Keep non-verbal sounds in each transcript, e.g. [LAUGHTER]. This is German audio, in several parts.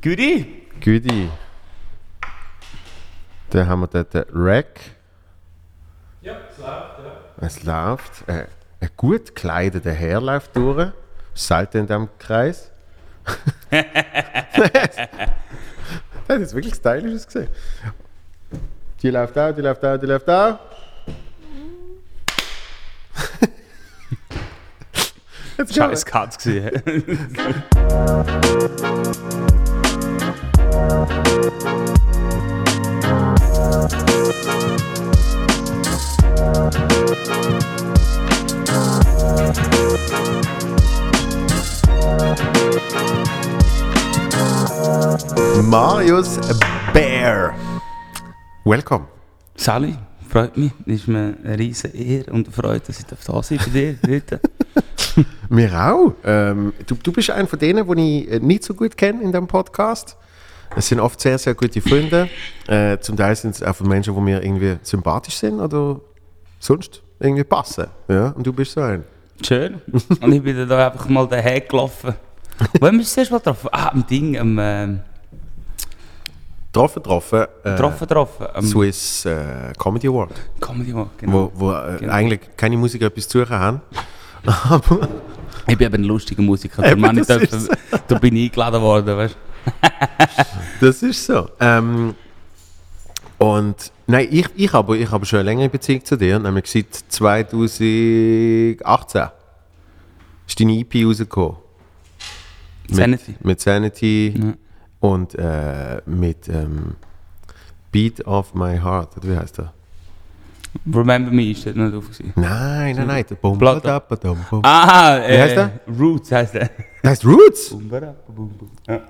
Güdi? Güdi. Dann haben wir dort den Rack. Ja, es läuft, ja. Es läuft. Äh, ein gut gekleideter Herr läuft durch. Selten in diesem Kreis. [LAUGHS] das hat jetzt wirklich stylisch gesehen. Die läuft auch, die läuft auch, die läuft auch. [LAUGHS] Scheiß Katz gesehen. [LAUGHS] Marius Bear. Welcome. Sally, freut mich. Ist mir eine riesen Ehre und Freude, dass ich da sein darf bei dir heute. [LAUGHS] Mir auch. Ähm, du, du bist einer von denen, die ich äh, nicht so gut kenne in diesem Podcast. Es sind oft sehr, sehr gute Freunde. Äh, zum Teil sind es einfach Menschen, die mir irgendwie sympathisch sind oder sonst irgendwie passen. Ja? Und du bist so ein. Schön. [LAUGHS] Und ich bin dann da einfach mal daher gelaufen. Wo haben wir uns zuerst mal getroffen? Ah, am Ding, am ähm, Getroffen, getroffen. Äh, getroffen, getroffen. Am Swiss äh, Comedy Award. Comedy Walk, genau. Wo, wo äh, Genau. eigentlich keine Musiker etwas zu suchen haben. [LAUGHS] Ich bin eben ein lustiger Musiker. Eben, habe ich das da bin ich eingeladen worden, weißt [LAUGHS] das ist so. Ähm, und nein, ich, ich habe ich habe schon eine längere Beziehung zu dir, nämlich seit 2018 ist deine EP rausgekommen. Sanity. Mit Sanity Ja. und äh, mit ähm, Beat of My Heart, wie heißt der? Remember Me ist dort noch drauf. gewesen. Nein, nein, nein. Bum, ba, da, ba, dum, bum. Ah, äh, heißt der? Roots heißt der. Der heißt Roots. Bum, bara, bum, bum. Ja.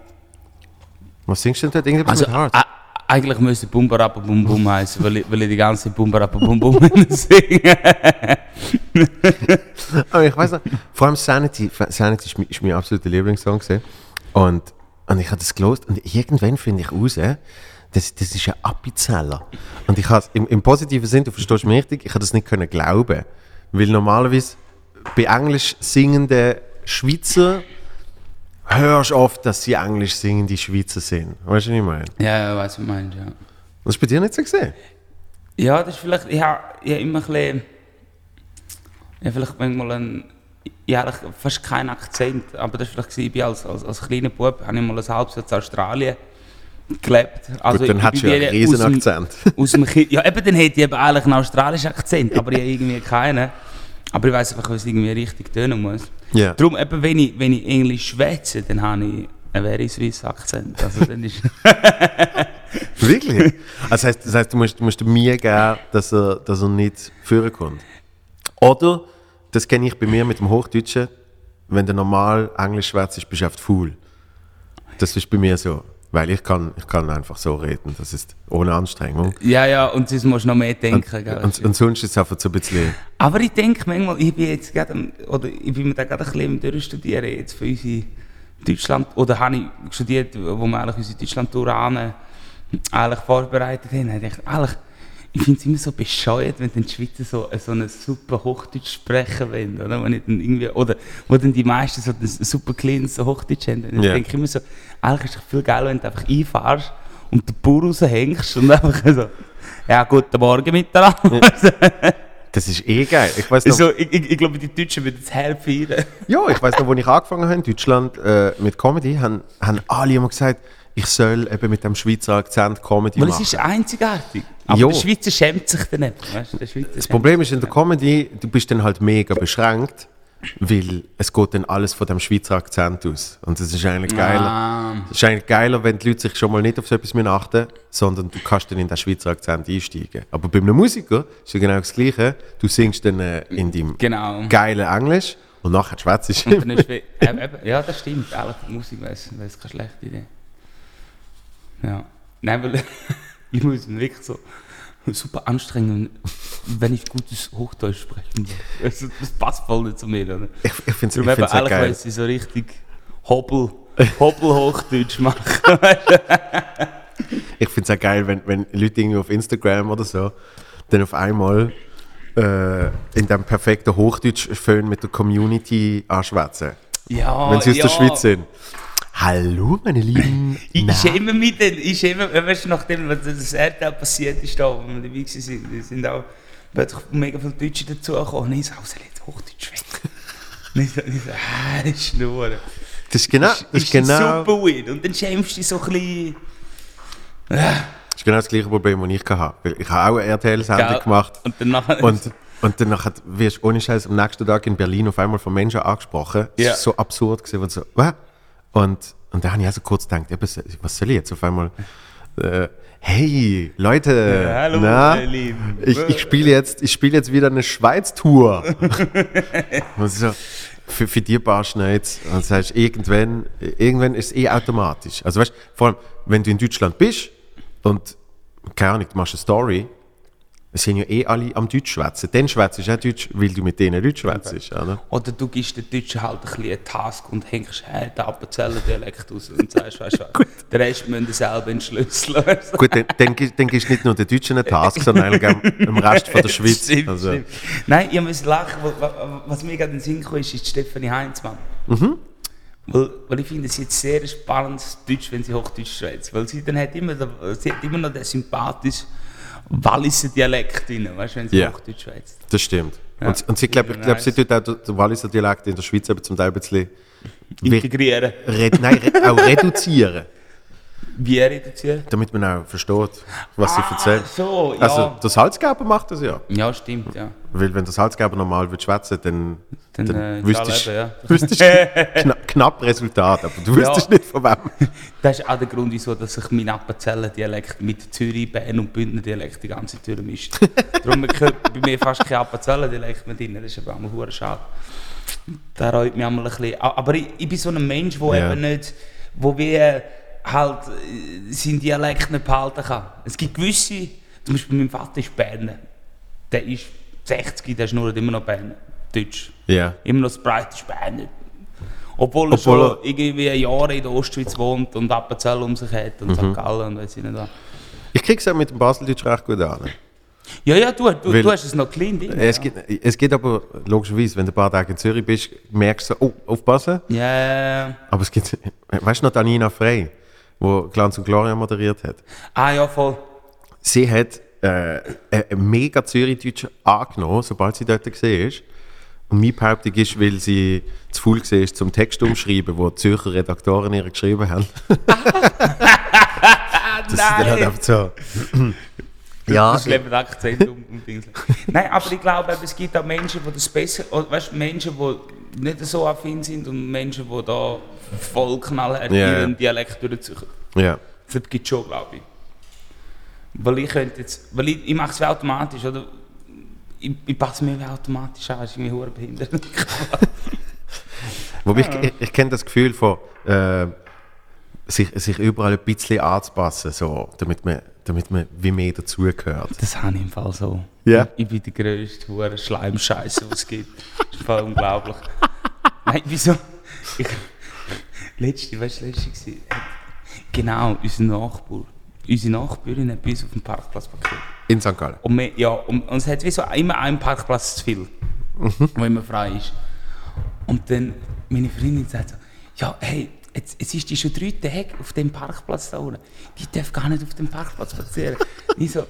Was singst du denn dort? Irgendwas Also, mit Heart? a- eigentlich müsste Bumba Rappa Bum Bum heißen, weil ich, weil ich die ganze Zeit Bumba Rappa Bum Bum [LAUGHS] singe. [LAUGHS] Aber ich weiß noch, vor allem Sanity, Sanity ist, mein- ist mein absoluter Lieblingssong gewesen. Und, und ich habe das gelost und irgendwann finde ich raus, das, das ist ein Appenzeller. Und ich habe im, im positiven Sinn, du verstehst mich richtig, ich habe das nicht können glauben. Weil normalerweise bei englisch singenden Schweizer hörst oft, dass sie englisch singende Schweizer sind. Weißt du, was ich meine? ja, ja, weiß was du meinst, ja. Das ist bei dir nicht so gesehen. Ja, das ist vielleicht, ich habe ich immer ein bisschen, ich habe vielleicht manchmal habe eigentlich fast keinen Akzent, aber das war vielleicht, ich als, als, als kleiner Bub, habe ich mal ein halbes Jahr in Australien gelebt. Also Gut, dann hast du ja einen wieder aus dem-. Aus dem ja, eben, dann hätte ich eben eigentlich einen australischen Akzent, aber ich habe irgendwie keinen. Aber ich weiß einfach, was irgendwie richtig tönen muss. Ja. Darum, eben, wenn ich, wenn ich Englisch schwätze, dann habe ich einen very Swiss Akzent. Also dann ist... [LAUGHS] Wirklich? Also das heißt, das heißt du, musst, musst mir geben, dass er, dass er nicht führen kommt. Oder, das kenne ich bei mir mit dem Hochdeutschen, wenn du normal Englisch schwätzt, bist du oft faul. Das ist bei mir so. Weil ich kann, ich kann einfach so reden, das ist ohne Anstrengung. ja, ja, und sonst musst du noch mehr denken. gell? Und, und sonst ist es einfach so ein bisschen... Aber ich denke manchmal, ich bin jetzt gerade, oder ich bin mir da gerade ein bisschen am durchstudieren jetzt für unsere Deutschland, oder habe ich studiert, wo wir eigentlich unsere Deutschland-Tour eigentlich vorbereitet haben. Ich dachte, eigentlich, ich finde es immer so bescheuert, wenn dann die Schweizer so, so ein super Hochdeutsch sprechen wollen, oder? Wenn ich dann irgendwie, oder wo dann die meisten so ein super cleanes Hochdeutsch haben. Ich Ja. denke immer so, eigentlich ist es viel geiler, wenn du einfach einfahrst und den Bauer raushängst und einfach so, ja, guten Morgen miteinander. Das ist eh geil. Ich weiß noch, So, ich, ich, ich glaube, die Deutschen würden es halb feiern. ja, ich weiß noch, als ich angefangen habe in Deutschland äh, mit Comedy, haben, haben alle immer gesagt, ich soll eben mit dem Schweizer Akzent Comedy Weil machen. es ist einzigartig. Aber Jo. der Schweizer schämt sich dann nicht. Weißt Das Problem ist in der Comedy, du bist dann halt mega beschränkt, weil es geht dann alles von dem Schweizer Akzent aus. Und das ist eigentlich geiler. Ah, Es ist eigentlich geiler, wenn die Leute sich schon mal nicht auf so etwas mehr achten, sondern du kannst dann in den Schweizer Akzent einsteigen. Aber bei einem Musiker ist ja genau das Gleiche. Du singst dann äh, in deinem genau. geilen Englisch und nachher schwätzt eben, ja, das stimmt. Ehrlich, Musik wäre es keine schlechte Idee. Ja. Nein, weil ich muss wirklich so super anstrengen, wenn ich gutes Hochdeutsch spreche. Das, das passt voll nicht zu mir. Oder? Ich, ich finde es geil. wenn sie so richtig Hoppel, Hoppel-Hochdeutsch machen. [LAUGHS] Ich finde es auch geil, wenn, wenn Leute irgendwie auf Instagram oder so dann auf einmal äh, in dem perfekten Hochdeutsch föhn mit der Community anschwätzen. ja, wenn sie aus ja. der Schweiz sind. Hallo, meine Lieben. [LAUGHS] Ich, ich schäme mich dann, ich schäme mich, weißt du, nachdem was das Erdteil passiert ist, da, wo wir dabei waren, sind auch plötzlich mega viele Deutsche dazugekommen. Und ich so, soll ich jetzt Hochdeutsch weg? Und ich so, ich so ah, das ist nur. Das ist genau, das ist genau, super weird. Und dann schämst du dich so ein bisschen. das ist genau das gleiche Problem, das ich hatte. Ich habe auch eine RTL-Sendung Gell? gemacht. Und dann nachher. Und, und dann nachher wirst du ohne Scheiß am nächsten Tag in Berlin auf einmal von Menschen angesprochen. Das Ja. ist so absurd gewesen. Und, so, «Was?» Und, und da habe ich auch so kurz gedacht, eben, was soll ich jetzt auf einmal? Äh, hey, Leute, Ja, hallo, na, ihr Lieben. ich, ich spiele jetzt, ich spiele jetzt wieder eine Schweiz-Tour. [LAUGHS] so, für, für die paar Schneid. Und das heißt, irgendwann, irgendwann ist es eh automatisch. Also weißt, vor allem, wenn du in Deutschland bist und, keine Ahnung, du machst eine Story, es sind ja eh alle am Deutsch schwätzen. Dann schwätzt du auch Deutsch, weil du mit denen Deutsch schwätzt, oder? Oder du gibst den Deutschen halt ein bisschen einen Task und hängst hey, den Appenzeller Dialekt aus und sagst, weißt du [LAUGHS] den Rest müssen sie selber entschlüsseln. [LAUGHS] Gut, dann, dann, dann gibst du nicht nur den Deutschen einen Task, sondern eigentlich auch dem Rest von der [LAUGHS] Schweiz. Stimmt, Also, stimmt. Nein, ich muss lachen, was mir gerade in den Sinn kam, ist, ist Stefanie Heinzmann. Mhm. Weil, weil ich finde, sie hat sehr spannendes Deutsch, wenn sie Hochdeutsch schwätzt. Weil sie dann hat immer, sie hat immer noch den sympathischen Walliser Dialekt drin, weißt du, wenn sie Ja. Hochdeutsch schwätzt. das stimmt. Ja. Und, und sie, glaub, ich glaube, sie tut auch den Walliser Dialekt in der Schweiz eben zum Teil ein bisschen Integrieren. red, nein, re, auch reduzieren, [LAUGHS] Wie reduzieren? damit man auch versteht, was sie Ah, erzählt. so, ja. Also, der Salzgeber macht das ja. Ja, stimmt, ja. Weil wenn der Salzgeber normal will schwätzen, dann, Dann, dann, äh, wüsstest eben, ja. wüsstest du [LAUGHS] knapp, Resultat, aber du wüsstest nicht von wem. [LAUGHS] Das ist auch der Grund, wieso dass sich mein Appenzeller-Dialekt mit Zürich, Bern und Bündner Dialekt die ganze Zeit mischt. [LAUGHS] Darum gehört bei mir fast kein Appenzeller-Dialekt mehr drin. Das ist aber auch mal schade. Da reut mich einmal ein bisschen. Aber ich, ich bin so ein Mensch, der Ja. eben nicht, wo wir halt äh, seinen Dialekt nicht behalten kann. Es gibt gewisse, zum Beispiel mein Vater ist Berner. Der ist 60, der schnurrt immer noch Berner. Deutsch. Ja. Immer noch das breite Berner. Obwohl er Obwohl schon er- irgendwie Jahre in der Ostschweiz wohnt und Appenzell um sich hat und St. Gallen und weiss ich nicht was. Ich krieg's auch mit dem Baseldeutsch recht gut an. Ja, ja, du, du, Weil- du hast es noch clean drin. Es, ja. geht, es geht aber logischerweise, wenn du ein paar Tage in Zürich bist, merkst du, oh, aufpassen. Ja, Aber es gibt, weißt du noch, Anina Frey, wo Glanz und Gloria moderiert hat? ah ja, voll. Sie hat äh, mega Zürich-Deutsch angenommen, sobald sie dort gesehen ist. Und meine Behauptung ist, weil sie zu faul war, zum Text umschreiben, wo die Zürcher Redaktoren ihr geschrieben haben. [LAUGHS] Das ist dann halt einfach so. ja, Das leben Akzent um Dings. Nein, aber ich glaube, es gibt auch Menschen, die das besser, oder, weißt, Menschen, die nicht so affin sind und Menschen, die da voll knallhart Ja, ihren. Dialekt durchziehen. ja. Das gibt es schon, glaube ich. Weil ich könnte jetzt, weil ich, ich mache es automatisch, oder? Ich, ich passe mir automatisch an, ist irgendwie hure behindert. [LAUGHS] Wobei ich, ich, ich kenne das Gefühl von, äh, sich, sich überall ein bisschen anzupassen, so, damit, man, damit man wie mehr dazugehört. Das habe ich im Fall so. Ja? Ich bin der grösste hure Schleimscheiße, was es gibt. Das ist Fall unglaublich. [LAUGHS] Nein, wieso? Ich, letzte, weißt du, letzte war, genau, unser Nachbar. Unsere Nachbarin hat bei uns auf dem Parkplatz parkiert. In St. Gallen. Und, wir, ja, und, und es hat wie so immer einen Parkplatz zu viel, wo immer frei ist. Und dann meine Freundin sagt so, ja, hey, jetzt, jetzt ist die schon drei Tage auf dem Parkplatz da unten. Die darf gar nicht auf dem Parkplatz spazieren. [LAUGHS] ich so,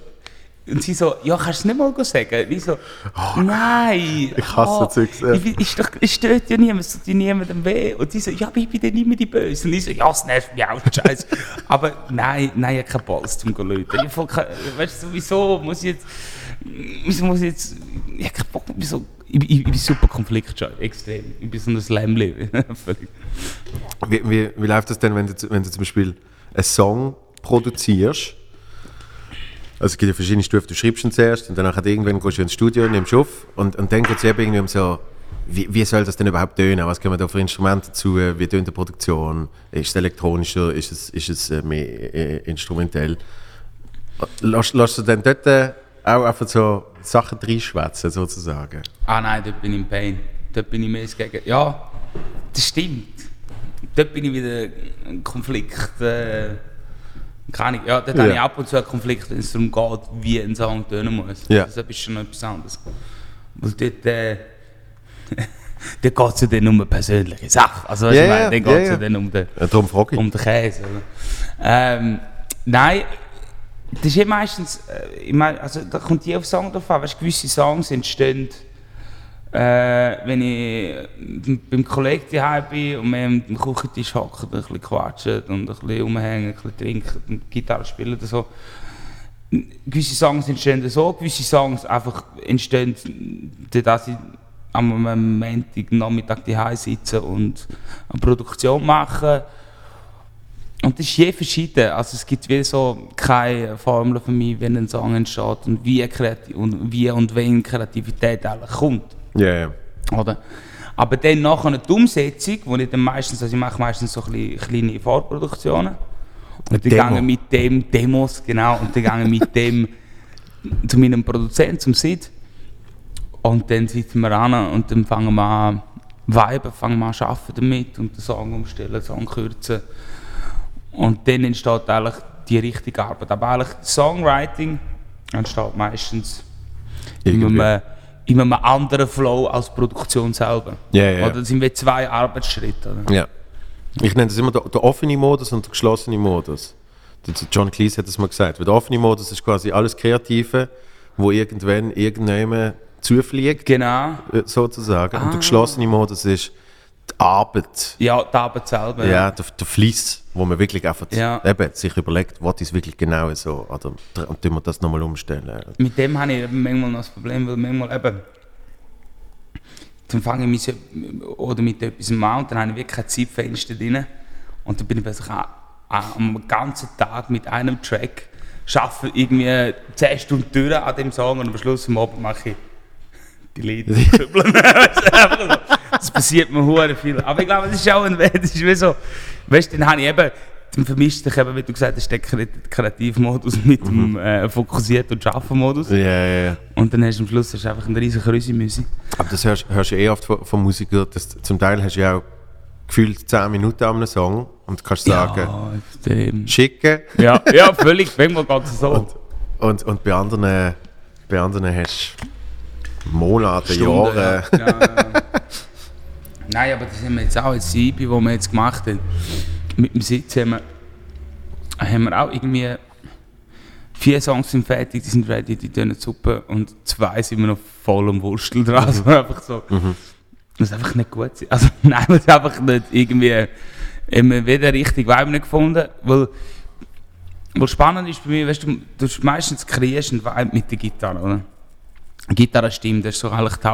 und sie so, ja, kannst du es nicht mal sagen? Ich so, nein. ich hasse Zeugs, ja. Ich, ist doch, es stört ja niemand, es tut ja niemandem weh. Und sie so, ja, aber ich bin dann immer die Böse. Und ich so, ja, es nervt mich auch, Scheiße. [LAUGHS] aber nein, nein, ich habe keinen Balls zum Leuten. Ich voll weißt du, wieso muss ich jetzt, wieso muss ich jetzt, ich habe keinen Bock, wieso, ich, ich, ich bin super konfliktscheu, extrem. Ich bin so ein. [LAUGHS] Völlig. Wie, wie, wie läuft das denn, wenn du, wenn du zum Beispiel einen Song produzierst? Also es gibt ja verschiedene Stufen. Du schreibst ihn zuerst und danach irgendwann gehst du ins Studio, nimmst auf und, und dann geht es eben irgendwie um so, wie, wie soll das denn überhaupt tönen? Was können wir da für Instrumente dazu? Wie tönt die Produktion? Ist es elektronischer? Ist es, ist es äh, mehr äh, instrumentell? Lass, du dann dort äh, auch einfach so Sachen reinschwätzen, sozusagen? Ah nein, dort bin ich im Pain. Dort bin ich mehr gegen. Ja, das stimmt. Dort bin ich wieder ein Konflikt. Äh, keine Ahnung. Ja, dort Ja. habe ich ab und zu einen Konflikt, wenn es darum geht, wie ein Song tönen muss. Ja. Das ist schon etwas anderes. Weil dort, äh, [LAUGHS] dann geht es ja dann um eine persönliche Sache. Also, Ja, ich meine, dann geht es ja, dann um den, Ja, darum frage ich. um den Käse. Ähm, nein, das ist ja meistens, äh, ich meine, also da kommt je auf Song drauf an. Weißt, gewisse Songs entstehen, äh, wenn ich beim Kollegen daheim bin und wir am Küchentisch hocken, und ein bisschen quatschen und ein bisschen rumhängen, ein bisschen trinken und Gitarre spielen oder so. Gewisse Songs entstehen so, gewisse Songs einfach entstehen, dass ich am Montag Nachmittag daheim sitze und eine Produktion mache. Und das ist je verschieden. Also es gibt wie so keine Formel für mich, wenn ein Song entsteht und wie, kreativ, und wie und wenn Kreativität eigentlich kommt. Ja, ja. Oder? Aber dann nachher die Umsetzung, wo ich dann meistens, also ich mache meistens so kleine Vorproduktionen. Und die Demo. gehen mit dem, Demos, genau, und die gehen mit dem [LAUGHS] zu meinem Produzenten, zum Sid. Und dann sitzen wir an und dann fangen wir an, viben, fangen wir an arbeiten damit und den Song umstellen, den Song kürzen. Und dann entsteht eigentlich die richtige Arbeit. Aber eigentlich Songwriting entsteht meistens in Irgendwie. einem, in einem anderen Flow als die Produktion selber. Ja, ja. Oder das sind wie zwei Arbeitsschritte. Oder? Ja. Ich nenne das immer der, der offene Modus und der geschlossene Modus. John Cleese hat das mal gesagt. Weil der offene Modus ist quasi alles Kreative, wo irgendwann irgendjemand zufliegt, Genau. äh, sozusagen. Und Ah. der geschlossene Modus ist Arbeit. Ja, die Arbeit selber. Ja, der, der Fleiss, wo man wirklich einfach Ja. eben, sich überlegt, was ist wirklich genau so. Oder und tun wir das nochmal umstellen. Mit dem habe ich eben manchmal noch das Problem, weil manchmal eben. Dann fange ich so- oder mit etwas an und dann habe ich wirklich kein Zeitfenster drin. Und dann bin ich plötzlich am ganzen Tag mit einem Track, schaffe irgendwie 10 Stunden durch an dem Song und am Schluss am Abend mache ich die Lieder [LAUGHS] das passiert mir hure viel. Aber ich glaube, das ist auch ein das ist wie so, weißt du, dann habe ich eben, dann vermischt sich eben, wie du gesagt hast, der Kre- Kreativmodus [LAUGHS] mit dem äh, fokussierten und schaffen Modus. Ja, ja, ja. Und dann hast du am Schluss hast einfach einen riesen Krüsi-Müsi. Aber das hörst, hörst du eh oft von, von Musikern. dass Zum Teil hast du ja auch gefühlt 10 Minuten an einem Song und kannst sagen, Ja, schicken. Ja, ja, [LAUGHS] völlig. Manchmal es so. Und, und, und bei anderen, bei anderen hast du Monate, Stunden, Jahre. Ja. Ja, ja. [LAUGHS] Nein, aber das haben wir jetzt auch als EP, die wir jetzt gemacht haben. Mit dem Sitz haben wir, haben wir auch irgendwie vier Songs sind fertig, die sind ready, die tönen super und zwei sind wir noch voll am Wurstel dran. Also einfach so. [LAUGHS] Das ist einfach nicht gut. sein. Also nein, wir haben einfach nicht irgendwie haben wir wieder richtig Vibe nicht gefunden, weil was spannend ist bei mir, weißt du, du hast meistens kreierst einen Vibe mit der Gitarre, oder? Eine Gitarrenstimme, das ist so eigentlich die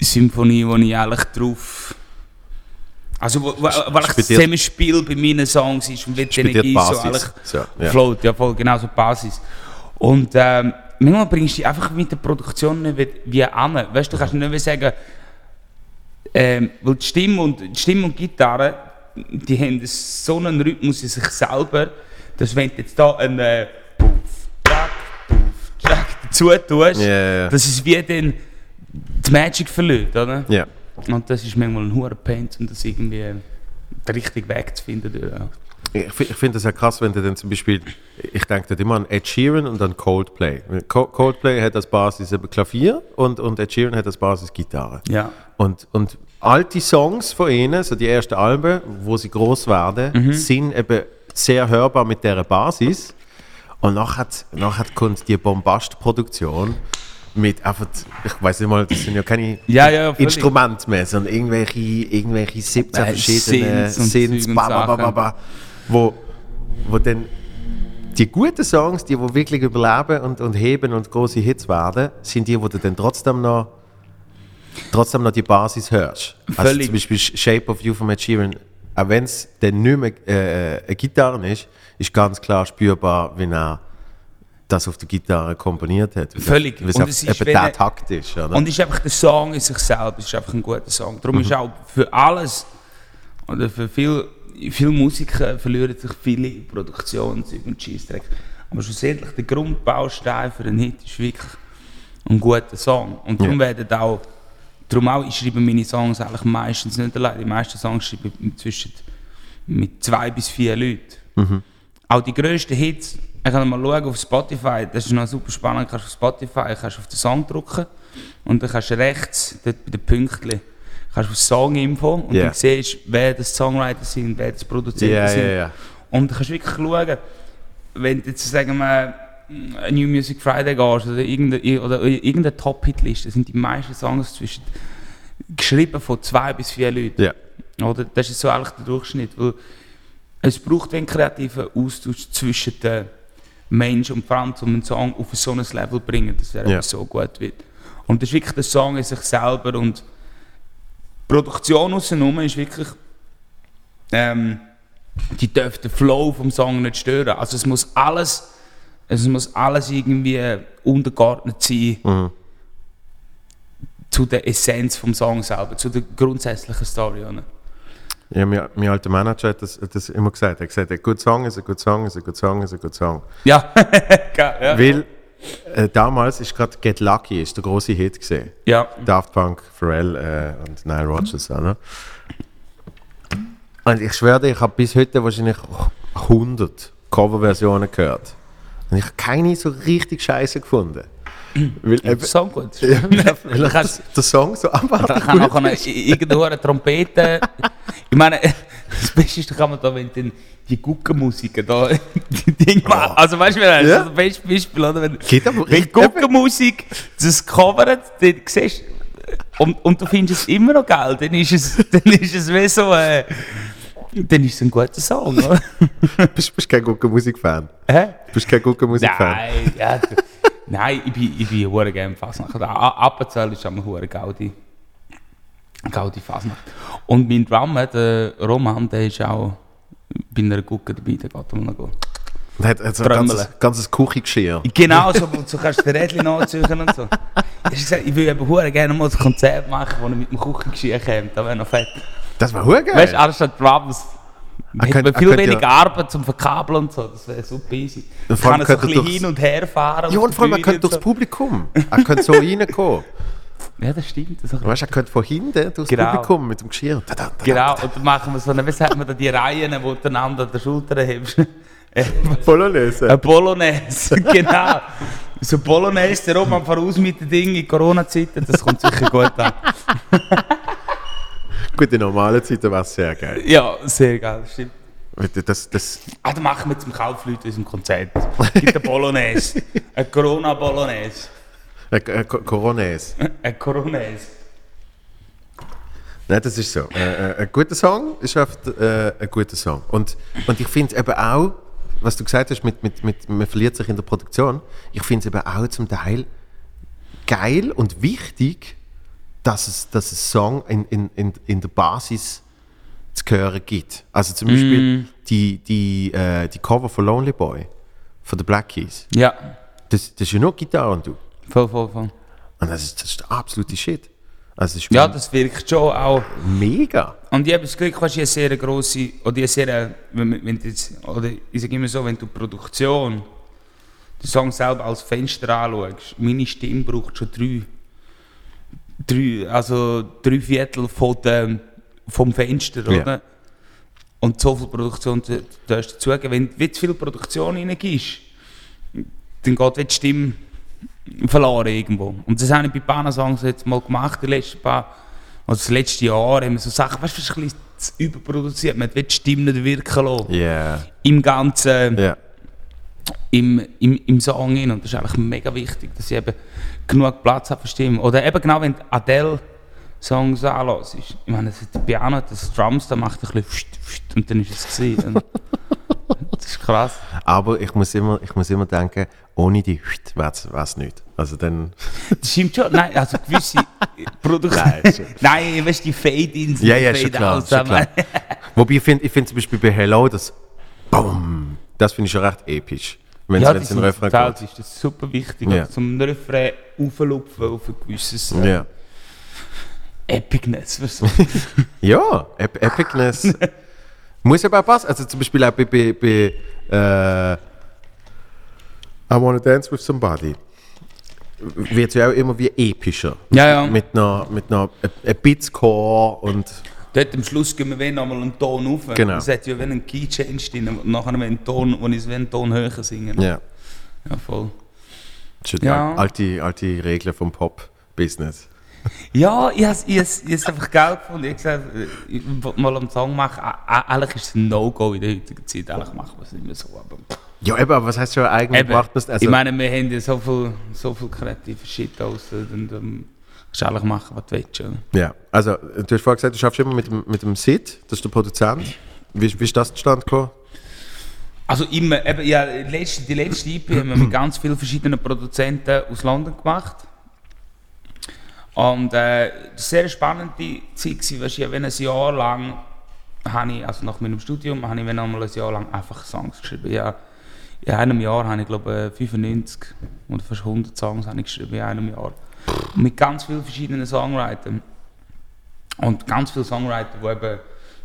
Hauptsymphonie, wo ich eigentlich drauf. Also, wo, wo, weil ich Zusammenspiel bei meinen Songs ist und wie die Energie so eigentlich So, ja. float, ja voll, genau so Basis. Und ähm, manchmal bringst du dich einfach mit der Produktion nicht wie, an. Weißt du, du kannst nicht wie sagen, ähm, weil die Stimme und, die Stimme und Gitarre, die haben so einen Rhythmus in sich selber, dass wenn du jetzt da einen äh, Puff, Track, Puff, Track dazu tust, Ja, ja, ja. das ist wie dann die Magic verliert, oder? Ja. Und das ist manchmal ein hoher Pain, um das irgendwie den richtigen Weg zu finden. Ja. Ich, ich finde das ja krass, wenn du dann zum Beispiel, ich denke dann immer an Ed Sheeran und an Coldplay. Co Coldplay hat als Basis Klavier und, und Ed Sheeran hat als Basis Gitarre. ja. Und, und alte Songs von ihnen, so die ersten Alben, wo sie groß werden, sind eben sehr hörbar mit dieser Basis. Und nachher, nachher kommt die Bombastproduktion mit einfach, ich weiß nicht mal, das sind ja keine Ja, ja. Instrumente mehr, sondern irgendwelche, irgendwelche 17 Äh, verschiedene ba, wo, wo dann die guten Songs, die wo wirklich überleben und, und heben und große Hits werden, sind die, wo du dann trotzdem noch trotzdem noch die Basis hörst. Also Völlig. zum Beispiel Shape of You von Ed Sheeran, auch wenn es dann nicht mehr äh, eine Gitarre ist, ist ganz klar spürbar, wenn er das auf der Gitarre komponiert hat. Völlig. Weil es Und es ist, eben der er- Takt ist. Oder? Und es ist einfach der Song in sich selber, es ist einfach ein guter Song. Darum ist auch für alles, oder für viel, viele Musiker verlieren sich viele Produktionen über den Scheissdreck. Aber schlussendlich der Grundbaustein für einen Hit ist wirklich ein guter Song. Und darum Ja. werden auch, darum auch, ich schreibe meine Songs eigentlich meistens nicht allein. Die meisten Songs schreibe ich zwischen mit zwei bis vier Leuten. Auch die grössten Hits, ich kann mal schauen auf Spotify, das ist noch super spannend, kannst du auf Spotify kannst du auf den Song drücken und dann kannst du rechts, dort bei den Pünktchen, kannst du Song-Info und Ja. dann siehst wer das Songwriter sind, wer das Produzent Ja, sind. ja, ja. Und du kannst wirklich schauen, wenn du jetzt, sagen wir, New Music Friday gehst oder irgendeine, oder irgendeine Top-Hit-Liste, sind die meisten Songs zwischen, geschrieben von zwei bis vier Leuten. Ja. Oder? Das ist so eigentlich der Durchschnitt. Weil es braucht einen kreativen Austausch zwischen den Menschen und vor allem, um einen Song auf so ein Level bringen, dass er eben so gut wird. Und das ist wirklich der Song in sich selber und die Produktion außenrum ist wirklich, ähm, die darf den Flow vom Song nicht stören. Also es muss alles, es muss alles irgendwie untergeordnet sein Mhm. zu der Essenz vom Song selber, zu der grundsätzlichen Story. Oder? Ja, mein, mein alter Manager hat das, hat das immer gesagt. Er hat gesagt, ein guter Song ist ein guter Song, ist ein guter Song, ist ein guter Song. Ja, [LAUGHS] ja. Weil äh, damals ist gerade Get Lucky ist der große Hit gesehen. ja. Daft Punk, Pharrell äh, und Nile Rodgers. Oder? Und ich schwöre dir, ich habe bis heute wahrscheinlich 100 Coverversionen gehört. Und ich habe keine so richtig scheiße gefunden. Weil eben, So gut. ja, weil Da ich kannst- das, der Song so Da abartig kann gut auch eine, irgendwo eine Trompete. Ich meine, das Beste ist, da kann man da, wenn dann die Guckenmusiker da, die Dinge machen. Also weißt du, das ist Ja. das beste Beispiel, oder? Wenn, Geht aber wenn richtig- Guckenmusik das covert, dann siehst und, und du findest es immer noch geil, dann ist es, [LAUGHS] dann ist es wie so, äh, dann ist es ein guter Song, oder? [LAUGHS] bist, bist kein guter Musikfan. Hä? Bist kein guter Musikfan. Nein, ja, nein, ich bin, ich bin hure gerne Fasnacht. Appenzell ist einmal hure Gaudi. Gaudi Fasnacht. Und mein Drummer, der Roman, der ist auch bei einer Gucke dabei, der geht noch gut. Und hat, hat so ein ganzes, ganzes Küchengeschirr. Genau, [LAUGHS] so, du kannst den Rädchen nachziehen und so. Ich gesagt, ich will eben gerne mal ein Konzert machen, wo er mit dem Küchengeschirr kommt. Das wäre noch fett. Das hure geil. Weißt du, anstatt Drums. Er Hätte man viel weniger ja- Arbeit zum Verkabeln und so. Das wäre super easy. Allem kann so ein bisschen hin und her fahren. ja, und vor allem, der könnte durchs so. Publikum. Er könnte so reinkommen. [LAUGHS] Ja, das stimmt. Das Weißt du, er könnte von hinten durchs Genau. Publikum mit dem Geschirr. Da, da, da, Genau, und dann machen wir so eine, wie sagt man da, die Reihen, wo du einander an der Schulter hebst. [LAUGHS] Äh, Polonaise. Eine Bolognese, [LAUGHS] genau. So Bolognese, der Roman voraus mit den Dingen in Corona-Zeiten, das kommt sicher gut an. Gut, in normalen Zeiten war es sehr geil. Ja, sehr geil, stimmt. Das, das, Ah, dann machen wir zum Kaufleute unserem Konzert. Gibt eine Bolognese. [LAUGHS] Eine Corona-Bolognese. äh, äh, Co- Coronaise. [LAUGHS] Eine Coronese. Nein, das ist so. Äh, äh, ein guter Song ist oft äh, ein guter Song. Und, und ich finde eben auch, was du gesagt hast, mit, mit, mit, man verliert sich in der Produktion, ich finde es eben auch zum Teil geil und wichtig, dass es, dass es Song in, in, in, in der Basis zu hören gibt. Also zum Beispiel die, die, äh, die Cover von Lonely Boy von den Black Keys. Ja, Das, das ist ja nur Gitarre und du. voll, voll, voll. Und das ist, das ist der absolute Shit. Also Ja, das wirkt schon auch. mega. Und ich habe das Glück, weißt, du, eine sehr grosse, oder ich habe sehr, wenn, wenn jetzt, oder ich sage immer so, wenn du die Produktion, den Song selber als Fenster anschaust, meine Stimme braucht schon drei, drei also drei Viertel von dem, vom Fenster, Ja. oder? Und so viel Produktion du du hast dazugeben. Wenn du zu viel Produktion reingibst, dann geht die Stimme verloren irgendwo. Und das habe ich bei Panasongs jetzt mal gemacht, die letzten paar, also das letzte Jahr, haben wir so Sachen, weißt du, ein bisschen zu überproduziert, man will die Stimme nicht wirken lassen. Ja. Im ganzen, Ja. im, im, im Song hin. Und das ist eigentlich mega wichtig, dass ich eben genug Platz habe für Stimme. Oder eben genau, wenn du Adele-Songs anhörst. Ich meine, das das Piano, das Drums, da macht ein bisschen und dann ist es gewesen. Und [LAUGHS] das ist krass. Aber ich muss immer, ich muss immer denken, ohne die wäre es nicht. Also dann... Das stimmt schon. Nein, also gewisse Produkte. [LAUGHS] Nein. Nein, weißt du, die Fade-Ins Ja, ja, schon klar. Aber- klar. Wobei ich finde ich find zum Beispiel bei Hello das BOOM, das finde ich schon recht episch. Wenn Ja, es in den Refrain geht. ist das super wichtig. Ja. Zum Refrain auflupfen auf ein gewisses äh, Ja. Epicness. was- [LAUGHS] Ja, Ep Epicness. muss aber auch passen. Also zum Beispiel auch bei, bei, bei äh, I Wanna Dance With Somebody wird es ja auch immer wie epischer. Ja, ja. Mit einer, mit einer ein Bit Chor und Dort am Schluss gehen wir wenn nochmal einen Ton rauf. Genau. Es hat ja wie einen Key Change drin. Nachher wenn einen Ton, wo ich einen Ton höher singen. ja. ja voll. Die Ja. al- alte, alte Regeln vom Pop-Business. [LAUGHS] Ja, ich habe es einfach geil gefunden. Ich habe gesagt, ich wollte mal einen Song machen. Eigentlich ist es ein No-Go in der heutigen Zeit. Eigentlich machen wir es nicht mehr so. Aber Ja, eben, aber was heißt schon eigentlich Eben, macht man es? Also, ich meine, wir haben ja so viel, so viel kreative Shit aus. Und ähm, kannst eigentlich machen, was du willst. Ja. ja, also du hast vorhin gesagt, du schaffst immer mit dem, mit dem Sid, das ist der Produzent. Wie, wie ist das zustande gekommen? Also immer, eben, ja, die letzte, die letzte EP haben wir mit ganz vielen verschiedenen Produzenten aus London gemacht. Und äh, war sehr spannende Zeit, du, ich ein Jahr lang, habe ich, also nach meinem Studium, habe ich noch mal ein Jahr lang einfach Songs geschrieben. Ja, in einem Jahr habe ich glaube 95 oder fast 100 Songs habe ich geschrieben, in einem Jahr. Mit ganz vielen verschiedenen Songwritern. Und ganz viele Songwriter, die eben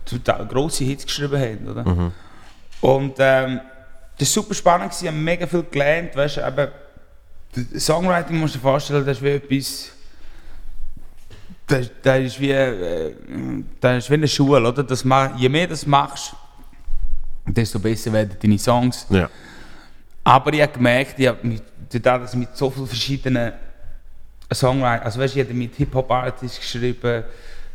total grosse Hits geschrieben haben, oder? Und ähm, das war super spannend, ich habe mega viel gelernt, weißt eben, Songwriting musst du dir vorstellen, das ist wie etwas, das, das ist wie, äh, das ist wie eine Schule, oder? Das, je mehr du das machst, desto besser werden deine Songs. Ja. Aber ich habe gemerkt, ich habe mit, dadurch, dass ich mit so vielen verschiedenen Songwritern, also weißt ich habe mit Hip-Hop-Artists geschrieben,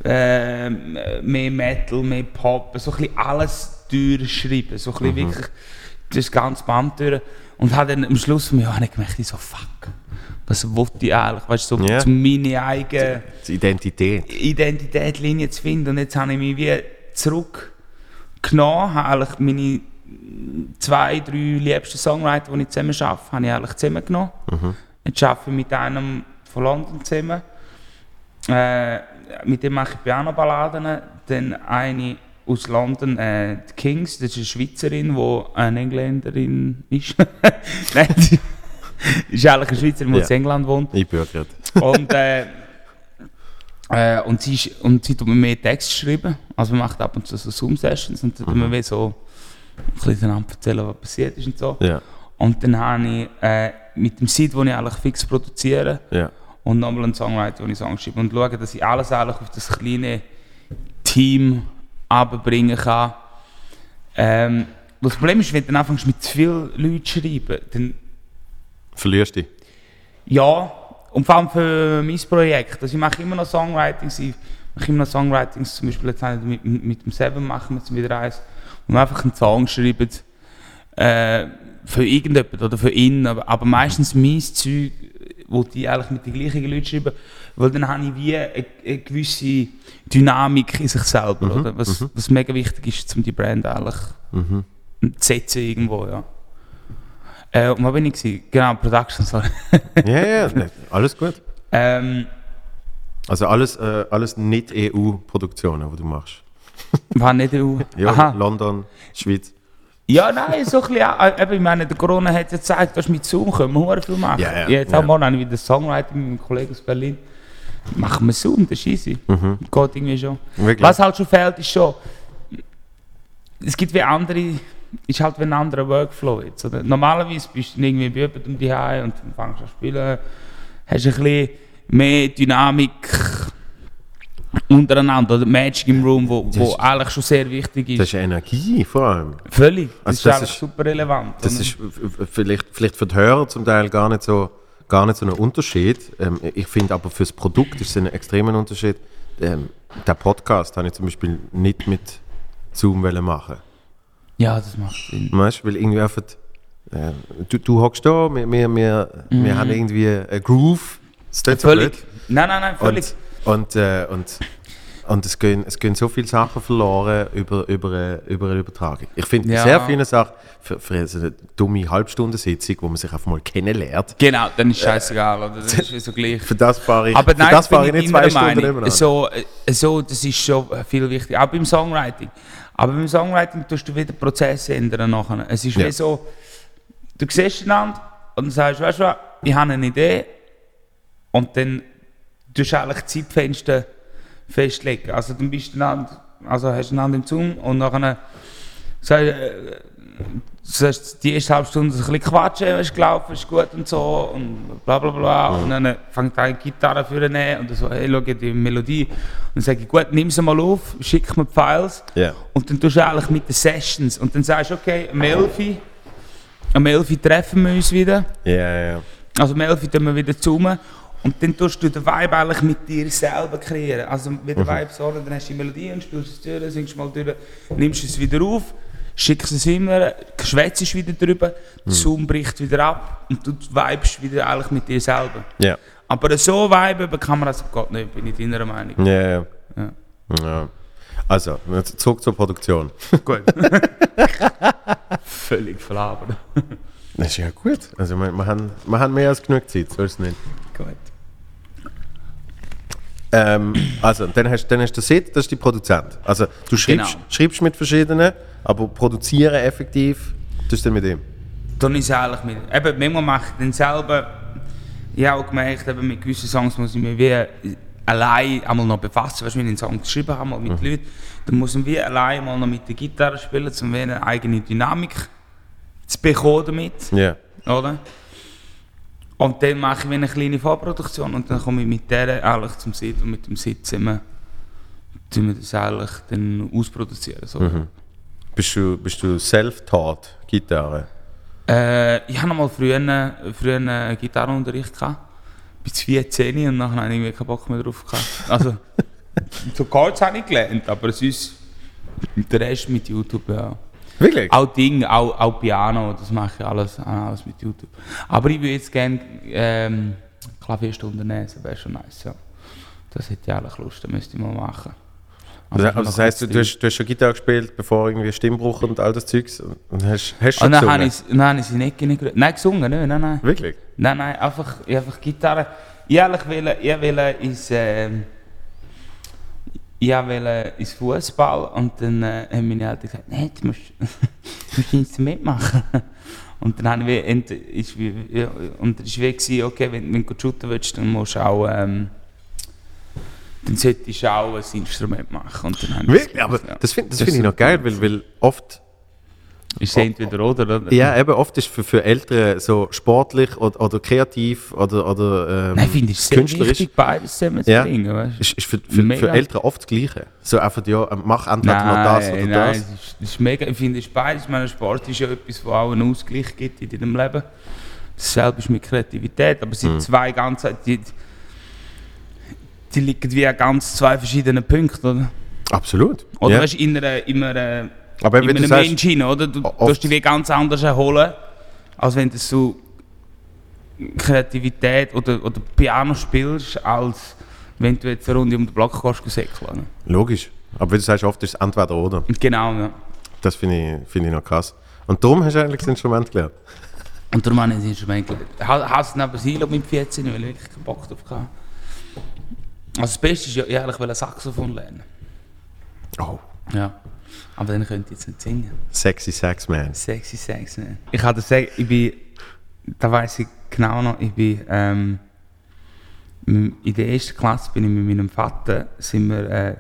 ähm, mehr Metal, mehr Pop, so ein bisschen alles durchschreiben, so ein bisschen wirklich das ganze Band durch. Und habe dann am Schluss von mir habe ich gemerkt, ich so, fuck, was wollte ich eigentlich, weißt du, so zu meine eigene Die Identität. Identitätslinie zu finden. Und jetzt habe ich mich wie zurückgenommen, habe eigentlich meine zwei, drei liebsten Songwriter, die ich zusammen arbeite, habe ich eigentlich zusammengenommen. Jetzt arbeite ich mit einem von London zusammen. Äh, mit dem mache ich Pianoballaden. Dann eine aus London, äh, die Kings, das ist eine Schweizerin, die eine Engländerin ist. [LAUGHS] Nein, ist eigentlich eine Schweizerin, die Ja. in England wohnt. Ich bin. Und, äh, äh, und, sie, ist, und sie tut mir mehr Text schreiben. Also man macht ab und zu so Zoom-Sessions und dann tut man wie so ein bisschen erzählen, was passiert ist und so. Ja, Und dann habe ich äh, mit dem Seed, den ich eigentlich fix produziere, ja. Und nochmal einen Songwriter, den ich Songs schreibe. Und schaue, dass ich alles eigentlich auf das kleine Team abbringen kann. Ähm, das Problem ist, wenn du dann anfängst mit zu vielen Leuten zu schreiben, dann Verlierst dich. Ja, und vor allem für mein Projekt. Also ich mache immer noch Songwritings. Ich mache immer noch Songwritings. Zum Beispiel jetzt mit, mit dem Seven machen wir jetzt wieder eins. Und einfach einen Song schreiben äh, für irgendjemanden oder für ihn. Aber, aber meistens mein Zeug, wo die eigentlich mit den gleichen Leuten schreiben. Weil dann habe ich wie eine, eine gewisse Dynamik in sich selber. oder? Was, was mega wichtig ist, um die Brand eigentlich Mhm. zu setzen irgendwo. Ja. Äh, und wo bin ich? Gewesen? Genau, Production, sorry. Ja, ja, ne, alles gut. [LAUGHS] Ähm, Also alles, äh, alles nicht EU-Produktionen, die du machst. war nicht EU. [LAUGHS] Ja, Aha. London, Schweiz. Ja, nein, so ein bisschen. auch. Äh, eben, Ich meine, der Corona hat ja gezeigt, dass mit Zoom können wir viel machen. Ja, ja, Jetzt ja. auch morgen habe ich wieder Songwriting mit meinem Kollegen aus Berlin. Machen wir Zoom, das ist easy. Mhm. Geht irgendwie schon. Wirklich? Was halt schon fehlt, ist schon. Es gibt wie andere. Ist halt wie ein anderer Workflow jetzt. Oder? Normalerweise bist du irgendwie bei jemandem die und dann fängst du an zu spielen. Hast ein bisschen mehr Dynamik untereinander. Oder Magic im Room, wo, wo ist- eigentlich schon sehr wichtig ist. Das ist Energie vor allem. Völlig. Das Also ist das eigentlich ist- super relevant. Das oder? ist vielleicht, vielleicht für die Hörer zum Teil gar nicht so, gar nicht so ein Unterschied. Ähm, ich finde aber fürs Produkt ist es ein extremer Unterschied. Ähm, der Podcast habe ich zum Beispiel nicht mit Zoom machen. ja, das macht Sinn. Weißt du, weil irgendwie einfach, äh, du, du hockst da, wir, wir, wir, wir haben irgendwie einen Groove. Das so Mhm. Völlig. blöd. Nein, nein, nein, völlig. Und, und, äh, und, und es, gehen, es gehen so viele Sachen verloren über, über, eine- über eine Übertragung. Ich finde Ja. sehr viele Sachen für, für so eine dumme Halbstundensitzung, wo man sich einfach mal kennenlernt. Genau, dann ist scheißegal, oder? Das ist [LAUGHS] so gleich. Für das fahre ich, Aber für nein, das fahre ich nicht zwei Stunden nebeneinander. So, äh, so, das ist schon viel wichtiger. Auch beim Songwriting. Aber beim Songwriting tust du wieder Prozesse ändern nachher. Es ist Ja. wie so, du siehst einander und sagst, weißt du was, ich habe eine Idee und dann du eigentlich Zeitfenster festlegen. Also dann bist du einander, also hast du einander im Zoom und nachher sagst, äh, sagst die erste halbe Stunde ein bisschen quatschen, ist gelaufen, ist gut und so und bla bla bla. Und dann fängt er an, die Gitarre für ihn und dann so, hey, schau die Melodie. Und dann sage ich, gut, nimm sie mal auf, schick mir die Files. Ja. Und dann tust du eigentlich mit den Sessions und dann sagst du, okay, am 11 Uhr, am 11 Uhr treffen wir uns wieder. Ja, ja, ja. Also am 11 Uhr tun wir wieder zoomen. Und dann tust du den Vibe eigentlich mit dir selber kreieren. Also mit der Vibe so, dann hast du die Melodie und spielst es durch, singst mal durch, nimmst es wieder auf, schickst es immer, schwätzt wieder drüber, der Zoom bricht wieder ab und du vibest wieder eigentlich mit dir selber. Ja. Aber so vibe kann man das Gott nicht, bin ich deiner Meinung. Ja, ja. Ja. Also, zurück zur Produktion. [LAUGHS] Gut. [LAUGHS] Völlig verlabert. Das ist ja gut. Also, wir, wir, haben, wir haben mehr als genug Zeit, so ist es nicht. Gut. Ähm, also, dann hast, dann hast du Set, das ist die Produzent. Also, du schreibst, Genau. schreibst mit verschiedenen, aber produzieren effektiv, tust du mit ihm. Dann ist es eigentlich mit. Eben, manchmal mache ich dann selber. Ich habe auch gemerkt, eben mit gewissen Songs muss ich mich wie allein einmal noch befassen. Weißt du, wenn ich einen Song geschrieben habe, mal mit Leuten, dann muss ich wie allein mal noch mit der Gitarre spielen, um eine eigene Dynamik zu bekommen damit. Ja. Oder? Und dann mache ich wie eine kleine Vorproduktion und dann komme ich mit der eigentlich zum Sit und mit dem Sit zusammen tun wir das eigentlich dann ausproduzieren. So. Bist du, bist du self-taught, Gitarre? Äh, ich hatte mal früher, früher einen Gitarrenunterricht gehabt. Bis 14 und nachher habe ich irgendwie keinen Bock mehr drauf gehabt. Also, [LAUGHS] so Chords habe ich gelernt, aber sonst der Rest mit YouTube, ja. Wirklich? Auch Ding, auch, auch Piano, das mache ich alles, alles mit YouTube. Aber ich würde jetzt gerne ähm, Klavierstunden nehmen, das wäre schon nice, ja. Das hätte ich eigentlich Lust, das müsste ich mal machen. Also, also das heisst, du, du, hast, du hast schon Gitarre gespielt, bevor irgendwie Stimmbruch und all das Zeugs und hast, hast schon Und dann habe gesungen? ich, dann habe ich sie nicht gerührt. Nein, gesungen, nicht, nein, nein. Wirklich? Nein, nein, einfach, einfach Gitarre. Ich ehrlich will, ich will ins, ähm, ich will ins Fußball und dann äh, haben meine Eltern gesagt, nein, du musst, [LAUGHS] du musst jetzt mitmachen. [LAUGHS] Und dann habe ich wie, ent- ist ja, und dann ist wie okay, wenn, wenn du shooten willst, dann musst du auch, ähm, dann solltest du auch ein Instrument machen. Und dann Wirklich? Aber das finde das find ich noch geil, weil, weil oft, Ist es entweder oder, ja, eben oft ist für, für Eltern so sportlich oder, oder kreativ oder, oder ähm, Nein, finde ich künstlerisch, wichtig, beides zusammen zu Ja. weißt ist, ist für, für, für. Eltern oft das Gleiche. So einfach, ja, mach entweder noch das oder nein, das. es ist, ist mega, ich finde, es ist beides. Ich meine, Sport ist ja etwas, wo auch einen Ausgleich gibt in deinem Leben. Dasselbe ist mit Kreativität, aber es sind Mhm. zwei ganz, die, die liegen wie an ganz zwei verschiedenen Punkten, oder? Absolut. Oder ja. weißt du, in, einer, in, einer, Aber in wenn du einem sagst, Menschen, oder? Du tust dich wie ganz anders erholen, als wenn du so Kreativität oder, oder Piano spielst, als wenn du jetzt eine Runde um den Block gehst, säckeln. logisch. Aber wenn du sagst, oft ist es entweder oder. Genau, ja. Das finde ich, find ich noch krass. Und darum hast du eigentlich das Instrument gelernt. Und darum habe ich das Instrument gelernt. Ich habe es neben Silo mit 14, weil ich wirklich keinen Bock drauf hatte. Also das Beste ist ja, ich wollte Saxophon lernen. Oh. Ja. Aber dann könnte ich jetzt nicht singen. Sexy Sax Man. Sexy Sex, ne? Ich kann dir sagen, ich bin, da weiß ich genau noch, ich bin, ähm, in der ersten Klasse bin ich mit meinem Vater, sind wir äh,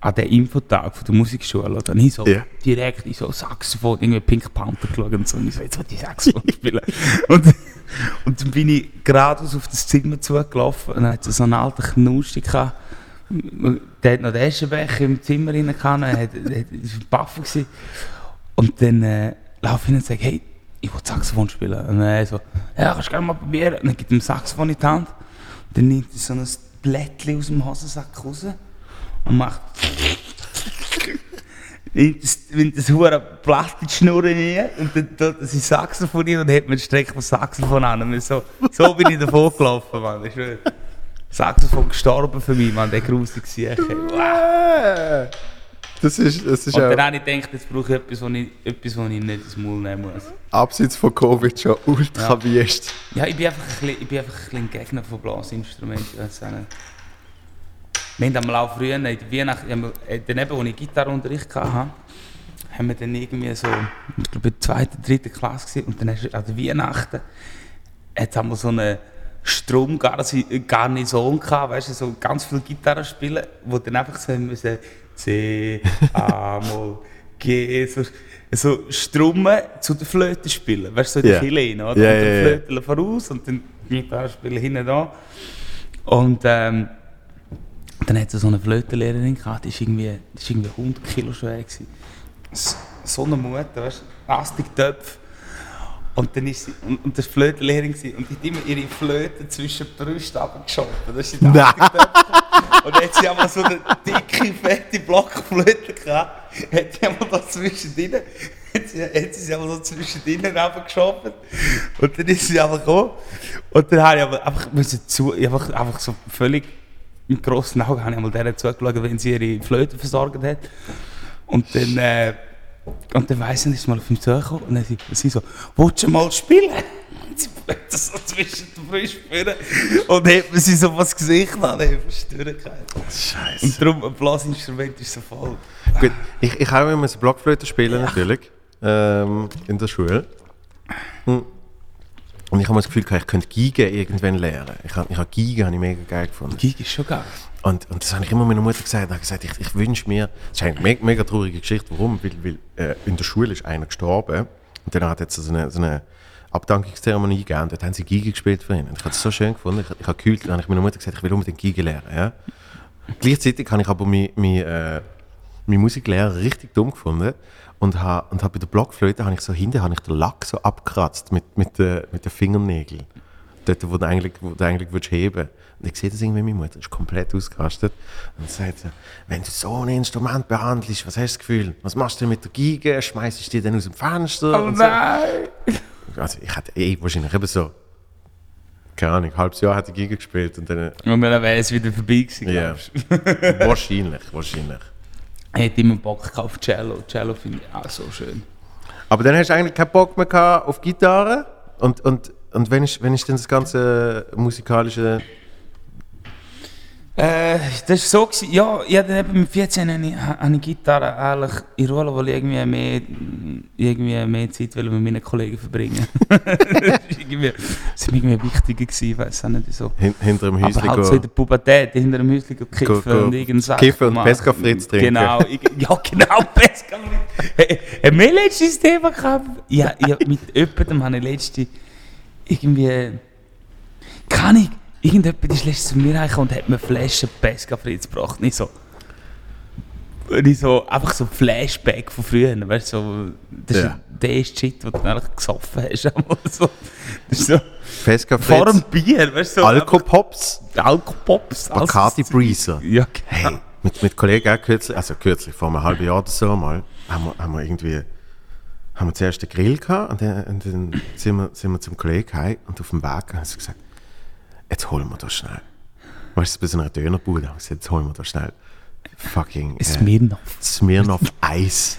an den Infotag von der Musikschule, oder? Und ich so Ja. direkt in so Saxophon, irgendwie Pink Panther geschaut und so, und ich so, jetzt will ich Saxophon [LAUGHS] spielen. und, und dann bin ich geradeaus auf das Zimmer zugelaufen und dann hat so einen alten Knusti gehabt, der hat noch den Eschenbecher im Zimmer rein gehabt, er hat, das gewesen. Und dann äh, laufe ich hin und sage, hey, ich will Saxophon spielen. Und er so, ja, kannst du gerne mal probieren. Und dann gibt ihm Saxophon in die Hand. Und dann nimmt er so ein Blättchen aus dem Hosensack raus und macht nimmt das, nimmt das hure Blatt in die Schnur rein und dann tut sein Saxophon rein und hat mir Strecke vom Saxophon an. Und so, so bin ich davon gelaufen, Mann. Ich schwöre. Saxophon gestorben für mich, Mann. Der gruselig Sieg. Wow. Das ist, das ist Und dann auch habe ich gedacht, jetzt brauche ich etwas, was ich, etwas, was ich nicht ins Maul nehmen muss. abseits von Covid schon ultra Ja. wüst. Ja, ich bin einfach ein bisschen, ich bin einfach ein bisschen Gegner von Blasinstrumenten. Wir haben einmal auch früher in der Weihnacht, ja, wir- äh, daneben, wo ich Gitarrenunterricht hatte, haben wir dann irgendwie so, ich glaube in der zweiten, dritten Klasse gewesen, und dann hast du an der Weihnachten, jetzt haben wir so eine Stromgarnison gehabt, weißt du, so ganz viele Gitarren spielen, wo dann einfach so müssen C, A, [LAUGHS] Moll, G, so, so Strummen zu der Flöte spielen, weißt du, so der Kille rein, oder? Ja, und dann. Flöte voraus und dann Gitarre spielen hinten da. Und ähm, dann hat es so eine Flötenlehrerin gehabt, die ist irgendwie, die ist irgendwie 100 Kilo schwer gewesen. So eine Mutter, weißt du, Plastiktöpfe. Und dann ist sie, und, und das war Flötenlehrerin gewesen, und die hat immer ihre Flöte zwischen die Brüste abgeschoben. Das ist die Nein. Und dann hat sie aber so eine dicke, fette Blockflöte gehabt. Hat sie aber da zwischendrin, hat sie, hat sie sie aber so zwischendrin abgeschoben. Und dann ist sie aber gekommen. Und dann habe ich aber einfach, müssen zu, einfach, einfach so völlig mit grossen Augen habe ich einmal der zugeschaut, wenn sie ihre Flöte versorgt hat. Und dann, äh, und dann weiss ich, ist mal auf mich zugekommen und dann sie, sie so, willst du mal spielen? Und [LAUGHS] sie flöte so zwischen den Brüsten führen und hat mir sie so was Gesicht an, dann verstört Scheiße. Und darum, ein Blasinstrument ist so voll. Gut, ich, ich habe immer so Blockflöte spielen natürlich ähm, in der Schule. Hm. Und ich habe das Gefühl, ich könnte Geige irgendwann lernen. Ich habe ich habe Geige habe ich mega geil gefunden. Gig ist schon geil. Und, und das habe ich immer meiner Mutter gesagt. Ich habe gesagt, ich, ich wünsche mir, das ist eine mega, mega traurige Geschichte. Warum? Weil, weil äh, in der Schule ist einer gestorben und dann hat jetzt so eine, so eine Abdankungszeremonie gegeben und dort haben sie Geige gespielt für ihn. Und ich habe es so schön gefunden. Ich, ich habe gekühlt, dann habe meiner Mutter gesagt, ich will unbedingt Geige lernen. Ja? Gleichzeitig habe ich aber meinen mein, äh, mein Musiklehrer richtig dumm gefunden und habe und hab bei der Blockflöte habe ich so hinten habe ich den Lack so abgekratzt mit, mit, den, mit den Fingernägeln. Dort, wo du eigentlich, wo du eigentlich willst heben Und ich sehe das irgendwie, meine Mutter ist komplett ausgerastet und sagt wenn du so ein Instrument behandelst, was hast du das Gefühl? Was machst du denn mit der Geige? Schmeißt du die dann aus dem Fenster? Oh und so. nein! Also ich hätte eh wahrscheinlich eben so, keine Ahnung, ein halbes Jahr hat die Geige gespielt und dann, Und dann wäre es wieder vorbei gewesen, du? [LAUGHS] [LAUGHS] wahrscheinlich, wahrscheinlich. Ich hätte immer Bock auf Cello. Cello finde ich auch so schön. Aber dann hast du eigentlich keinen Bock mehr auf Gitarre und, und, und wenn ist, wenn ist denn das ganze musikalische... Äh, das war so, ja, ich hatte eben mit 14 habe ich, ich Gitarre eigentlich in Rolle, weil ich irgendwie mehr, irgendwie mehr Zeit will mit meinen Kollegen verbringen. [LAUGHS] das war irgendwie wichtiger gewesen, ich weiß auch nicht so. Hin, hinter dem Aber Häuschen halt so in der Pubertät, hinter dem Häuschen kiffen Go- go- und irgendeinen Sack kiffen und machen. Pesca Fritz trinken. Genau, ich, ja genau, [LAUGHS] Pesca Fritz. Hey, Haben wir letztes Thema gehabt? Ja, ja mit jemandem habe ich letzte irgendwie... Kann ich... Irgendjemand ist letztens zu mir reingekommen und hat mir Flaschen Pesca Fritz gebracht. Nicht so... Nicht so, einfach so Flashback von früher, weißt du, so, das ist Ja. der erste Shit, den du eigentlich gesoffen hast. [LAUGHS] so, das ist so, Pesca vor dem Fritz, Bier, weißt du, so, Alkopops, Alkopops. Bacardi Breezer. Ja, genau. Hey, mit, mit Kollegen auch kürzlich, also kürzlich, vor einem halben Jahr oder so mal, haben wir, haben wir irgendwie, haben wir zuerst den Grill gehabt und dann, und dann sind, wir, sind wir zum Kollegen heim und auf dem Weg haben sie gesagt, jetzt holen wir das schnell. Weißt du, bei so einer Dönerbude haben sie gesagt, jetzt holen wir das schnell. Fucking äh, Smirnoff. Smirnoff Eis.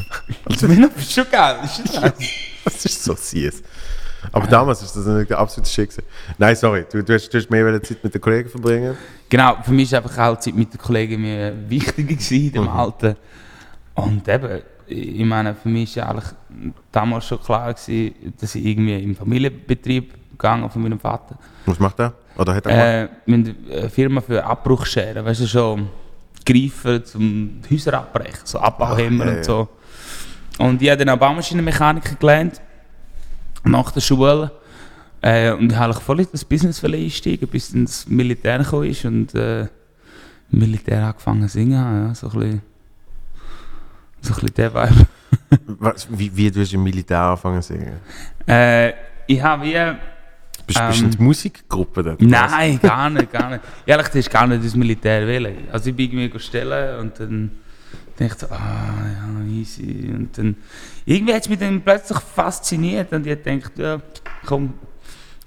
[LAUGHS] Smirnoff ist schon geil. Das ist so süß. Aber damals ist das nicht der absolute gewesen. Nein, sorry, du, du, hast, du hast mehr Zeit mit den Kollegen verbringen. genau, für mich ist einfach auch Zeit mit den Kollegen mir wichtiger gewesen dem Mhm. Alter. Und eben, ich meine, für mich ist eigentlich damals schon klar gewesen, dass ich irgendwie im Familienbetrieb gegangen von meinem Vater. Was macht er? Oder hat er gemacht? Äh, wir haben eine Firma für Abbruchscheren, weißt du, schon Greifen zum Häuser abbrechen, so Abbauhämmer und so. Und ich habe dann auch Baumaschinenmechaniker gelernt, nach der Schule. Äh, und ich habe voll in das Business einsteigen, bis das Militär gekommen ist und äh, im Militär angefangen zu singen. Ja, so ein bisschen, so ein bisschen der Vibe. [LAUGHS] Was, wie, wie du im Militär angefangen zu singen? Äh, ich habe wie... Bist du du in Ähm, die Musikgruppe dort? Nein, gar nicht, gar nicht. Ehrlich, das ist gar nicht das Militär wählen. Also ich bin irgendwie stellen und dann denke ich so, ah ja, easy. Und dann irgendwie hat es mich dann plötzlich fasziniert und ich gedacht, ja, komm,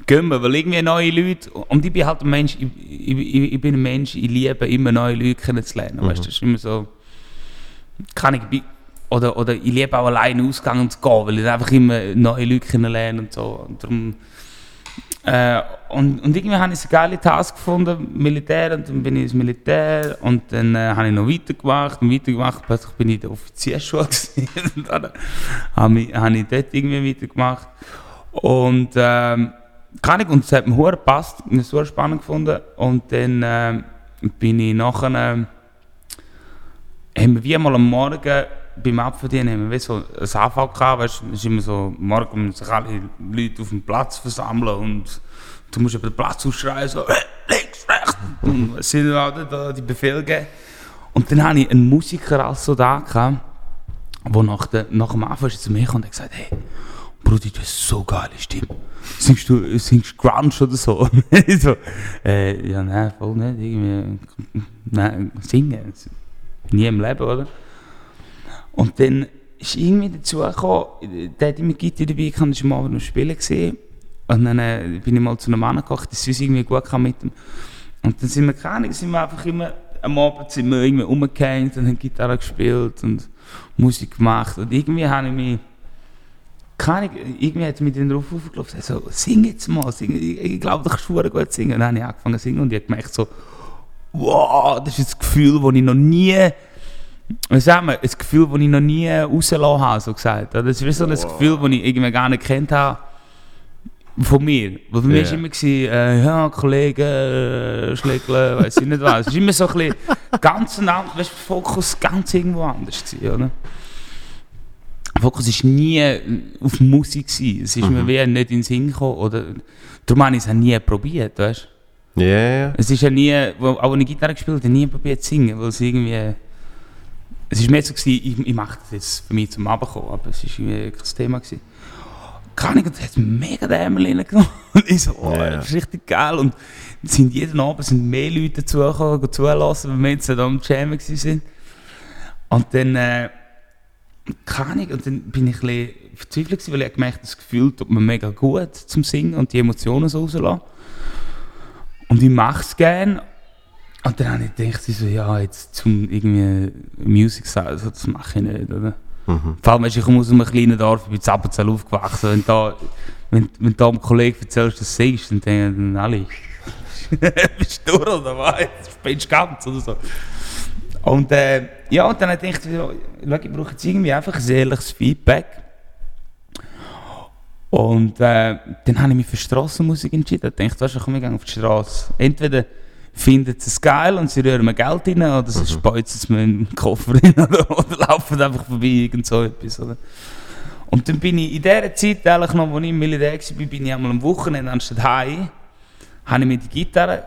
gehen wir, weil irgendwie neue Leute, und ich bin halt ein Mensch, ich, ich, ich, ich bin ein Mensch, ich liebe immer neue Leute kennenzulernen. Weißt du, das ist immer so, kann ich, oder, oder ich liebe auch alleine ausgegangen zu gehen, weil ich einfach immer neue Leute kennenlerne und so. Und darum, äh, und, und irgendwie habe ich eine geile Task gefunden, Militär, und dann bin ich ins Militär und dann äh, habe ich noch weitergemacht und weitergemacht, plötzlich bin ich in der Offiziersschule [LAUGHS] und dann habe ich, habe ich dort irgendwie weitergemacht. Und ähm, kann ich, und es hat mir gepasst, ich habe es spannend gefunden. Und dann ähm, bin ich nachher, ähm, haben wir wie mal am Morgen beim Abverdienen haben wir so ein AV gehabt, weißt es ist immer so, morgen müssen sich alle Leute auf dem Platz versammeln und du musst über den Platz ausschreien, so, «Hey, links, rechts, und es sind alle da die Befehle gegeben. Und dann hatte ich einen Musiker als so da, gehabt, der nach, nach dem Anfang zu mir gekommen und gesagt, hey, Bruder, du hast so geile Stimme. Singst du, singst Grunge oder so? [LAUGHS] So äh, ja, nein, voll nicht. Irgendwie, nein, singen. Nie im Leben, oder? Und dann ist irgendwie dazu gekommen, der hat mit Gitarre dabei, ich habe schon mal noch spielen gesehen. Und dann äh, bin ich mal zu einem Mann gekocht, dass es irgendwie gut mit ihm. Und dann sind wir keine sind wir einfach immer am Abend sind wir irgendwie umgehängt und haben Gitarre gespielt und Musik gemacht. Und irgendwie habe ich mich, keine irgendwie hat mich dann darauf aufgelaufen, so, sing jetzt mal, sing, ich, ich glaube, du kannst gut singen. Und dann habe ich angefangen zu singen und ich habe gemerkt so, wow, das ist ein Gefühl, das ich noch nie, was sagen wir, ein Gefühl, das ich noch nie rausgelassen habe, so gesagt. Das ist wie so ein Gefühl, das ich irgendwie gar nicht kennt habe von mir. Weil bei mir Ja. war immer, äh, ja, Kollegen, äh, Schlägle, weiß ich nicht was. Es ist immer so ein bisschen ganz ein anderes, weißt, du, Fokus ganz irgendwo anders gewesen, oder? Fokus war nie auf Musik. Gewesen. Es ist mir wie nicht in den Sinn gekommen. Oder, darum habe ich es auch nie probiert, weißt du? Ja, ja. Es ist ja nie, auch wenn ich Gitarre gespielt habe, nie probiert zu singen, weil es irgendwie... Es war mehr so, gewesen, ich, ich mache das jetzt für mich zum Abkommen, aber es war irgendwie kein Thema. Gewesen. Keine Ahnung, und hat mega Dämel reingenommen. [LAUGHS] Und ich so, oh, Ja. das ist richtig geil. Und sind jeden Abend sind mehr Leute dazugekommen, zulassen, weil wir jetzt nicht am Jammen waren. Und dann, äh, keine Ahnung, und dann bin ich ein bisschen verzweifelt weil ich gemerkt habe, das Gefühl tut mir mega gut zum Singen und die Emotionen so rauslassen. Und ich mache es gerne. Und dann habe ich gedacht, so, ja, jetzt zum irgendwie Music Style, so, das mache ich nicht, oder? Mhm. Vor allem, du, ich komme aus einem kleinen Dorf, ich bin in Zappenzell aufgewachsen. Wenn, da, wenn, wenn du einem Kollegen erzählst, dass du singst, dann denken dann alle, [LAUGHS] bist du durch oder was? Jetzt spielst du ganz oder so. Und äh, ja, und dann habe ich gedacht, ja, ich brauche jetzt irgendwie einfach ein ehrliches Feedback. Und äh, dann habe ich mich für Strassenmusik entschieden. Ich dachte, weißt du, komm, ich gehe auf die Straße. Entweder finden sie es geil und sie rühren mir Geld rein, oder sie speuzen es mir in den Koffer rein, [LAUGHS] oder, oder laufen einfach vorbei, irgend so etwas. Oder? Und dann bin ich in dieser Zeit, eigentlich noch, als ich im Militär war, bin ich einmal am Wochenende anstatt heim, habe ich mir die Gitarre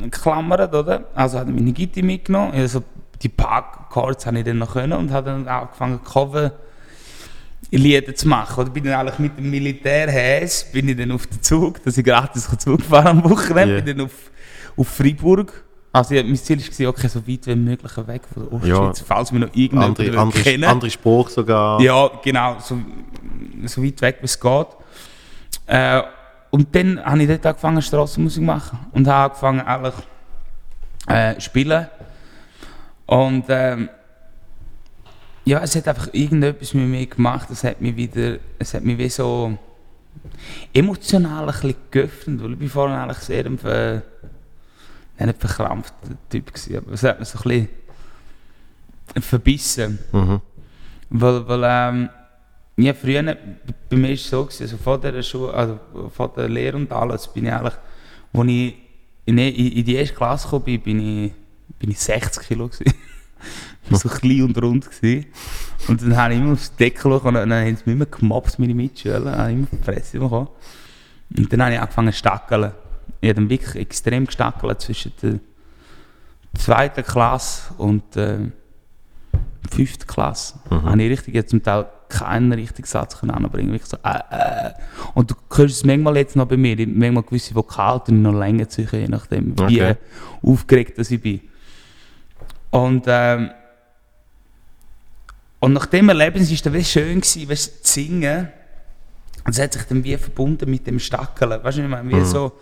geklammert, oder? Also habe ich meine Gitarre mitgenommen, also die paar Chords habe ich dann noch können und habe dann angefangen, Cover Lieder zu machen. Oder bin dann eigentlich mit dem Militärhäs, bin ich dann auf den Zug, dass ich gratis Zug fahren am Wochenende, Ja. bin dann auf, auf Freiburg. Also ja, mein Ziel war, okay, so weit wie möglich weg von der Ostschweiz, Ja. falls wir noch irgendjemand Andere, andere, kennen. andere Spruch sogar. Ja, genau, so, so weit weg wie es geht. Äh, und dann habe ich dort angefangen, Strassenmusik zu machen. Und habe angefangen, eigentlich äh, spielen. Und ähm, ja, es hat einfach irgendetwas mit mir gemacht. Es hat mich wieder, es hat mich wie so emotional ein bisschen geöffnet, weil ich bin vorhin eigentlich sehr ein, ver, nicht verkrampfter Typ gewesen, aber es hat mich so ein bisschen verbissen. Mhm. Weil, weil ähm, ja, früher, bei mir war es so, gewesen, also vor der Schule, also vor der Lehre und alles, bin ich eigentlich, als ich in, in, die erste Klasse bin, bin ich, bin ich 60 Kilo gewesen. [LAUGHS] So klein und rund. Gewesen. Und dann habe ich immer aufs Deckel und dann haben sie mich immer gemobbt, meine Mitschüler, dann habe ich immer auf die Fresse bekommen. Und dann habe ich angefangen zu stackeln. Ich habe dann wirklich extrem gestackelt zwischen der zweiten Klasse und der fünften Klasse. Mhm. Habe ich richtig, zum Teil keinen richtigen Satz anbringen. Wirklich so, äh, äh. Und du hörst es manchmal jetzt noch bei mir, ich- manchmal gewisse Vokale noch länger zu je nachdem, wie Okay. aufgeregt dass ich bin. Und, ähm, und nach dem Erlebnis war es schön, gewesen, weißt, zu singen. Und es hat sich dann wie verbunden mit dem Stackeln. Weißt du, ich meine, wie Mhm. so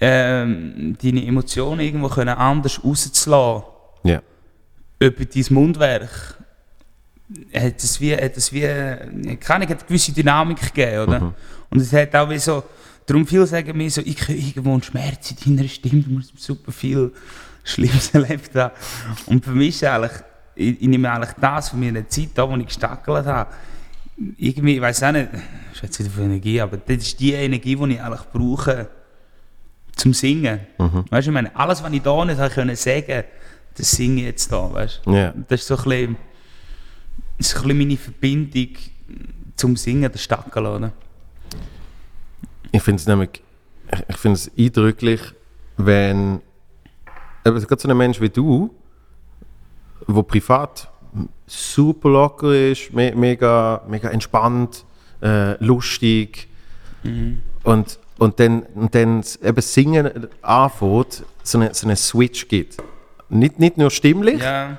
ähm, deine Emotionen irgendwo können anders rauszulassen Ja. über dein Mundwerk. Hat es wie, hat es wie, keine Ahnung, hat eine gewisse Dynamik gegeben, oder? Mhm. Und es hat auch wie so, darum viele sagen mir so, ich höre irgendwo einen Schmerz in deiner Stimme, du musst super viel Schlimmes [LAUGHS] erlebt haben. Und für mich ist eigentlich, ich, ich nehme eigentlich das von meiner Zeit da, wo ich gestackelt habe, irgendwie, ich weiß auch nicht, das ist jetzt wieder von Energie, aber das ist die Energie, die ich eigentlich brauche zum Singen. Mhm. Weißt du, ich meine, alles, was ich da nicht habe können sagen, das singe ich jetzt da, weißt du. Ja. Das ist so ein bisschen, das ist so ein bisschen meine Verbindung zum Singen, der Stackel, oder? Ich finde es nämlich ich- ich finde es eindrücklich, wenn eben gerade so ein Mensch wie du, wo privat super locker ist, me mega, mega entspannt, äh, lustig. Mhm. Und, und dann, und dann eben Singen anfängt, so einen so eine Switch gibt. Nicht, nicht nur stimmlich, Ja,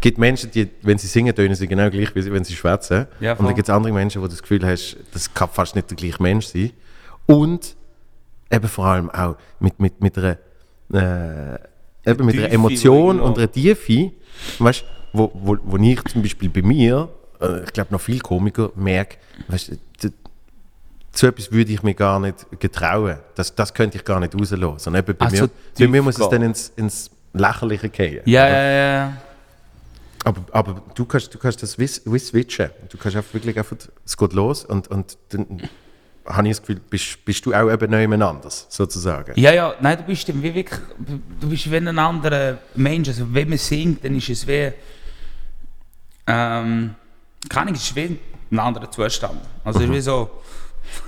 gibt Menschen, die, wenn sie singen, tönen sie genau gleich, wie sie- wenn sie schwätzen. Ja, und dann gibt es andere Menschen, wo du das Gefühl hast, das kann fast nicht der gleiche Mensch sein. Und eben vor allem auch mit, mit, mit einer, äh, eben mit einer Emotion und einer Tiefe, weißt, wo, wo, wo ich zum Beispiel bei mir, äh, ich glaube noch viel Komiker, merke, weißt, so etwas würde ich mir gar nicht getrauen. Das, das könnte ich gar nicht rauslassen. Eben bei, Ach, so mir, bei mir muss es dann ins, ins Lächerliche gehen. ja, ja, ja. Aber, aber du, kannst, du kannst das switchen. Du kannst einfach wirklich einfach, es geht los und, und dann habe ich das Gefühl, bist, bist du auch eben jemand anders, sozusagen. Ja, ja, nein, du bist wie wirklich, du bist wie ein anderer Mensch. Also wenn man singt, dann ist es wie, ähm, keine Ahnung, es ist wie ein anderer Zustand. Also es ist wie so,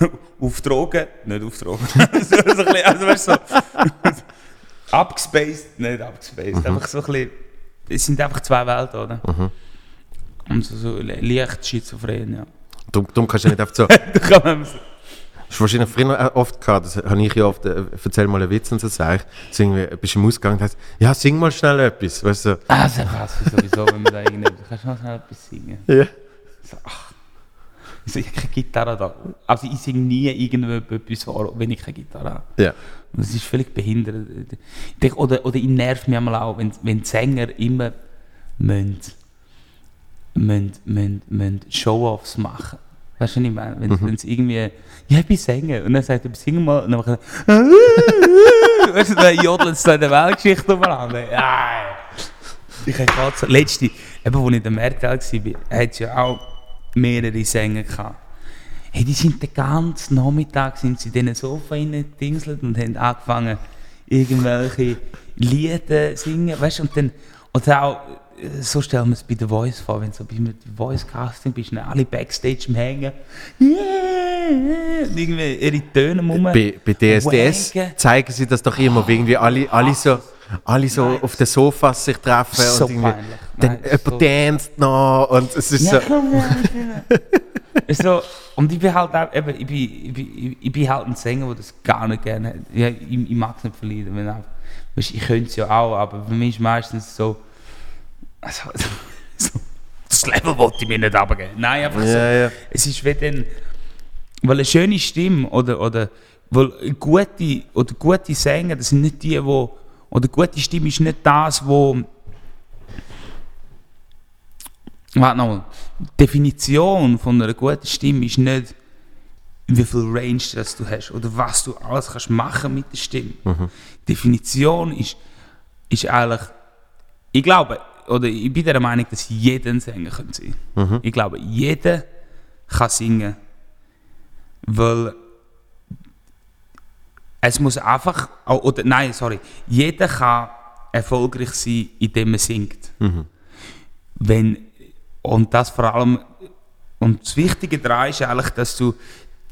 [LAUGHS] auf Drogen, nicht auf Drogen. [LAUGHS] so, so ein bisschen, also weißt du, so, [LAUGHS] abgespaced, nicht abgespaced. Einfach so ein bisschen, es sind einfach zwei Welten, oder? Und so, so le- leicht schizophren, ja. Darum, darum kannst du nicht einfach so. So- Das ist wahrscheinlich früher auch oft gehabt, das habe ich ja oft, äh, erzähl mal einen Witz und so sage ich, so irgendwie, bist du im Ausgang und hast, ja, sing mal schnell etwas, weißt du. Ah, hasse ich sowieso, wenn man da irgendetwas... Kannst du noch schnell etwas singen? Ja. So, ach. Also ich habe keine Gitarre da. Also ich singe nie irgendetwas vor, wenn ich keine Gitarre habe. Ja. Und Das ist völlig behindert. Oder, oder ich nervt mich einmal auch, wenn, wenn die Sänger immer müssen, müssen, müssen, müssen Show-Offs machen. Weißt du, was ich meine? Wenn, wenn sie irgendwie, ja, ich bin Sänger. Und dann sagt er, sing mal. Und dann macht er, [LAUGHS] weißt du, dann jodelt es der Weltgeschichte umeinander. Ja, ich habe gerade so, letzte, eben, als ich in der Merkel war, hat es ja auch mehrere Sänger gehabt. Hey, die sind den ganzen Nachmittag sind sie in diesen Sofa reingedingselt und haben angefangen, irgendwelche Lieder zu singen, weißt du, und dann, oder auch, so stellen wir es bei The Voice vor, wenn du so bei einem Voice Casting bist, dann alle Backstage am Hängen, yeah, und irgendwie ihre Töne rum. Bei, bei DSDS wanken. zeigen sie das doch immer, wie irgendwie alle, alle so, alle so Nein. auf den Sofas sich treffen So und irgendwie, peinlich. dann Nein, jemand so- tanzt noch und es ist Ja, so. Ist so, und ich bin halt auch, eben, ich bin, ich bin, ich bin halt ein Sänger, der das gar nicht gerne hat. Ich, ich mag es nicht verlieren. Wenn auch, weißt, ich könnte es ja auch, aber für mich ist meistens so, also, so das Level wollte ich mir nicht abgeben. Nein, einfach so. ja, ja. Es ist wie dann, weil eine schöne Stimme oder, oder weil gute, oder gute Sänger, das sind nicht die, wo oder gute Stimme ist nicht das, wo Warte nochmal. Die Definition von einer guten Stimme ist nicht, wie viel Range das du hast oder was du alles kannst machen mit der Stimme. Die Definition ist, ist eigentlich, ich glaube, oder ich bin der Meinung, dass jeder ein Sänger kann sein kann. Ich glaube, jeder kann singen, weil es muss einfach, oder nein, sorry, jeder kann erfolgreich sein, indem er singt. Wenn, und das vor allem, und das Wichtige daran ist eigentlich, dass du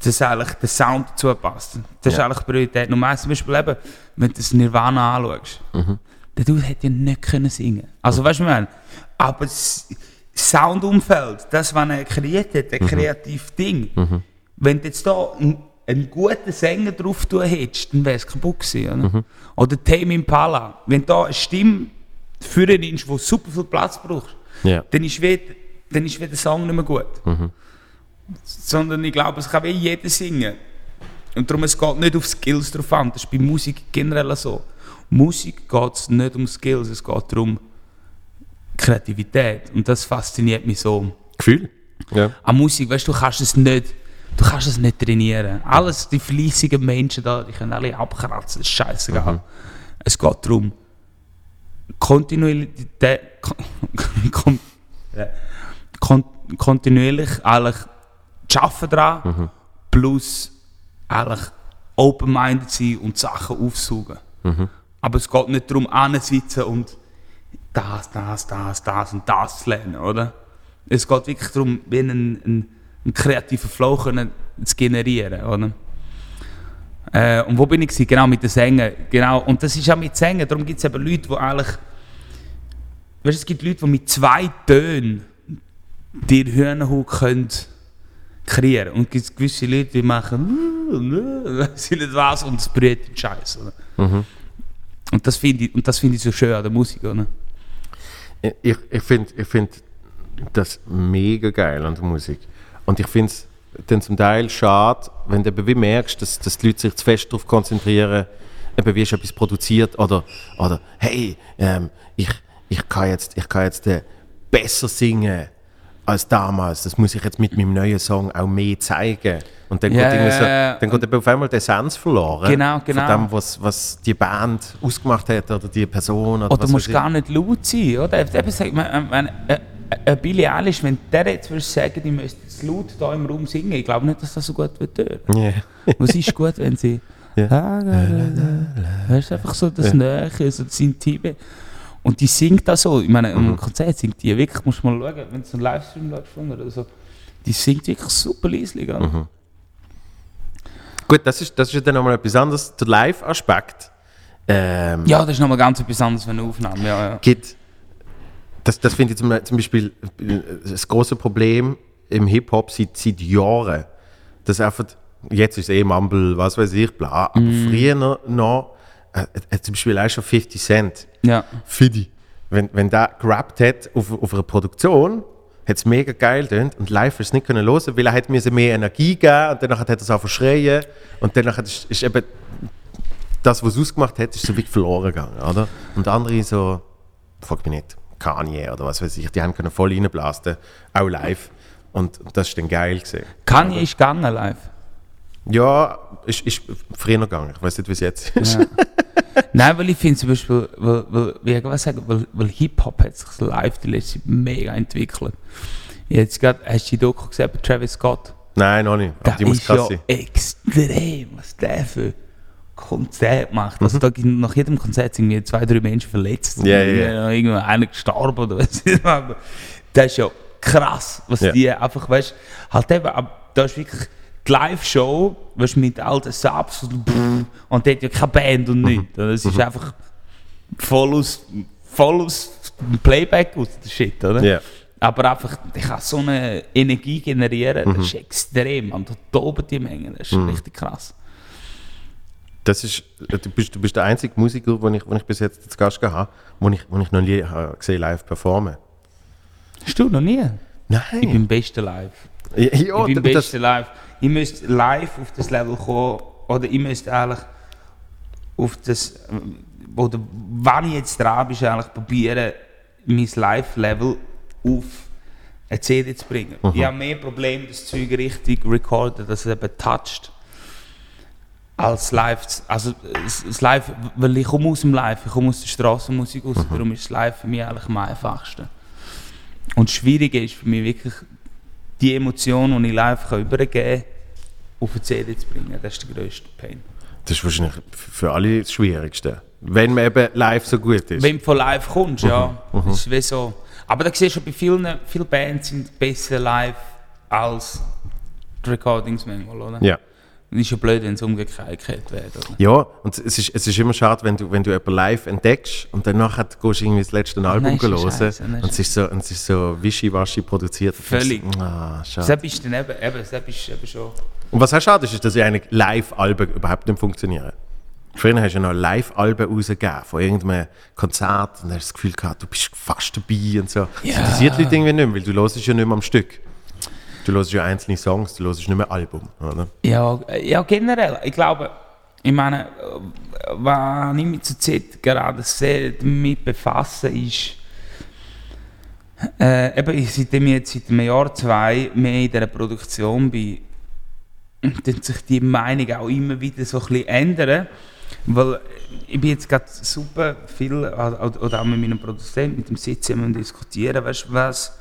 dass eigentlich der Sound dazu passt. Das Ja. ist eigentlich Priorität Nummer eins. Zum Beispiel eben, wenn du das Nirvana anschaust, der Dude hätte ja nicht können singen Also weißt du, meine? Aber das Soundumfeld, das, was er kreiert hat, ein kreatives Ding, wenn du jetzt da einen, guten Sänger drauf tun hättest, dann wäre es kaputt gewesen. Oder, oder Tame Impala, wenn du da eine Stimme führen nimmst, die super viel Platz braucht, ja. dann ist, wie, dann ist wie der Song nicht mehr gut. Sondern ich glaube, es kann wie jeder singen. Und darum, es geht nicht auf Skills drauf an. Das ist bei Musik generell so. Musik geht es nicht um Skills, es geht darum Kreativität. Und das fasziniert mich so. Gefühl. Ja. An Musik, weißt du, du kannst es nicht, du kannst es nicht trainieren. Alles, die fleissigen Menschen da, die können alle abkratzen, das ist scheißegal. Es geht darum, Kontinuität, kon, kon, kontinuierlich eigentlich zu arbeiten dran, plus eigentlich open-minded sein und Sachen aufsaugen. Aber es geht nicht darum, anzusitzen und das, das, das, das und das zu lernen, oder? Es geht wirklich darum, wie einen, einen, einen kreativen Flow können zu generieren, oder? Äh, und wo bin ich? Genau, mit den Sängern. Genau. Und das ist auch mit Sängern. Darum gibt es eben Leute, die eigentlich... Weißt es gibt Leute, die mit zwei Tönen dir Hühnerhaut können kreieren. Und es gibt gewisse Leute, die machen, [LAUGHS] ich nicht was, und es brüht den Scheiß. Mhm. Und das finde ich, und das finde ich so schön an der Musik, oder? Ich, ich finde ich find das mega geil an der Musik. Und ich finde es dann zum Teil schade, wenn du eben wie merkst, dass, dass die Leute sich zu fest darauf konzentrieren, eben wie ist etwas produziert oder, oder hey, ähm, ich, ich kann jetzt, ich kann jetzt äh, besser singen als damals. Das muss ich jetzt mit meinem neuen Song auch mehr zeigen. Und dann, Ja, geht, so, dann geht eben auf einmal der Essenz verloren. Genau, genau. Von dem, was, was die Band ausgemacht hat oder die Person. Oder, Oder was musst gar nicht laut sein, oder? Eben sagt man, wenn, äh, äh, Billie Eilish, wenn der jetzt würdest sagen, die müsste jetzt laut hier im Raum singen, ich glaube nicht, dass das so gut wird. Yeah. Und es ist gut, wenn sie. [LAUGHS] Ja. Weißt du, einfach so das Nähe, so das Intime. Und die singt da so. Ich meine, Mhm. im Konzert singt die wirklich, musst du mal schauen, wenn es einen Livestream ihr oder so. Die singt wirklich super leislich. Mhm. Gut, das ist, das ist ja dann nochmal etwas anderes. Der Live-Aspekt ähm, Ja, das ist nochmal ganz etwas anderes für eine Aufnahme. Ja, ja. gibt. Das, das finde ich zum, zum Beispiel äh, das große Problem im Hip-Hop seit, seit Jahren. Das einfach, jetzt ist es eh Mumble, was weiß ich, bla. Aber Mhm. früher noch äh, äh, zum Beispiel auch schon 50 Cent. ja. Fidi. Wenn, wenn der gerappt hat auf, auf einer Produktion, hat es mega geil getönt und live ist es nicht können hören, weil er hat mir mehr Energie geben und danach hat er es auch verschreien und danach ist, ist eben das, was es ausgemacht hat, ist so wirklich verloren gegangen, oder? Und andere so, frag mich nicht, Kanye oder was weiß ich, die haben können voll reinblasen, auch live und das ist dann geil gesehen. Kanye ist gegangen live. Ja, ist, ist früher noch gegangen, ich weiß nicht, wie es jetzt ist. Ja. Nein, weil ich finde zum Beispiel, weil, weil, wie ich was sagen, weil, weil Hip-Hop hat sich live die letzte Zeit mega entwickelt. Jetzt grad, hast du die Doku gesehen bei Travis Scott? Nein, noch nicht, aber Das die muss ist krass ja sein. extrem, was der für Konzert macht. Mhm. Also da gibt nach jedem Konzert sind mir zwei, drei Menschen verletzt. Ja, ja, Irgendwo einer gestorben oder was. Das ist ja krass, was Ja. die einfach, weißt halt eben, da ist wirklich die Live-Show, weißt, mit alten Subs und und der hat ja keine Band und nichts. Es ist einfach voll aus, voll aus dem Playback aus der Shit, oder? Ja. Aber einfach, ich kann so eine Energie generieren, Mhm. das ist extrem. Und da toben die Mengen, das ist richtig krass. Das ist, du, bist, du bist der einzige Musiker, den ich, den ich bis jetzt zu Gast gehabt habe, den ich, den ich noch nie gesehen live performen. Hast du noch nie? Nein. Ich bin bester live. ja, ich bin das, bester live. Ich müsste live auf das Level kommen, oder ich müsste eigentlich auf das, oder wann ich jetzt dran bin, ist eigentlich probieren, mein Live-Level auf eine CD zu bringen. Ich habe mehr Probleme, das Zeug richtig recorden, dass es eben toucht. Als live, zu- also das Live, weil ich komme aus dem Live, ich komme aus der Straßenmusik raus, darum ist das Live für mich eigentlich am einfachsten. Und das Schwierige ist für mich wirklich, die Emotion, die ich live kann übergeben kann, auf eine CD zu bringen. Das ist der grösste Pain. das ist wahrscheinlich für alle das Schwierigste. Wenn man eben live so gut ist. Wenn du von live kommst, ja, das ist wie so. Aber da siehst du schon bei vielen, viele Bands sind besser live als die Recordings manchmal, oder? ja. Und ist ja blöd, wenn es umgekehrt wird, oder? Ja, und es ist, es ist immer schade, wenn du, wenn du jemanden live entdeckst und dann nachher gehst du irgendwie das letzte Album ist ja hören nein, und es ist so, und es ist so wischiwaschi produziert. Völlig. Ah, schade. Das ist dann eben, eben, das ist eben schon... Und was auch schade ist, ist, dass ja eigentlich Live-Alben überhaupt nicht funktionieren. Früher hast du ja noch Live-Alben rausgegeben von irgendeinem Konzert und dann hast du das Gefühl gehabt, du bist fast dabei und so. Das Ja. interessiert die Leute irgendwie nicht mehr, weil du hörst ja nicht mehr am Stück. Du hörst ja einzelne Songs, du hörst nicht mehr Album, oder? Ja, ja, generell. Ich glaube, ich meine, was ich mich zurzeit gerade sehr damit befasse, ist, äh, eben, seitdem ich jetzt seit einem Jahr, zwei mehr in dieser Produktion bin, tut sich die Meinung auch immer wieder so ein bisschen ändern. Weil ich bin jetzt gerade super viel, oder auch mit meinem Produzenten, mit dem Sitzen und diskutieren, weißt du, was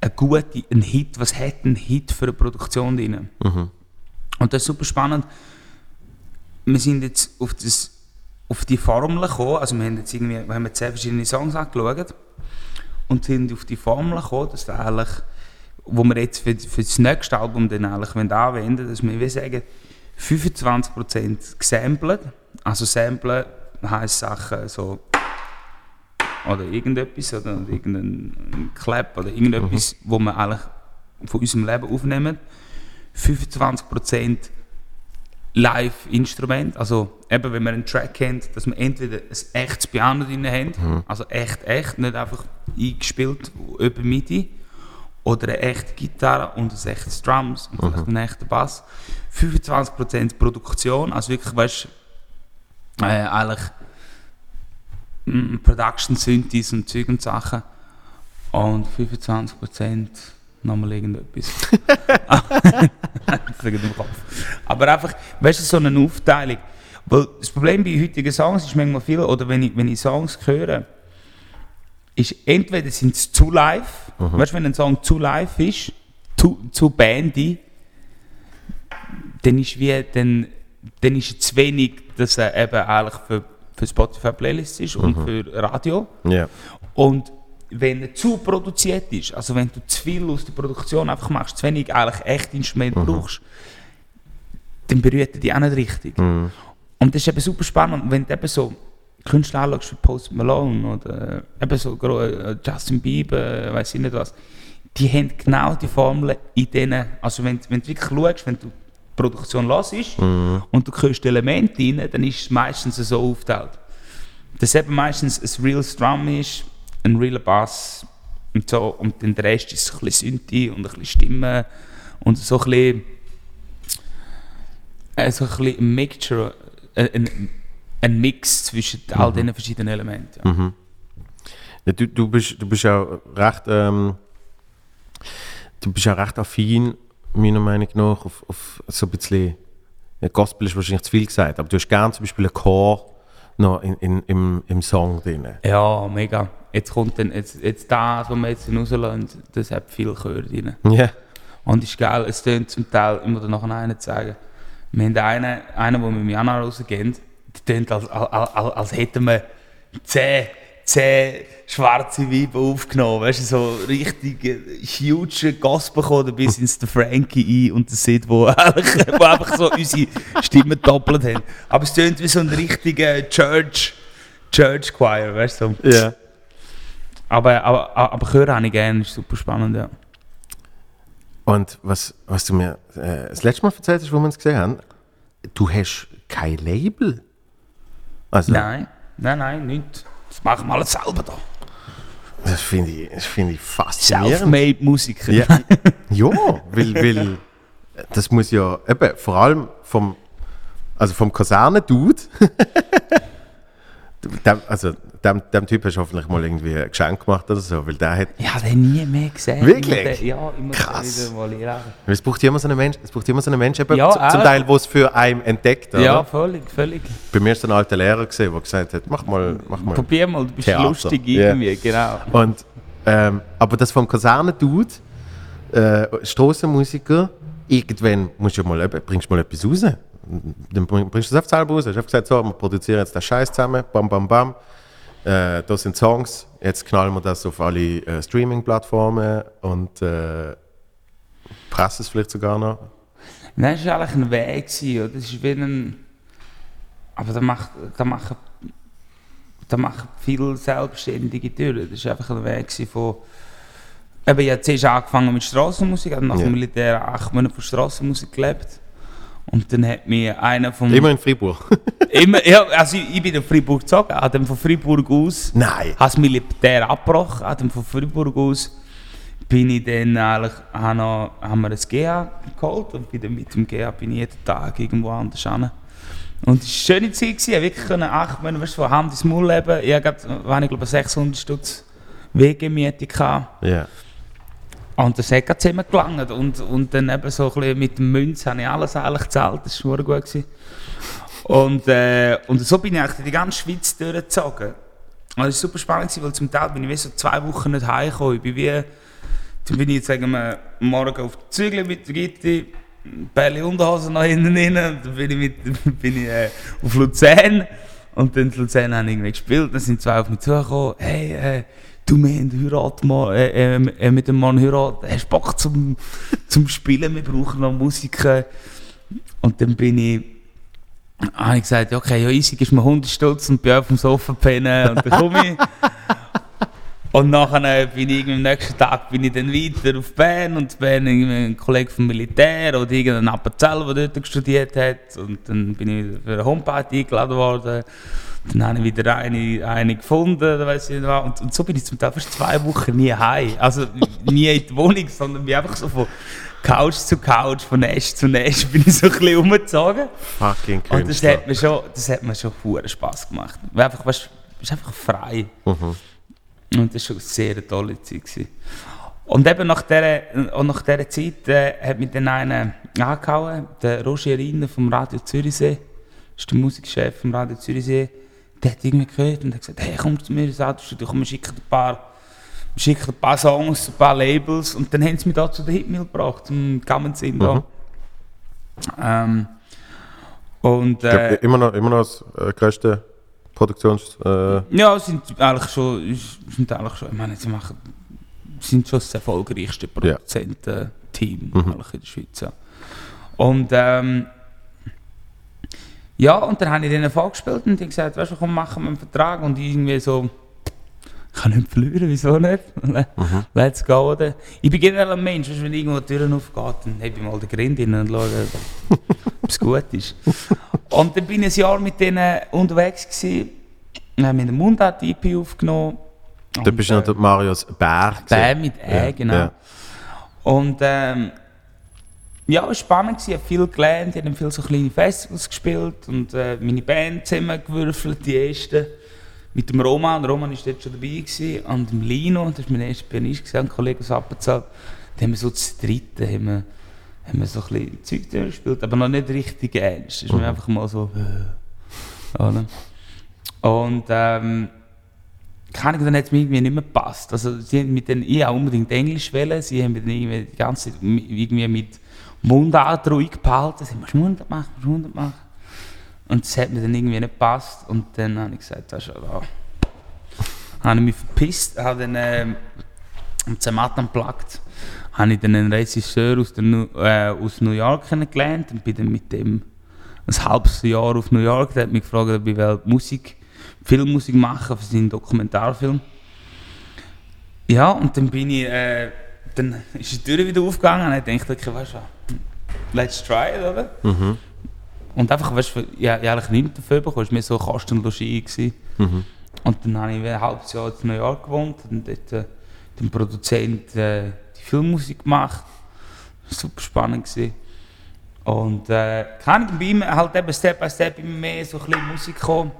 ein guter ein Hit, was hat ein Hit für eine Produktion drin? Und das ist super spannend. Wir sind jetzt auf, das, auf die Formel gekommen, also wir haben jetzt irgendwie, wir haben jetzt zehn verschiedene Songs angeschaut und sind auf die Formel gekommen, dass wir eigentlich, wo wir jetzt für, für das nächste Album dann eigentlich wollen anwenden dass wir wie sagen, 25% gesampelt, also samplen heisst Sachen so oder irgendetwas oder irgendein Clap oder irgendetwas, wo man eigentlich von unserem Leben aufnehmen. 25% Live-Instrument, also eben wenn man einen Track kennt, dass wir entweder ein echtes Piano drin haben, also echt, echt, nicht einfach eingespielt über MIDI, oder eine echte Gitarre und ein echtes Drums und vielleicht einen echten Bass. 25% Produktion, also wirklich, weißt äh, eigentlich Production Synthes und Zeug und Sachen. Und 25% nochmal irgendetwas. [LAUGHS] Im Kopf. Aber einfach, weißt du, so eine Aufteilung. Weil das Problem bei heutigen Songs ist manchmal viel, oder wenn ich, wenn ich Songs höre, ist entweder sind sie zu live, weißt du, wenn ein Song zu live ist, zu, zu bandy, dann ist wie, dann, dann ist es zu wenig, dass er eben eigentlich für, für Spotify Playlists ist und für Radio. Ja. Und wenn er zu produziert ist, also wenn du zu viel aus der Produktion einfach machst, zu wenig eigentlich echt Instrument brauchst, dann berührt er dich auch nicht richtig. Und das ist eben super spannend, wenn du eben so Künstler anschaust wie Post Malone oder äh, eben so äh, Justin Bieber, äh, weiß ich nicht was, die haben genau die Formel in denen, also wenn, wenn du wirklich schaust, wenn du Produktion hörst und du hörst Elemente rein, dann ist es meistens so aufgeteilt. Dass eben meistens ein real Drum ist, ein real Bass und so, und dann der Rest ist ein bisschen Synthi und ein bisschen Stimme und so ein bisschen, äh, so ein bisschen ein Mixture, äh, ein, ein Mix zwischen all diesen verschiedenen Elementen. Ja. Ja, du, du, bist, du bist auch recht, ähm, du bist auch recht affin, meiner Meinung nach, auf, auf so ein bisschen, ja, Gospel ist wahrscheinlich zu viel gesagt, aber du hast gerne zum Beispiel einen Chor noch in, in, im, im Song drin. Ja, mega. Jetzt kommt dann, jetzt, jetzt das, was wir jetzt rauslassen, das hat viel Chör drin. Ja. Und ist geil, es tönt zum Teil, ich muss dir noch einen sagen, wir haben einen, einen, den wir im Januar rausgehen, der tönt, als, als, als, als hätten wir zehn, zehn schwarze Weiber aufgenommen, weißt du, so richtig äh, huge Gospel gekommen, bis ins der Frankie ein und der Sid, wo, eigentlich- [LAUGHS] wo einfach so unsere Stimmen doppelt haben. Aber es tönt wie so ein richtiger Church, Church Choir, weißt du. So. Ja. Aber, aber, aber Chör habe ich gerne, ist super spannend, ja. Und was, was du mir äh, das letzte Mal erzählt hast, wo wir uns gesehen haben, du hast kein Label. Also, Nein, nein, nein, nicht. Das machen wir alles selber da. das finde ich, das finde ich faszinierend. Self-made Musiker. Ja, [LAUGHS] ja weil, weil das muss ja eben vor allem vom, also vom Kaserne-Dude, [LAUGHS] dem, also dem, dem Typ hast du hoffentlich mal irgendwie ein Geschenk gemacht oder so, weil der hat, Ich habe den nie mehr gesehen. Wirklich? Den- Ja, ich muss Krass. wieder mal es braucht immer so einen Mensch, es braucht immer so einen Mensch eben, Ja, zu- zum. Teil, wo es für einen entdeckt, oder? Ja, völlig, völlig. Bei mir ist ein alter Lehrer gesehen, der gesagt hat, mach mal, mach mal. Probier mal, du bist Theater. lustig Ja. irgendwie, genau. Und, ähm, aber das vom Kaserne-Dude, äh, Strassenmusiker, irgendwann musst du ja mal, eben- bringst du mal etwas raus. Dann bring- bringst du das auf selber raus. Ich habe gesagt, so, wir produzieren jetzt den Scheiß zusammen, bam, bam, bam. Äh, da sind Songs, jetzt knallen wir das auf alle äh, Streaming-Plattformen und äh, pressen es vielleicht sogar noch. Nein, das war eigentlich ein Weg. oder? Das ist wie ein... Aber da macht, da machen, da machen viele Selbstständige durch. Das war einfach ein Weg von... Eben, ich habe zuerst angefangen mit Strassenmusik, habe nach Ja. dem Militär acht Monate von Strassenmusik gelebt. Und dann hat mir einer vom... Immer in Freiburg. [LAUGHS] Immer, ja, also ich, ich bin in Freiburg gezogen, dann von Freiburg aus... Nein. das Militär abgebrochen, dann von Freiburg aus bin ich dann eigentlich, haben wir ein GA geholt und bin dann mit dem GA bin ich jeden Tag irgendwo anders hin. Und es war eine schöne Zeit, gewesen. ich wirklich können acht Monate weißt, von Hand ins Maul leben. Ich hatte, ich glaube, 600 Stutz Wegemiete. Ja. Und das hat gerade zusammen gelangt. Und, und dann eben so ein bisschen mit dem Münz habe ich alles eigentlich gezahlt, das war gut. Und, äh, und so bin ich eigentlich die ganze Schweiz durchgezogen. Und das war super spannend, weil zum Teil bin ich wie so zwei Wochen nicht heimgekommen. Ich bin wie, dann bin ich jetzt sagen wir, morgen auf die Zügel mit der Gitti, Bälle Unterhose noch hinten rein, und dann bin ich, mit, [LAUGHS] bin ich äh, auf Luzern. Und dann in Luzern haben irgendwie gespielt, dann sind zwei auf mich zugekommen, hey, äh, du, wir haben Heirat, Mann, äh, äh, äh, mit dem Mann Heirat, hast Bock zum, [LAUGHS] zum Spielen, wir brauchen noch Musiker. Und dann bin ich, habe ich gesagt, okay, ja, easy, gibst mir 100 Stutz und bin auf dem Sofa pennen und dann komme ich. [LAUGHS] Und nachher bin ich am nächsten Tag bin ich dann weiter auf Bern und Bern ein Kollege vom Militär oder irgendein Appenzell, der dort studiert hat. Und dann bin ich für eine Homeparty eingeladen worden. Dann habe ich wieder eine, eine gefunden, weiss ich nicht was. und, und so bin ich zum Teil fast zwei Wochen nie heim. Also nie in die Wohnung, sondern bin einfach so von Couch zu Couch, von Nest zu Nest bin ich so ein bisschen umgezogen. Fucking Und das Künstler. hat mir schon, das hat mir schon verdammt Spass gemacht. Weil einfach, weißt, du bist einfach frei. Mhm. Und das war schon eine sehr tolle Zeit. Gewesen. Und eben nach dieser, und nach dieser Zeit äh, hat mich dann einer angehauen, der Roger Riner vom Radio Zürichsee. Ist der Musikchef vom Radio Zürichsee. Der hat irgendwie gehört und hat gesagt, hey, komm zu mir ins Radiostudio, komm, wir schicken ein paar, wir schicken ein paar Songs, ein paar Labels. Und dann haben sie mich da zu der Hitmill gebracht, zum Gamenzin da. Mhm. Ähm, und, Ich glaub, äh, immer, noch, immer noch das äh, größte Produktions... Äh, Ja, sind eigentlich schon, sind eigentlich schon, ich meine, sie machen, sind schon das erfolgreichste. Produzententeam Mhm. eigentlich in der Schweiz. Ja. Und ähm, ja, und dann habe ich denen vorgespielt und die gesagt, weißt du, komm, machen wir einen Vertrag und ich irgendwie so, ich kann nicht verlieren, wieso nicht? [LAUGHS] mhm. Let's go, oder? Ich bin generell ein Mensch, weißt wenn irgendwo die Türen aufgeht, dann habe ich mal den Grind rein und schaue, [LAUGHS] ob es gut ist. Und dann bin ich ein Jahr mit denen unterwegs gewesen, haben mit dem Mundart-EP aufgenommen. da bist du äh, noch Marius Bär. Bär mit Ä, Ja, genau. ja. Und ähm, ja, es war spannend, ich habe viel gelernt, ich habe viel so kleine Festivals gespielt und äh, meine Band zusammengewürfelt, die ersten. Mit dem Roman, der Roman war dort schon dabei gewesen, und dem Lino, das war mein erster Pianist, gewesen, ein Kollege aus Appenzell. Da haben wir so zu dritten haben wir, haben wir so ein bisschen Zeug durchgespielt, aber noch nicht richtig ernst. Das ist mir einfach mal so... Äh, oder? Und ähm, keine Ahnung, dann hat es mir irgendwie nicht mehr gepasst. Also sie haben mit den, ich auch unbedingt Englisch wählen, sie haben mir dann irgendwie die ganze Zeit irgendwie mit Mundart ruhig gehalten. Sie mir Mundart machen, musst Mundart machen. Und das hat mir dann irgendwie nicht gepasst. Und dann habe ich gesagt, das ist da. habe ich mich verpisst, habe dann ähm, am Zermatt unplugged, habe ich dann einen Regisseur aus, der, Nu- äh, aus New York kennengelernt und bin dann mit dem ein halbes Jahr auf New York. Der hat mich gefragt, ob ich Musik, Filmmusik machen für seinen Dokumentarfilm. Ja, und dann bin ich, äh, dann ist die Tür wieder aufgegangen und ich dachte, okay, weißt du was, let's try it, oder? Mhm. Und einfach, weißt du, ich, ich eigentlich nichts dafür bekommen, es war mehr so Kosten und Logis. gewesen. Mhm. Und dann habe ich ein halbes Jahr in New York gewohnt und dort äh, dem Produzent äh, die Filmmusik gemacht. Super spannend. Gewesen. Und äh, kann ich bei ihm halt eben Step by Step immer mehr so ein bisschen Musik kommen.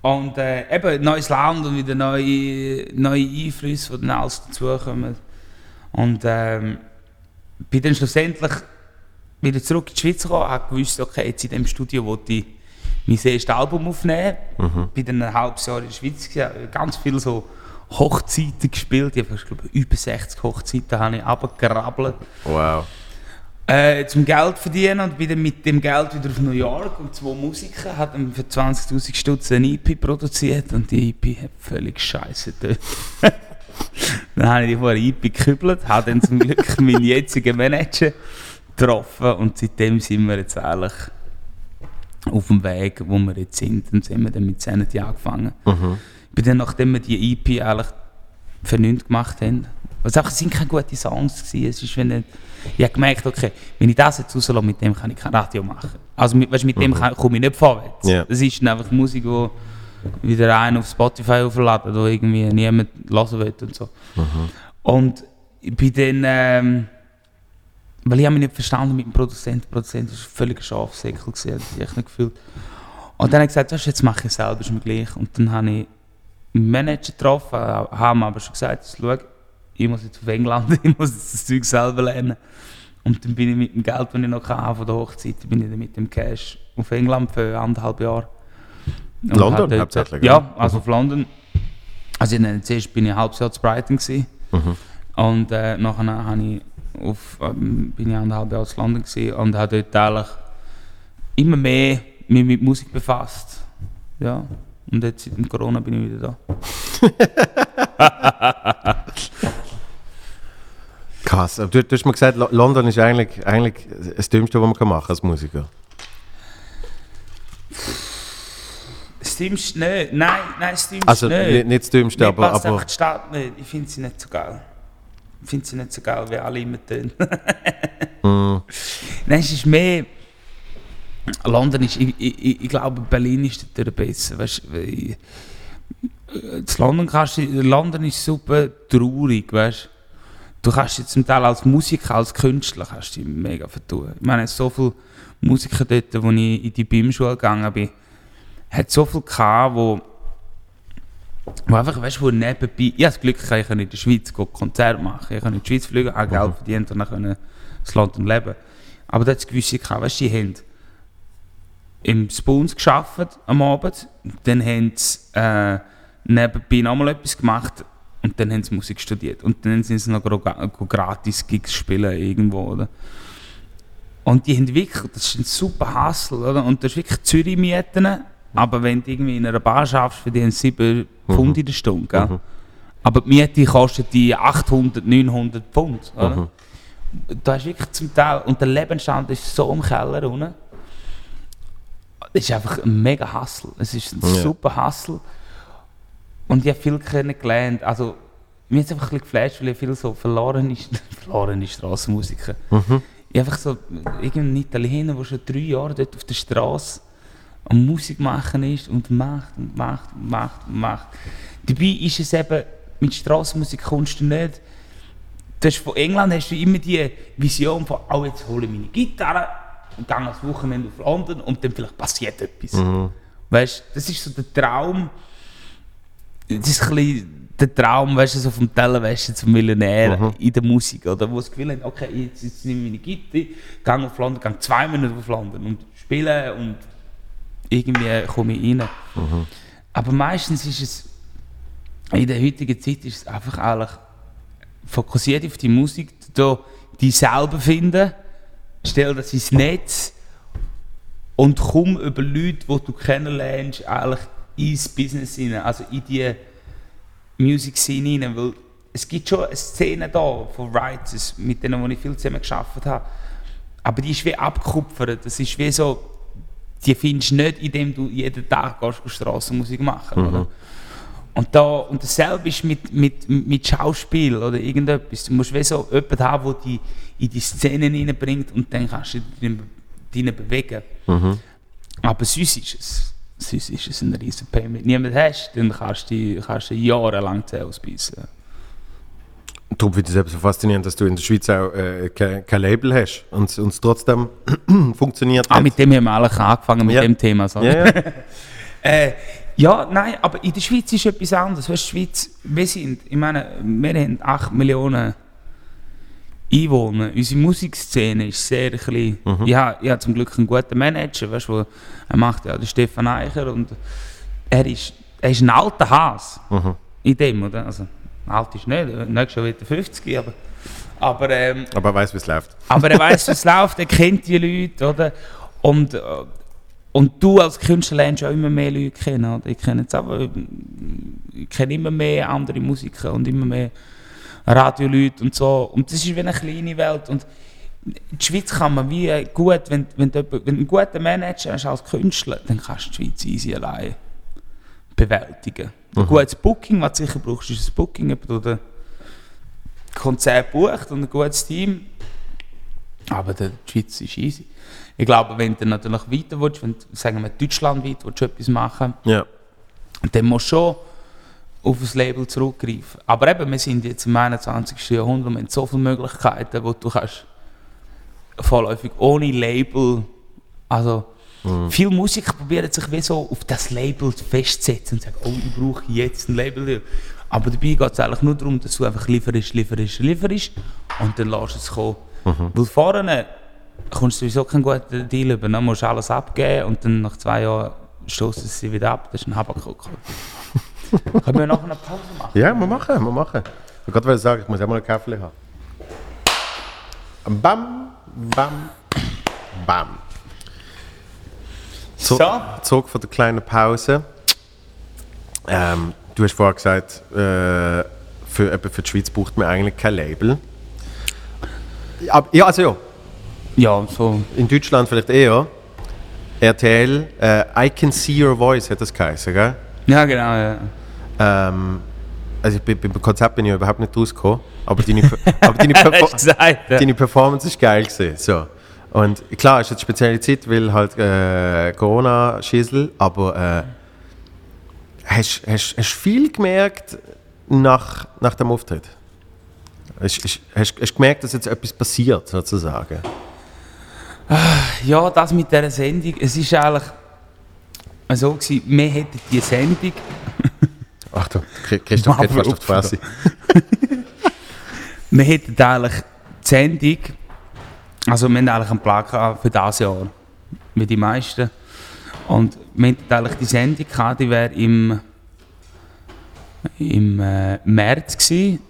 Und äh, eben neues Land und wieder neue, neue Einflüsse, die dann alles dazukommen. Und ähm, bin dann schlussendlich wieder zurück in die Schweiz gekommen, habe gewusst, okay, jetzt in dem Studio wollte ich mein erstes Album aufnehmen. Mhm. Bin dann ein halbes Jahr in der Schweiz, gewesen, ganz viel so Hochzeiten gespielt. Ich habe glaube, über 60 Hochzeiten habe ich runtergerabbelt Wow. äh, zum Geld verdienen und bin dann mit dem Geld wieder auf New York und zwei Musiker hat dann für 20'000 Stutz eine EP produziert und die EP hat völlig scheiße. [LAUGHS] [LAUGHS] dann habe ich die vor der EP gekübelt, habe dann zum Glück [LAUGHS] meinen jetzigen Manager getroffen und seitdem sind wir jetzt eigentlich auf dem Weg, wo wir jetzt sind. Und sind wir dann mit Sanity angefangen. Mhm. Ich bin dann, nachdem wir die EP eigentlich nichts gemacht haben, einfach es sind keine guten Songs gewesen. Es ist, wenn ich, ich habe gemerkt, okay, wenn ich das jetzt rauslasse, mit dem kann ich kein Radio machen. Also mit, weißt, mit dem kann, komme ich nicht vorwärts. Ja. Das ist einfach Musik, die wieder einer auf Spotify aufladen, wo irgendwie niemand hören will und so. Und ich bin dann, ähm, weil ich habe mich nicht verstanden mit dem Produzenten. Der Produzent war völlig Schafsäckel, hat sich echt nicht gefühlt. Und dann habe ich gesagt, jetzt mache ich es selber, ist mir gleich. Und dann habe ich einen Manager getroffen, haben aber schon gesagt, schau, ich muss jetzt auf England, [LAUGHS] ich muss das Zeug selber lernen. Und dann bin ich mit dem Geld, das ich noch hatte von der Hochzeit, bin ich dann mit dem Cash auf England für anderthalb Jahre. London dort- hauptsächlich, Ja, also auf London. Also in der zuerst bin ich ein halbes Jahr zu Brighton gewesen. Mhm. Und äh, nachher habe ich auf, ähm, bin ich anderthalb Jahre zu London gewesen und habe dort eigentlich immer mehr mich mit Musik befasst. Ja. Und jetzt seit dem Corona bin ich wieder da. [LAUGHS] Krass. Du, du hast mir gesagt, Lo- London ist eigentlich, eigentlich das Dümmste, was man kann machen als Musiker. Das Das Dümmste nicht. Nein, nein, das Dümmste Also nicht. nicht, nicht das Dümmste, Mir aber, die Stadt nicht. Ich finde sie nicht so geil. Ich finde sie nicht so geil, wie alle immer tun. mm, [LAUGHS] Nein, es ist mehr. London ist. Ich, ich, ich glaube, Berlin ist dort besser. Weißt, du, weil, in London, kannst du, London ist super traurig, weißt du. Du kannst jetzt zum Teil als Musiker, als Künstler, kannst dich mega vertun. Ich meine, so viele Musiker dort, wo ich in die BIM-Schule gegangen bin, hat so viel gehabt, wo, wo einfach, weißt du, wo nebenbei, ich habe das Glück, ich kann in der Schweiz gehen, Konzerte machen, ich kann in die Schweiz fliegen, auch Geld verdient und dann können in London leben. Aber da hat es gewisse gehabt, weißt du, die haben im Spoons gearbeitet am Abend, dann haben sie äh, nebenbei nochmal etwas gemacht und dann haben sie Musik studiert. Und dann sind sie noch gratis Gigs spielen irgendwo, oder? Und die haben wirklich, das ist ein super Hustle, oder? Und das ist wirklich Zürich-Mieten, aber wenn du irgendwie in einer Bar schaffst, verdienen sie 7 Pfund in der Stunde, gell? Mhm. Aber die Miete kostet die 800, 900 Pfund, oder? Mhm. Da ist wirklich zum Teil, und der Lebensstand ist so im Keller unten. Es ist einfach ein mega Hustle. Es ist ein Ja. super Hustle. Und ich habe viel kennengelernt. Also, mir hat es einfach ein bisschen geflasht, weil ich viel so verloren ist, [LAUGHS] verlorene Strassenmusiker. Mhm. Ich einfach so irgendein Italiener, der schon drei Jahre dort auf der Straße am Musik machen ist und macht und macht und macht und macht. Dabei ist es eben, mit Strassenmusik kommst du nicht. Du hast von England hast du immer die Vision von, oh, jetzt hole ich meine Gitarre und gehe ans Wochenende auf London und dann vielleicht passiert etwas. Mhm. Weißt das ist so der Traum. Das ist ein bisschen der Traum, weißt du, so vom Tellerwäscher zum Millionär Mhm. in der Musik, oder? Wo das Gefühl haben, okay, jetzt, jetzt nehme ich meine Gitarre, gehe auf London, gehe zwei Minuten auf London und spiele und irgendwie komme ich rein. Aber meistens ist es, in der heutigen Zeit ist es einfach eigentlich fokussiert auf die Musik, da die selber finden, stell das ins Netz und komm über Leute, die du kennenlernst, eigentlich ins Business hinein, also in die Music Scene hinein, weil es gibt schon eine Szene da von Writers, mit denen wo ich viel zusammen geschafft habe, aber die ist wie abgekupfert, das ist wie so, die findest du nicht, indem du jeden Tag gehst, Strassenmusik machen, oder? Und, da, und dasselbe ist mit, mit, mit Schauspiel oder irgendetwas. Du musst wie so jemanden haben, der dich in die Szene hineinbringt und dann kannst du dich drin bewegen. Mhm. Aber sonst ist es, sonst ist es ein riesen du niemanden hast, dann kannst du, kannst du jahrelang Zähne ausbeissen. Darum finde ich es eben so faszinierend, dass du in der Schweiz auch äh, kein, kein Label hast und es- trotzdem [CLEARS THROAT] funktioniert. Ah, mit dem haben wir alle angefangen, mit Ja. dem Thema. So. ja, ja. [LAUGHS] Äh, ja, nein, aber in der Schweiz ist etwas anderes. Weißt, die Schweiz, wir sind, ich meine, wir haben 8 Millionen Einwohner. Unsere Musikszene ist sehr klein. Mhm. Ich, habe, ich habe zum Glück einen guten Manager, weißt, wo, er macht ja den Stefan Eicher und er ist, er ist ein alter Hase Mhm. in dem, oder? Also, alt ist nicht, nicht schon wieder 50, aber, aber ähm, Aber er weiß, wie es läuft. aber er weiß, wie es [LAUGHS] läuft, er kennt die Leute, oder? Und, äh, und du als Künstler lernst auch immer mehr Leute kennen, oder? Ich kenne jetzt aber, ich kenne immer mehr andere Musiker und immer mehr Radioleute und so. Und das ist wie eine kleine Welt. Und die Schweiz kann man wie äh, gut, wenn, wenn, du, wenn du einen guten Manager hast als Künstler, dann kannst du die Schweiz easy allein bewältigen. Ein gutes Booking, was du sicher brauchst, ist ein Booking, jemand, der Konzert bucht und ein gutes Team. Aber der, die Schweiz ist easy. Ich glaube, wenn du natürlich weiter willst, wenn du, sagen wir Deutschland weit willst, du etwas machen, Ja. dann musst du schon auf das Label zurückgreifen. Aber eben, wir sind jetzt im 21. Jahrhundert und wir haben so viele Möglichkeiten, wo du kannst vorläufig ohne Label, also viele Musiker probieren sich wie so auf das Label festzusetzen und sagen, oh, ich brauche jetzt ein Label. Aber dabei geht es eigentlich nur darum, dass du einfach lieferst, lieferst, lieferst und dann lässt es kommen. Weil vorne kommst du sowieso keinen guten Deal über, dann musst du alles abgeben und dann nach zwei Jahren stoßen sie wieder ab. Das ist ein Habakuk. [LAUGHS] Können wir noch eine Pause machen? Ja, wir machen, wir machen. Ich wollte gerade sagen, ich muss auch mal einen Kaffee haben. Bam, bam, bam. So, So. Zurück von der kleinen Pause. Ähm, du hast vorher gesagt, äh, für, eben für die Schweiz braucht man eigentlich kein Label. Ja, also ja, Ja, so. in Deutschland vielleicht eher. RTL, äh, I Can See Your Voice hat das geheißen, gell? Ja, genau, ja. Ähm, also ich bin, beim Konzept bin ich überhaupt nicht rausgekommen, aber deine, [LAUGHS] aber deine, Perfor gesagt, ja. deine Performance ist geil gewesen, so. Und klar, ist jetzt spezielle Zeit, weil halt äh, Corona-Schissel, aber äh, hast du viel gemerkt nach, nach dem Auftritt? Hast, du gemerkt, dass jetzt etwas passiert, sozusagen? Ja, das mit dieser Sendung, es ist eigentlich so gewesen, wir hätten die Sendung, [LAUGHS] Achtung, Chri- Christoph geht fast auf die Fresse. [LAUGHS] wir hätten eigentlich die Sendung, also wir haben eigentlich einen Plan für dieses Jahr, wie die meisten. Und wir hätten eigentlich die Sendung gehabt, die wäre im, im äh, März gewesen.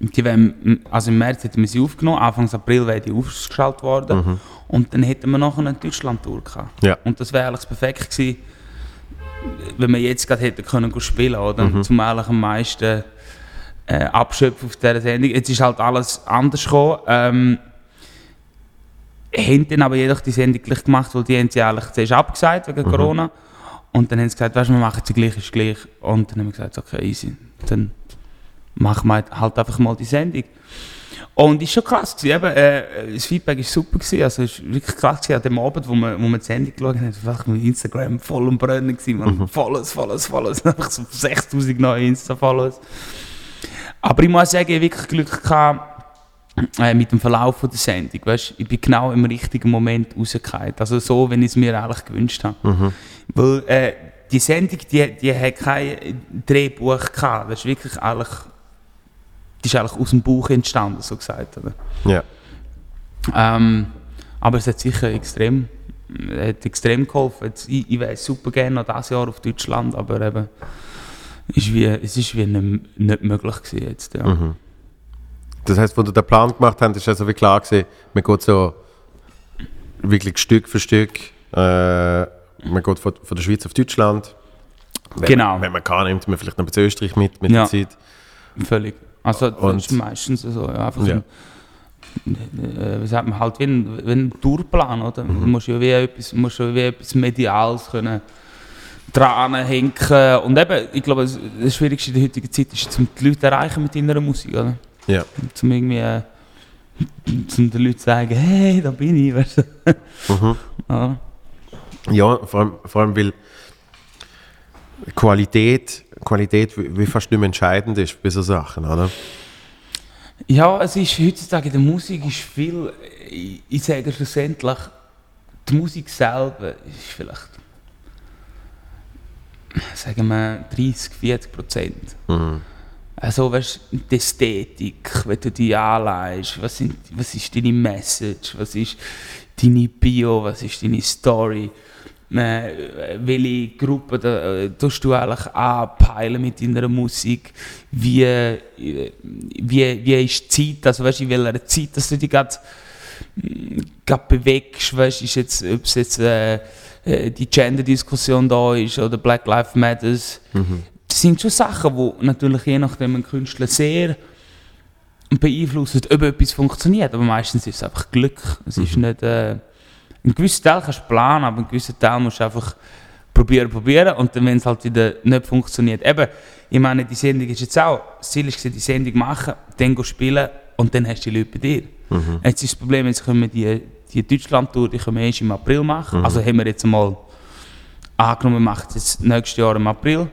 Die wär, im- also im März hätten wir sie aufgenommen, Anfang April wäre die ausgeschaltet worden. Und dann hätten wir noch eine Deutschland-Tour gehabt. Ja. Und das wäre eigentlich perfekt gewesen, wenn wir jetzt gerade hätten können spielen, oder? Zum eigentlich am meisten äh, abschöpfen auf dieser Sendung. Jetzt ist halt alles anders gekommen. Ähm, haben dann aber jedoch die Sendung gleich gemacht, weil die haben sie eigentlich zuerst abgesagt wegen Corona. Und dann haben sie gesagt, weißt du, wir machen sie gleich, ist gleich. Und dann haben wir gesagt, okay, easy. Dann machen wir halt einfach mal die Sendung. Und ist schon krass gewesen. Eben, äh, das Feedback war super gewesen. Also ist wirklich krass gewesen. An dem Abend, wo wir, wo wir die Sendung geschaut haben, war einfach mit Instagram voll am Brennen gewesen. Man. Volles, volles, volles. [LAUGHS] Einfach so 6000 neue Insta-Follows. Aber ich muss sagen, ich wirklich Glück gehabt, äh, mit dem Verlauf von der Sendung. Weißt, ich bin genau im richtigen Moment rausgefallen. Also so, wie ich es mir eigentlich gewünscht habe. Weil äh, die Sendung, die, die hat kein Drehbuch gehabt. Das ist wirklich eigentlich, die ist eigentlich aus dem Buch entstanden, so gesagt. Oder? Ja. Ähm, aber es hat sicher extrem, hat extrem geholfen. Jetzt, ich ich wäre super gerne noch dieses Jahr auf Deutschland, aber eben, ist wie, es ist wie nicht, nicht möglich gewesen jetzt. Ja. Das heißt, wo du den Plan gemacht hast, ist also wie klar gewesen, man geht so wirklich Stück für Stück, äh, man geht von, von der Schweiz auf Deutschland. Wenn Genau. Man, wenn man kann, nimmt man vielleicht noch ein bisschen Österreich mit, mit Ja. der Zeit. Völlig. Also das Und- ist meistens so, ja, einfach Ja. ein, äh, wie sagt man halt, wie ein, wie ein Tourplan, oder? Mhm. Du musst ja wie etwas, musst ja wie etwas Mediales können dran hängen und eben, ich glaube, das das Schwierigste in der heutigen Zeit ist, um die Leute erreichen mit deiner Musik, oder? Ja. Zum irgendwie, äh, [CLEARS THROAT] zum den Leuten zu sagen, hey, da bin ich, weißt du? Mhm. Ja. Ja, vor allem, vor allem weil Qualität, Qualität wie wie fast nicht mehr entscheidend ist bei so Sachen, oder? Ja, es ist heutzutage in der Musik ist viel, ich, ich sage schlussendlich, die Musik selber ist vielleicht, sagen wir 30, 40 Prozent. Mhm. Also, weißt du, die Ästhetik, wenn du die anlegst, was, was ist deine Message, was ist deine Bio, was ist deine Story, äh, welche Gruppe da, äh, tust du eigentlich anpeilen mit deiner Musik, wie, äh, wie, wie ist die Zeit, also weißt du, in welcher Zeit, dass du dich gerade gerade bewegst, weißt, ist jetzt, ob es jetzt äh, äh, die Gender-Diskussion da ist oder Black Lives Matters. Das sind schon Sachen, die natürlich je nachdem ein Künstler sehr beeinflussen, ob etwas funktioniert. Aber meistens ist es einfach Glück. Es ist nicht, äh, einen gewissen Teil kannst du planen, aber einen gewissen Teil musst du einfach probieren, probieren und dann, wenn es halt wieder nicht funktioniert. Eben, ich meine, die Sendung ist jetzt auch, das Ziel ist, die Sendung machen, dann spielen und dann hast du die Leute bei dir. Jetzt ist das Problem, jetzt können wir die, die Deutschland-Tour, die können wir erst im April machen. Also haben wir jetzt mal angenommen, wir machen es jetzt nächstes Jahr im April.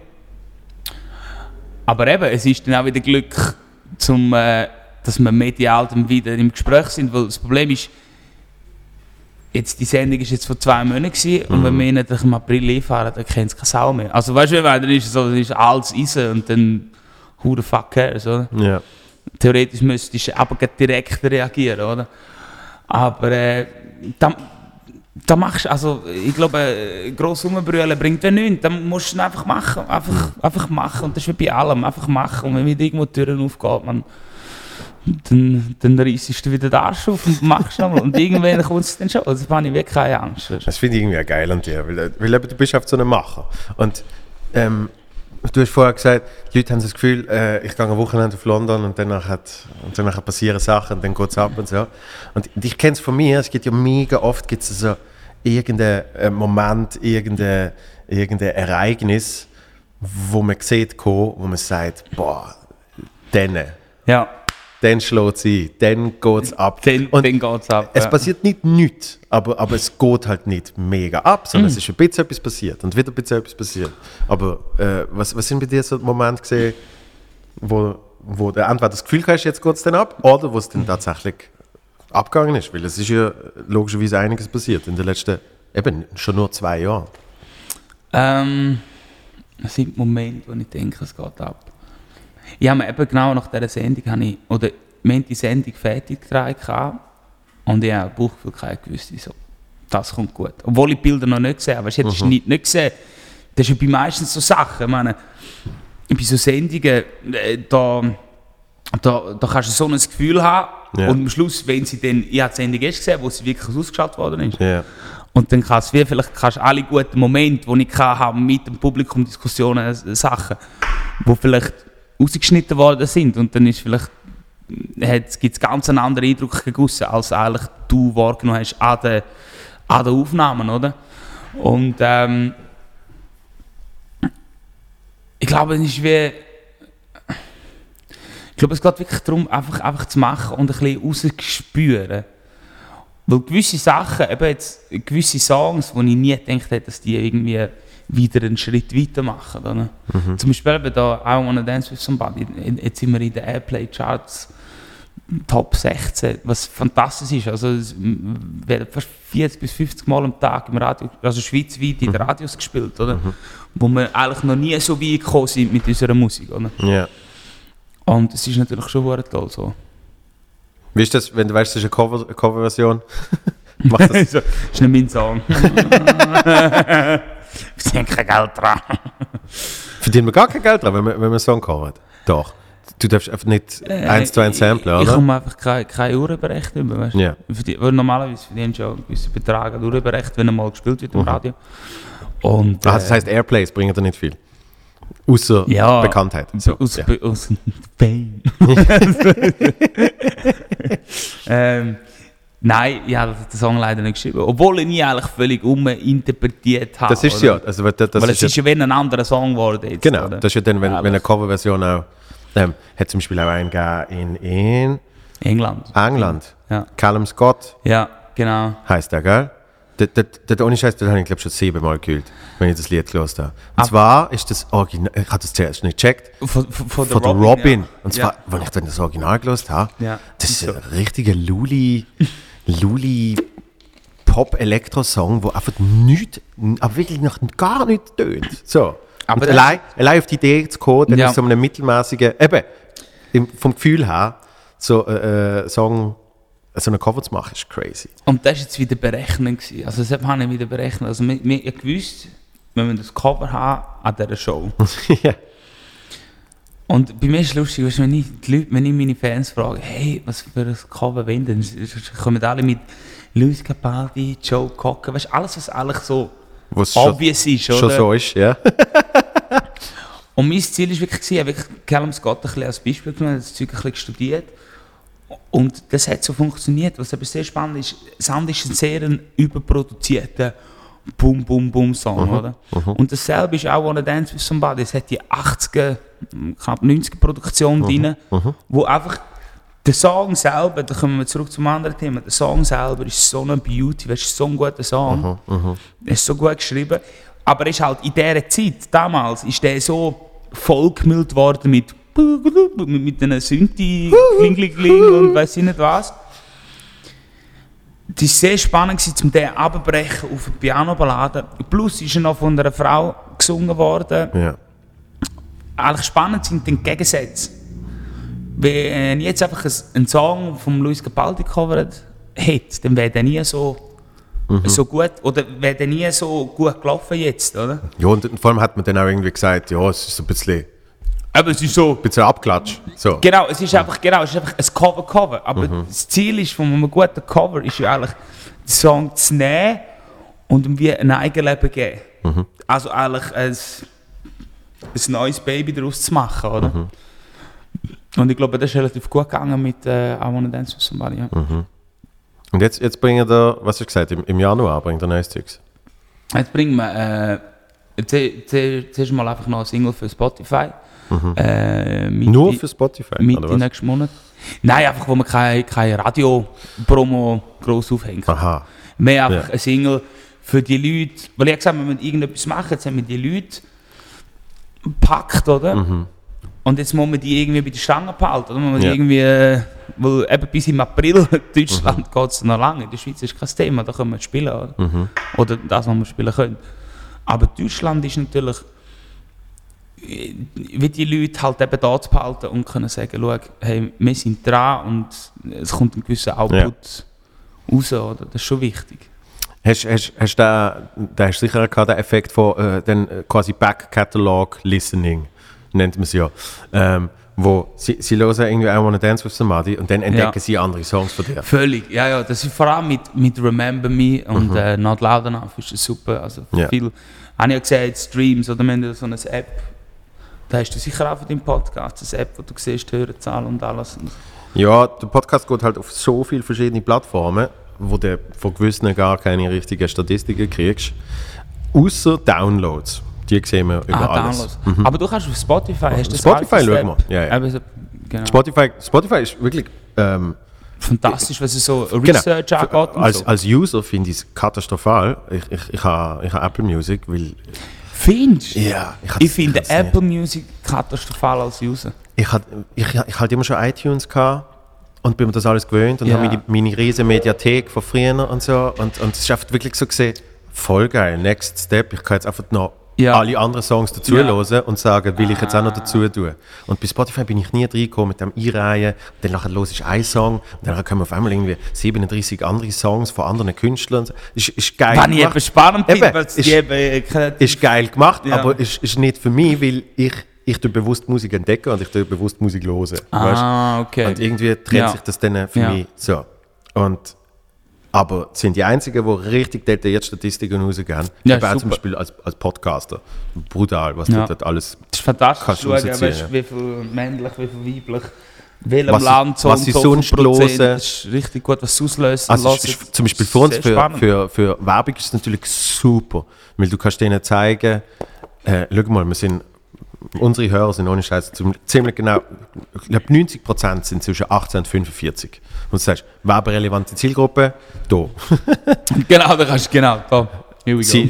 Aber eben, es ist dann auch wieder Glück, zum, äh, dass wir medial dann wieder im Gespräch sind, weil das Problem ist, jetzt die Sendung ist jetzt vor zwei Monaten gewesen, und wenn wir ihn nicht im April liefern, dann kennt es keine Sau mehr. Also weißt du, dann ist es so, dann ist alles easy und dann who the fuck cares, oder? Ja. Theoretisch müsstest du aber direkt reagieren, oder? Aber äh, da, da machst also ich glaube, äh, gross rumbrüllen bringt ja nichts. Dann musst du einfach machen, einfach, einfach machen. Und das ist wie bei allem, einfach machen. Und wenn wieder irgendwo die Türen aufgeht, man, dann, dann reissest du wieder den Arsch auf und machst nochmal. Und irgendwann kommt es dann schon. Also habe ich wirklich keine Angst. Das finde ich irgendwie geil an dir, weil, weil eben, du bist oft so ein Macher. Und ähm, du hast vorher gesagt, die Leute haben das Gefühl, äh, ich gehe am Wochenende auf London und danach, hat, und danach passieren Sachen und dann geht es ab und so. Und ich kenne es von mir, es gibt ja mega oft gibt's so irgendein äh, Moment, irgendein, irgendein Ereignis, wo man sieht, wo man sagt, boah, dann, Ja, dann schlägt es ein, dann geht es ab. dann, Und dann geht es ab. es ja. passiert nicht nichts, aber, aber es geht halt nicht mega ab, sondern es ist ein bisschen etwas passiert und wieder ein bisschen etwas passiert. Aber äh, was, was sind bei dir so Momente gesehen, wo, wo du entweder das Gefühl hast, jetzt geht es dann ab, oder wo es dann tatsächlich abgegangen ist? Weil es ist ja logischerweise einiges passiert in den letzten, eben schon nur zwei Jahren. Ähm, es sind Momente, wo ich denke, es geht ab. Ich habe mir eben genau nach dieser Sendung, habe ich, oder wir haben die Sendung fertig getragen und ich habe ein Bauchgefühl gehabt, ich wusste so, das kommt gut. Obwohl ich die Bilder noch nicht gesehen habe. Weißt, du, hättest du nicht, nicht gesehen. Das ist ja bei meistens so Sachen. Ich meine, bei so Sendungen, äh, da, da, da kannst du so ein Gefühl haben Ja. und am Schluss, wenn sie dann, ich habe die Sendung erst gesehen, wo sie wirklich ausgeschaltet worden ist, Ja. und dann kannst du vielleicht kannst alle guten Momente, die ich hatte, mit dem Publikum Diskussionen, äh, Sachen, die vielleicht ausgeschnitten worden sind. Und dann ist vielleicht gibt es ganz einen anderen Eindruck gegossen, als eigentlich du wahrgenommen hast an den, an den Aufnahmen, oder? Und ähm, ich glaube, es ist wie ich glaube, es geht wirklich darum, einfach, einfach zu machen und ein bisschen rauszuspüren. Weil gewisse Sachen, eben jetzt gewisse Songs, wo ich nie gedacht hätte, dass die irgendwie wieder einen Schritt weiter machen. Oder? Zum Beispiel eben da I Wanna Dance With Somebody, jetzt sind wir in den Airplay Charts Top 16, was fantastisch ist. Also es werden fast 40 bis 50 Mal am Tag im Radio, also schweizweit in den Radios gespielt, oder? Wo wir eigentlich noch nie so weit gekommen sind mit unserer Musik. Oder? ja. Und es ist natürlich schon verdammt toll so. Wie ist das, wenn du weißt, das ist eine Cover- eine Coverversion? [LAUGHS] Das, [LAUGHS] so, ist nicht mein Song. [LAUGHS] [LAUGHS] Wir sind kein Geld dran. verdient man gar kein Geld dran, wenn man, wenn man einen Song covert? Doch. Du darfst einfach nicht eins zu eins samplen, Äh, Ich oder? komme einfach keine, keine Uhrenberecht über, weißt du? Weil normalerweise verdienst du ja einen gewissen Betrag an Uhrenberecht, wenn er mal gespielt wird im Radio. Und, Ah, das äh, heißt, Airplays bringen dir nicht viel. Außer Ja. Bekanntheit. So, aus, ja. aus [LAUGHS] Fame. [LAUGHS] ähm, nein, ich habe den Song leider nicht geschrieben. Obwohl ich ihn eigentlich völlig uminterpretiert habe. Das ist oder? ja. Also, das, das Weil ist es ja ist ja wie ein anderer Song geworden jetzt. genau, oder? das ist ja dann, wenn, wenn eine. Coverversion auch. Ähm, hat zum Beispiel auch einen gegeben in, in England. England. Ja. Callum Scott Ja, genau. heißt der, gell? Der, der, der, der ohne Scheiß, den habe ich glaube schon siebenmal gehört, wenn ich das Lied gehört habe. Und Ab- zwar ist das Original, ich habe das zuerst nicht gecheckt, Von, von, von, von der Robin. Und ja. zwar, wenn ich dann das Original gehört habe, Ja. das ist So. ein richtiger Luli, Luli Pop-Elektro-Song, wo einfach nichts, aber wirklich noch gar nichts tönt. So. Aber Und allein, allein auf die Idee zu kommen, dann Ja. ist so einem mittelmäßigen, eben, im, vom Gefühl her, so äh, äh, Song, so eine Cover zu machen, ist crazy. Und das war jetzt wieder berechnet. gewesen. Also das habe ich wieder berechnet. Also wir, wir ich gewusst, wenn wir das Cover haben an dieser Show. [LAUGHS] [LAUGHS] ja. Und bei mir ist es lustig, weißt wenn ich, die Leute, wenn ich meine Fans frage, hey, was für ein Cover wollen? Dann kommen alle mit Luis Capaldi, Joe Cocker, weißt du, alles, was eigentlich so Wo es schon, obvious ist, schon oder? so ist, ja. [LAUGHS] Und mein Ziel war wirklich, ich habe wirklich Callum Scott ein bisschen als Beispiel genommen, das Zeug ein bisschen studiert. Und das hat so funktioniert. Was aber sehr spannend ist, Sand ist ein sehr überproduzierter Bum Bum Bum Song, oder? Und dasselbe ist auch Wanna Dance With Somebody. Es hat die 80er, knapp 90er Produktion drin, wo einfach der Song selber, da kommen wir zurück zum anderen Thema, der Song selber ist so eine Beauty, weißt, du, so ein guter Song. Er ist so gut geschrieben. Aber er ist halt in dieser Zeit, damals, ist der so vollgemüllt worden mit mit, mit einer Synthi, Kling, Kling und weiß ich nicht was. Das war sehr spannend, gewesen, um den abzubrechen auf eine Pianoballade. Plus ist er noch von einer Frau gesungen worden. ja. Eigentlich spannend sind die Gegensätze. Wenn jetzt einfach ein- einen Song von Luis Capaldi covert hätte, dann wäre der nie so, so gut, oder wäre der nie so gut gelaufen jetzt, oder? Ja, und vor allem hat man dann auch irgendwie gesagt, ja, es ist ein bisschen, Aber es ist so, ein bisschen abklatscht. So. Genau, es ist einfach, genau, es ist einfach ein Cover-Cover. Aber das Ziel ist von einem guten Cover ist ja eigentlich, den Song zu nehmen und ihm wie ein Eigenleben geben. Also eigentlich ein, ein neues Baby daraus zu machen, oder? Und ich glaube, das ist relativ gut gegangen mit äh, I Wanna Dance With Somebody. Ja. Und jetzt, jetzt bringen wir, was hast du gesagt, im, im Januar bringt er neues Zeugs. Jetzt bringen wir äh, zu- zu- zuerst mal einfach noch ein Single für Spotify. Äh, Mitte- Nur für Spotify, oder Mitte was? nächsten Monat. Nein, einfach, wo man keine, keine Radio-Promo gross aufhängt. Aha. Mehr einfach Ja. ein Single für die Leute. Weil ich gesagt, wir müssen irgendetwas machen, jetzt haben wir die Leute gepackt, oder? Mhm. Und jetzt muss man die irgendwie bei der Stange behalten. Oder? Man muss Ja. irgendwie, äh, weil eben bis im April [LAUGHS] Mhm. Deutschland geht es noch lange. In der Schweiz ist kein Thema, da können wir spielen. Oder, Mhm. oder das, was wir spielen können. Aber Deutschland ist natürlich, äh, wie die Leute halt eben da zu behalten und können sagen, schau, hey, wir sind dran und es kommt ein gewisser Output raus. Oder? Das ist schon wichtig. Hast, hast, hast du da, da hast du sicher gehabt, den Effekt von äh, den, äh, quasi Back-Catalog-Listening, nennt man es ja. Ähm, wo sie, sie hören irgendwie I Wanna Dance with Somebody und dann entdecken Ja. sie andere Songs von dir. Völlig, ja, ja. Das ist vor allem mit, mit Remember Me und äh, Not Loud Enough ist super. Also Mhm. Ja. viel, habe ich ja gesehen, Streams oder wir haben ja so eine App. Da hast du sicher auch von deinem Podcast, eine App, wo du siehst, die Hörerzahl und alles. Ja, der Podcast geht halt auf so viele verschiedene Plattformen, wo du von gewissen gar keine richtigen Statistiken kriegst. Außer Downloads. Die sehen wir über ah, alles. Downloads. Aber du kannst auf Spotify, hast du das Spotify App? wir. Ja, ja. Genau. Spotify, Spotify ist wirklich. Ähm, Fantastisch, was es so Genau. Research angeht und als, so. als User finde ich es katastrophal. Ich, ich, ich habe ich ha Apple Music, weil. Findest du? Ja, ich, Ich finde Apple Music katastrophal als User. Ich hatte ich, ich hatte immer schon iTunes gehabt und bin mir das alles gewöhnt und Ja. habe meine, meine riesige Mediathek von früher und so. Und, und es ist einfach wirklich so gesehen, voll geil, next step. Ich kann jetzt einfach noch Ja. alle anderen Songs dazu Ja. hören und sagen, will ich jetzt auch noch dazu tun. Und bei Spotify bin ich nie reingekommen mit dem Einreihen. Und dann nachher los ich einen Song und dann kommen auf einmal irgendwie 37 andere Songs von anderen Künstlern. Ist, ist geil Wenn ich gemacht. eben spannend Eben, finde, weil es ist- eben äh, ist geil gemacht, Ja. aber ist, ist nicht für mich, weil ich, ich tue bewusst Musik entdecken und ich tue bewusst Musik hören. Ah, okay. Und irgendwie trennt sich das dann für mich so. Und, aber sind die einzigen, die richtig detailliert Statistiken rausgeben. Ja, ich bin auch zum Beispiel als, als Podcaster. Brutal, was Ja. du dort alles. Das ist fantastisch. Kannst du Schauen, weißt, ja. wie viel männlich, wie viel weiblich, welchem Was Land, so was sie so sonst hören. Das ist richtig gut, was sie auslösen. Also ist, ist, zum Beispiel für uns, für, für, für Werbung ist es natürlich super, weil du kannst denen zeigen, äh, schau mal, wir sind, unsere Hörer sind ohne Scheiß ziemlich genau, ich glaube 90% sind zwischen 18 und 45. Und du sagst, werberelevante Zielgruppe, da. [LAUGHS] Genau, da kannst du, genau, da. Sie, sie,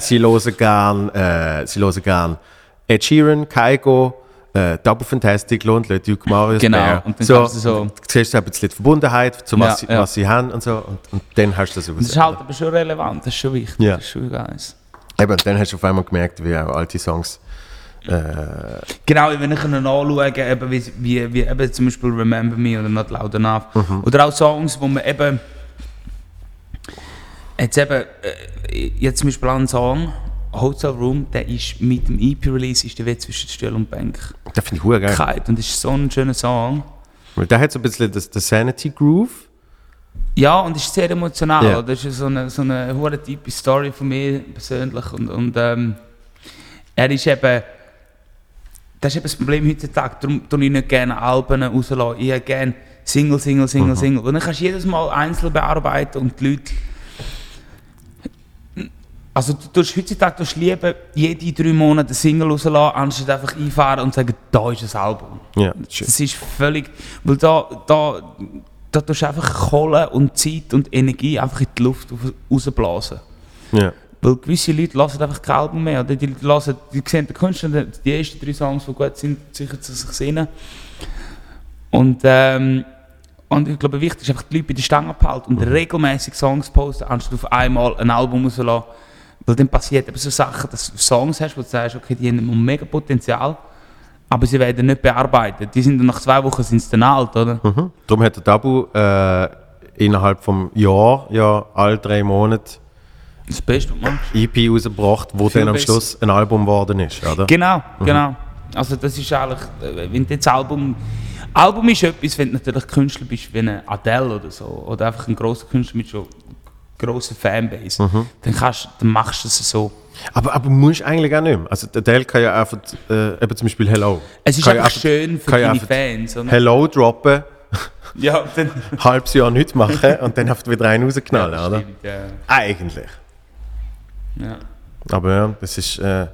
sie hören gern, äh, sie hören gern Ed Sheeran, Kaigo, äh, Double Fantastic, Lohnt, Le Duke Marius Genau, Bär. und dann so, kannst du so- und siehst du ein bisschen die Verbundenheit, zu was, Ja, sie, ja. was sie haben und so, und, und dann hast du das das ist halt aber schon relevant, das ist schon wichtig. Ja. Das ist schon geil. Eben, und dann hast du auf einmal gemerkt, wie auch alte Songs. Äh, Genau, wenn ich ihnen anschaue, eben wie, wie, wie eben zum Beispiel Remember Me oder Not Loud Enough. Mhm. Oder auch Songs, wo man eben. Jetzt eben, äh, jetzt zum Beispiel einen Song, Hotel Room, der ist mit dem EP-Release ist der Wett zwischen Stuhl und Bank das finde ich hure geil. gekalt. Und das ist so ein schöner Song. Weil der hat so ein bisschen das, das Sanity Groove. Ja, und es ist sehr emotional. Oder? Das ist so eine, so eine hure typische Story von mir persönlich. Und, und ähm, er ist eben. Das ist eben das Problem heutzutage. Darum tue ich nicht gerne Alben rauslassen. Ich hätte gerne Single, Single, Single, Mhm. Single. Und dann kannst du jedes Mal einzeln bearbeiten und die Leute. Also du tust heutzutage tust lieber jede drei Monate eine Single rauslassen, anstatt einfach einfahren und sagen, da ist ein Album. Ja, das ist schön. Das ist völlig. Weil da, da, da tust du einfach Kohle und Zeit und Energie einfach in die Luft raus- rausblasen. ja. Weil gewisse Leute lassen einfach kein Album mehr. Oder die, Leute lassen, die sehen den Künstler, die- die ersten drei Songs, die gut sind, sichern sie sich Sinn. Und, ähm, und ich glaube, wichtig ist einfach, die Leute bei der Stange behalten und regelmäßig Songs posten, anstatt auf einmal ein Album rauszulassen. Weil dann passiert eben so Sachen, dass du Songs hast, wo du sagst, okay, die haben mega Potenzial, aber sie werden nicht bearbeitet. Die sind dann nach zwei Wochen sind sie dann alt, oder? Mhm. Darum hat der Tabu äh, innerhalb vom Jahr, ja, alle drei Monate Das Beste, was du machst. EP rausgebracht, wo Viel dann am besser. Schluss ein Album geworden ist, oder? Genau, genau. Also das ist eigentlich, äh, wenn du jetzt Album... Album ist etwas, wenn du natürlich Künstler bist wie eine Adele oder so, oder einfach ein grosser Künstler mit schon grosser Fanbase, dann, kannst, dann machst du es so. Aber, aber musst eigentlich auch nicht mehr. Also Teil kann ja einfach, äh, eben zum Beispiel Hello. Es ist Kann ja einfach schön für deine einfach Fans. Oder? Hello droppen Ja, [LAUGHS] dann... halbes Jahr nichts machen und dann einfach wieder einen [LAUGHS] rausknallen, ja, oder? stimmt, ja. Eigentlich. Ja. Aber ja, das ist, äh,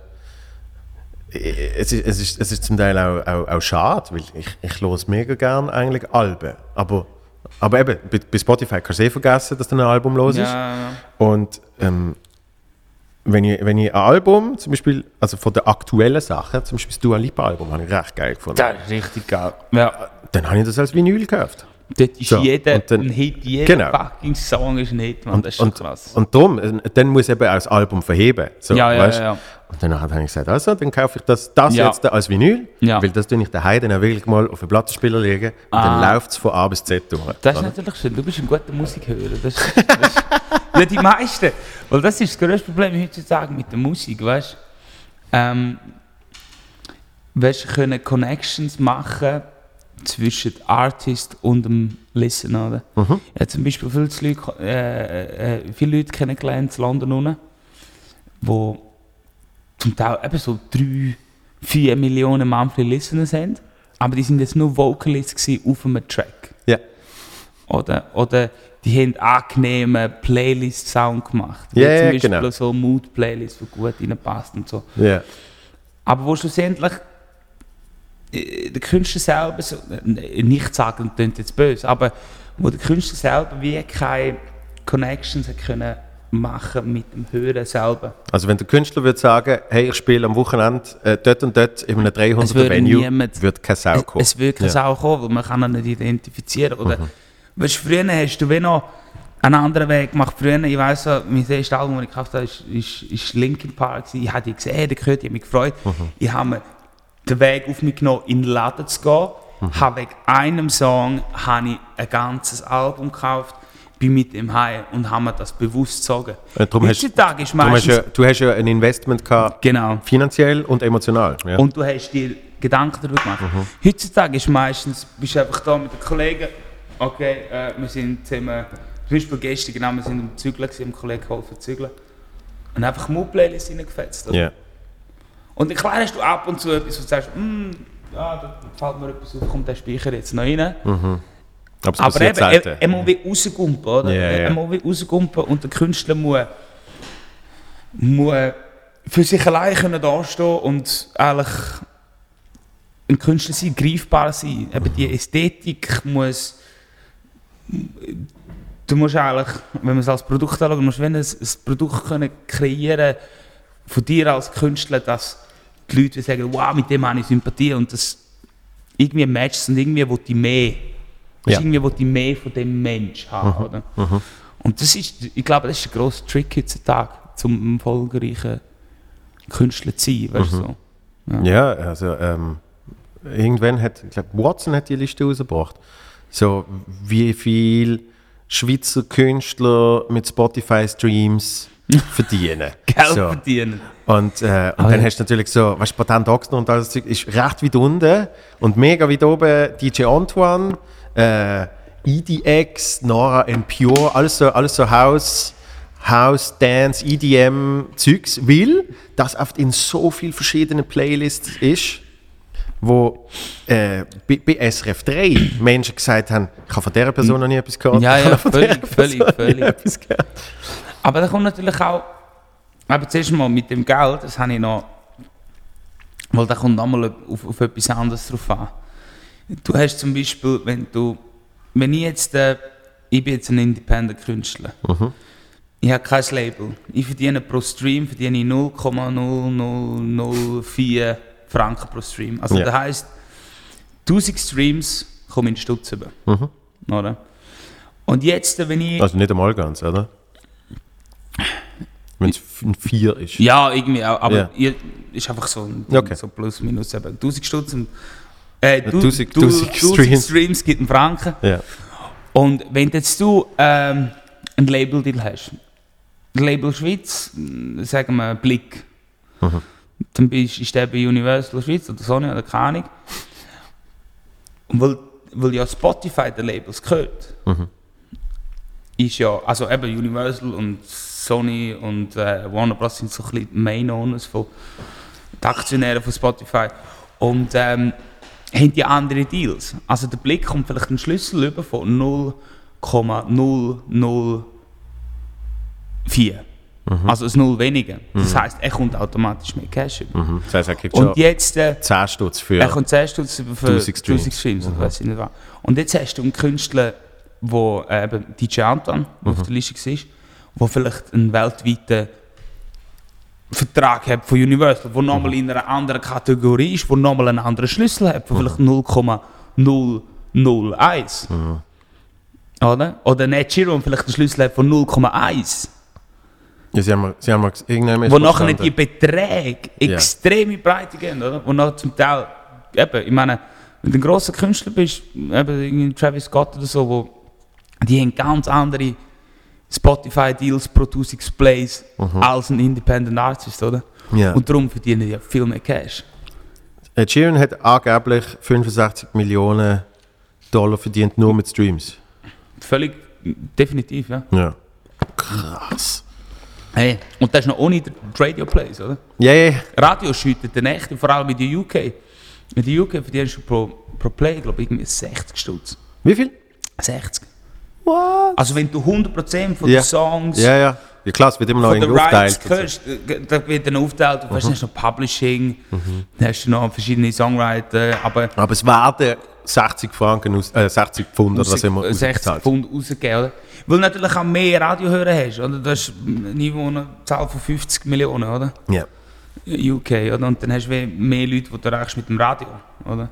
es ist, es ist, es ist zum Teil auch, auch, auch schade, weil ich, ich höre mega gern eigentlich Alben. Aber, aber eben, bei, bei Spotify kannst du eh vergessen, dass du ein Album los ist. Ja, ja. Und ähm, wenn, ich, wenn ich ein Album, zum Beispiel, also von den aktuellen Sachen, zum Beispiel das Dua Lipa Album, habe ich recht geil gefunden. Das ist richtig geil. Ja, Dann habe ich das als Vinyl gekauft. Dort ist So, jeder dann- ein Hit, jeder Genau. fucking Song ist ein Hit, man. Das ist schon und, krass. und darum, äh, dann muss eben auch das Album verheben. So, ja, ja, ja, ja. Und dann habe ich gesagt, also, dann kaufe ich das, das Ja. jetzt als Vinyl, Ja. weil das tue ich daheim dann auch wirklich mal auf den Plattenspieler legen und Ah. dann läuft es von A bis Z durch. Das ist oder? natürlich schön. Du bist ein guter Musikhörer. Das, ist- das ist, [LAUGHS] ja, die meisten. Weil das ist das größte Problem heutzutage mit der Musik, weißt du? Ähm, weißt können Connections machen zwischen Artist und dem Listener, oder? Mhm. Ich habe zum Beispiel viele Leute, äh, äh, viele Leute kennengelernt in London, unten, wo zum Teil eben so 3, 4 Millionen monthly Listeners haben, aber die sind jetzt nur Vocalists auf einem Track. Ja. Oder, oder die haben angenehmen Playlist-Sound gemacht. Ja, zum Beispiel genau. so Mood-Playlist, die gut reinpasst und so. Ja. Aber wo schlussendlich äh, der Künstler selber, so, äh, nicht sagen, klingt jetzt böse, aber wo der Künstler selber wie keine Connections hat können machen mit dem Hören selber. Also wenn der Künstler würde sagen, hey, ich spiele am Wochenende äh, dort und dort in einem Es 300er würde Venue, niemand- würde keine Sau kommen. Es wird keine Ja. Mhm. Sau kommen, weil man kann ihn nicht identifizieren. Oder, weißt, du, früher hast du wie noch einen anderen Weg gemacht. Früher, ich weiss so, mein erstes Album, das ich gekauft habe, ist, ist, ist Linkin Park. Ich habe die gesehen, die gehört, ich habe mich gefreut. Mhm. Ich habe mir den Weg auf mich genommen, in den Laden zu gehen. Mhm. Habe wegen einem Song habe ich ein ganzes Album gekauft, bin mit dem heim und habe mir das bewusst gezogen. Äh, darum hast- Heutzutage ist Darum hast meistens... ja, du hast ja ein Investment gehabt, genau. finanziell und emotional. Ja. Und du hast dir Gedanken darüber gemacht. Heutzutage ist meistens, bist du einfach da mit den Kollegen, okay, äh, wir sind zusammen, zum Beispiel gestern, genau, wir sind am Zügeln, dem Kollegen geholfen zu zügeln. Und einfach Mood-Playlist reingefetzt. oder? Und klar hast du ab und zu etwas, wo du sagst, «Hm, ja, da fällt mir etwas auf, kommt der Speicher jetzt noch rein. Aber es Aber passiert eben, er, er muss wie rausgumpen, oder? Ja, ja. Er muss wie rausgumpen und der Künstler muss, muss für sich allein können dastehen und eigentlich ein Künstler sein, greifbar sein. Eben die Ästhetik muss... Du musst eigentlich, wenn man es als Produkt anschaut, musst du ein, ein Produkt können kreieren von dir als Künstler, dass die Leute sagen, wow, mit dem habe ich Sympathie und das irgendwie matcht und irgendwie will ich mehr. Ja. Irgendwie will ich mehr von dem Mensch haben, oder? Und das ist, ich glaube, das ist ein grosser Trick heutzutage, zum erfolgreichen Künstler zu sein, weißt du so. Ja, also ähm, irgendwann hat, ich glaube, Watson hat die Liste rausgebracht. So, wie viel Schweizer Künstler mit Spotify-Streams [LAUGHS] verdienen. Geld so. verdienen. Und, äh, und Ah, dann ja. hast du natürlich so, weißt du, Patent Ochsner und alles Zeug ist recht weit unten und mega weit oben DJ Antoine, äh, EDX, Nora and Pure, alles so, alles so House, House, Dance, EDM Zeugs, weil das oft in so vielen verschiedenen Playlists ist, wo äh, bei, bei SRF 3 Menschen gesagt haben, ich habe von dieser Person noch nie etwas gehört. Ja, ich ja, völlig, völlig, völlig. Aber da kommt natürlich auch, aber zuerst mal mit dem Geld, das habe ich noch, weil da kommt nochmal auf, auf etwas anderes drauf an. Du hast zum Beispiel, wenn du, wenn ich jetzt, äh, ich bin jetzt ein Independent-Künstler, ich habe kein Label, ich verdiene pro Stream verdiene ich 0,0004 Franken pro Stream. Also Ja. das heisst, 1000 Streams kommen in Stutz über, Mhm. oder? Und jetzt, wenn ich... Also nicht einmal ganz, oder? Wenn es ein 4 ist. Ja, irgendwie auch, aber Ja. ihr, ist einfach so, ein, Okay. so plus minus eben 1000 Stutz und äh, du, 1000 du, 1000 1000 Streams. Streams. gibt einen Franken. Ja. Und wenn jetzt du ähm, ein Label-Deal hast, Label Schweiz, mh, sagen wir Blick, Mhm. dann bist, ist der bei Universal Schweiz oder Sony oder keine Ahnung. Und weil, weil ja Spotify der Labels gehört, Mhm. ist ja, also eben Universal und Sony und äh, Warner Bros. sind so ein bisschen die Main Owners von die Aktionäre von Spotify. Und ähm, haben die andere Deals. Also der Blick kommt vielleicht einen Schlüssel über von 0,004. Also ein Null weniger. Das heisst, er kommt automatisch mehr Cash über. Mhm. Das heisst, er kriegt Und jetzt... Äh, 10 Stutz für... er kommt 10 Stutz über für 1000 Streams. 1000 Streams. oder weiss ich nicht was. Und jetzt hast du einen Künstler, wo äh, eben DJ Anton Mhm. auf der Liste war, der vielleicht einen weltweiten Vertrag hat von Universal, Mhm. nochmal in einer anderen Kategorie ist, der nochmal einen anderen Schlüssel hat, von vielleicht 0,001. Mhm. Oder? Oder der vielleicht einen Schlüssel hat von 0,1. Ja, sie haben, sie haben irgendwann Wo nachher die verstanden. Beträge Ja. extreme Breite gehen, oder? Wo nachher zum Teil, eben, ich meine, wenn du ein grosser Künstler bist, eben Travis Scott oder so, wo, die haben ganz andere Spotify-Deals pro 1000 Plays als ein Independent Artist, oder? Mhm. Ja. Und darum verdienen die ja viel mehr Cash. Ed Sheeran hat angeblich 65 Millionen Dollar verdient, nur mit Streams. Völlig, definitiv, ja. Ja. Krass. Hey, und das ist noch ohne die Radio-Plays, oder? Ja, ja. Radio schüttet den echten, vor allem in der UK. In der UK verdienst du pro, pro Play, glaube ich, irgendwie 60 Stutz. Wie viel? 60. What? Also wenn du 100% von den Songs, Ja, ja. Ja, klar, es wird immer noch irgendwie hörst, äh, da wird dann aufgeteilt, du hast noch Publishing, dann hast du noch verschiedene Songwriter, aber Aber es werden 60 Franken, aus, äh, 60 Pfund oder was immer 60 ausgezahlt. Pfund rausgegeben, oder? Weil du natürlich auch mehr Radiohörer hast, oder? Das ist eine Einwohnerzahl von 50 Millionen, oder? Ja. UK, oder? Und dann hast du mehr Leute, die du erreichst mit dem Radio, oder?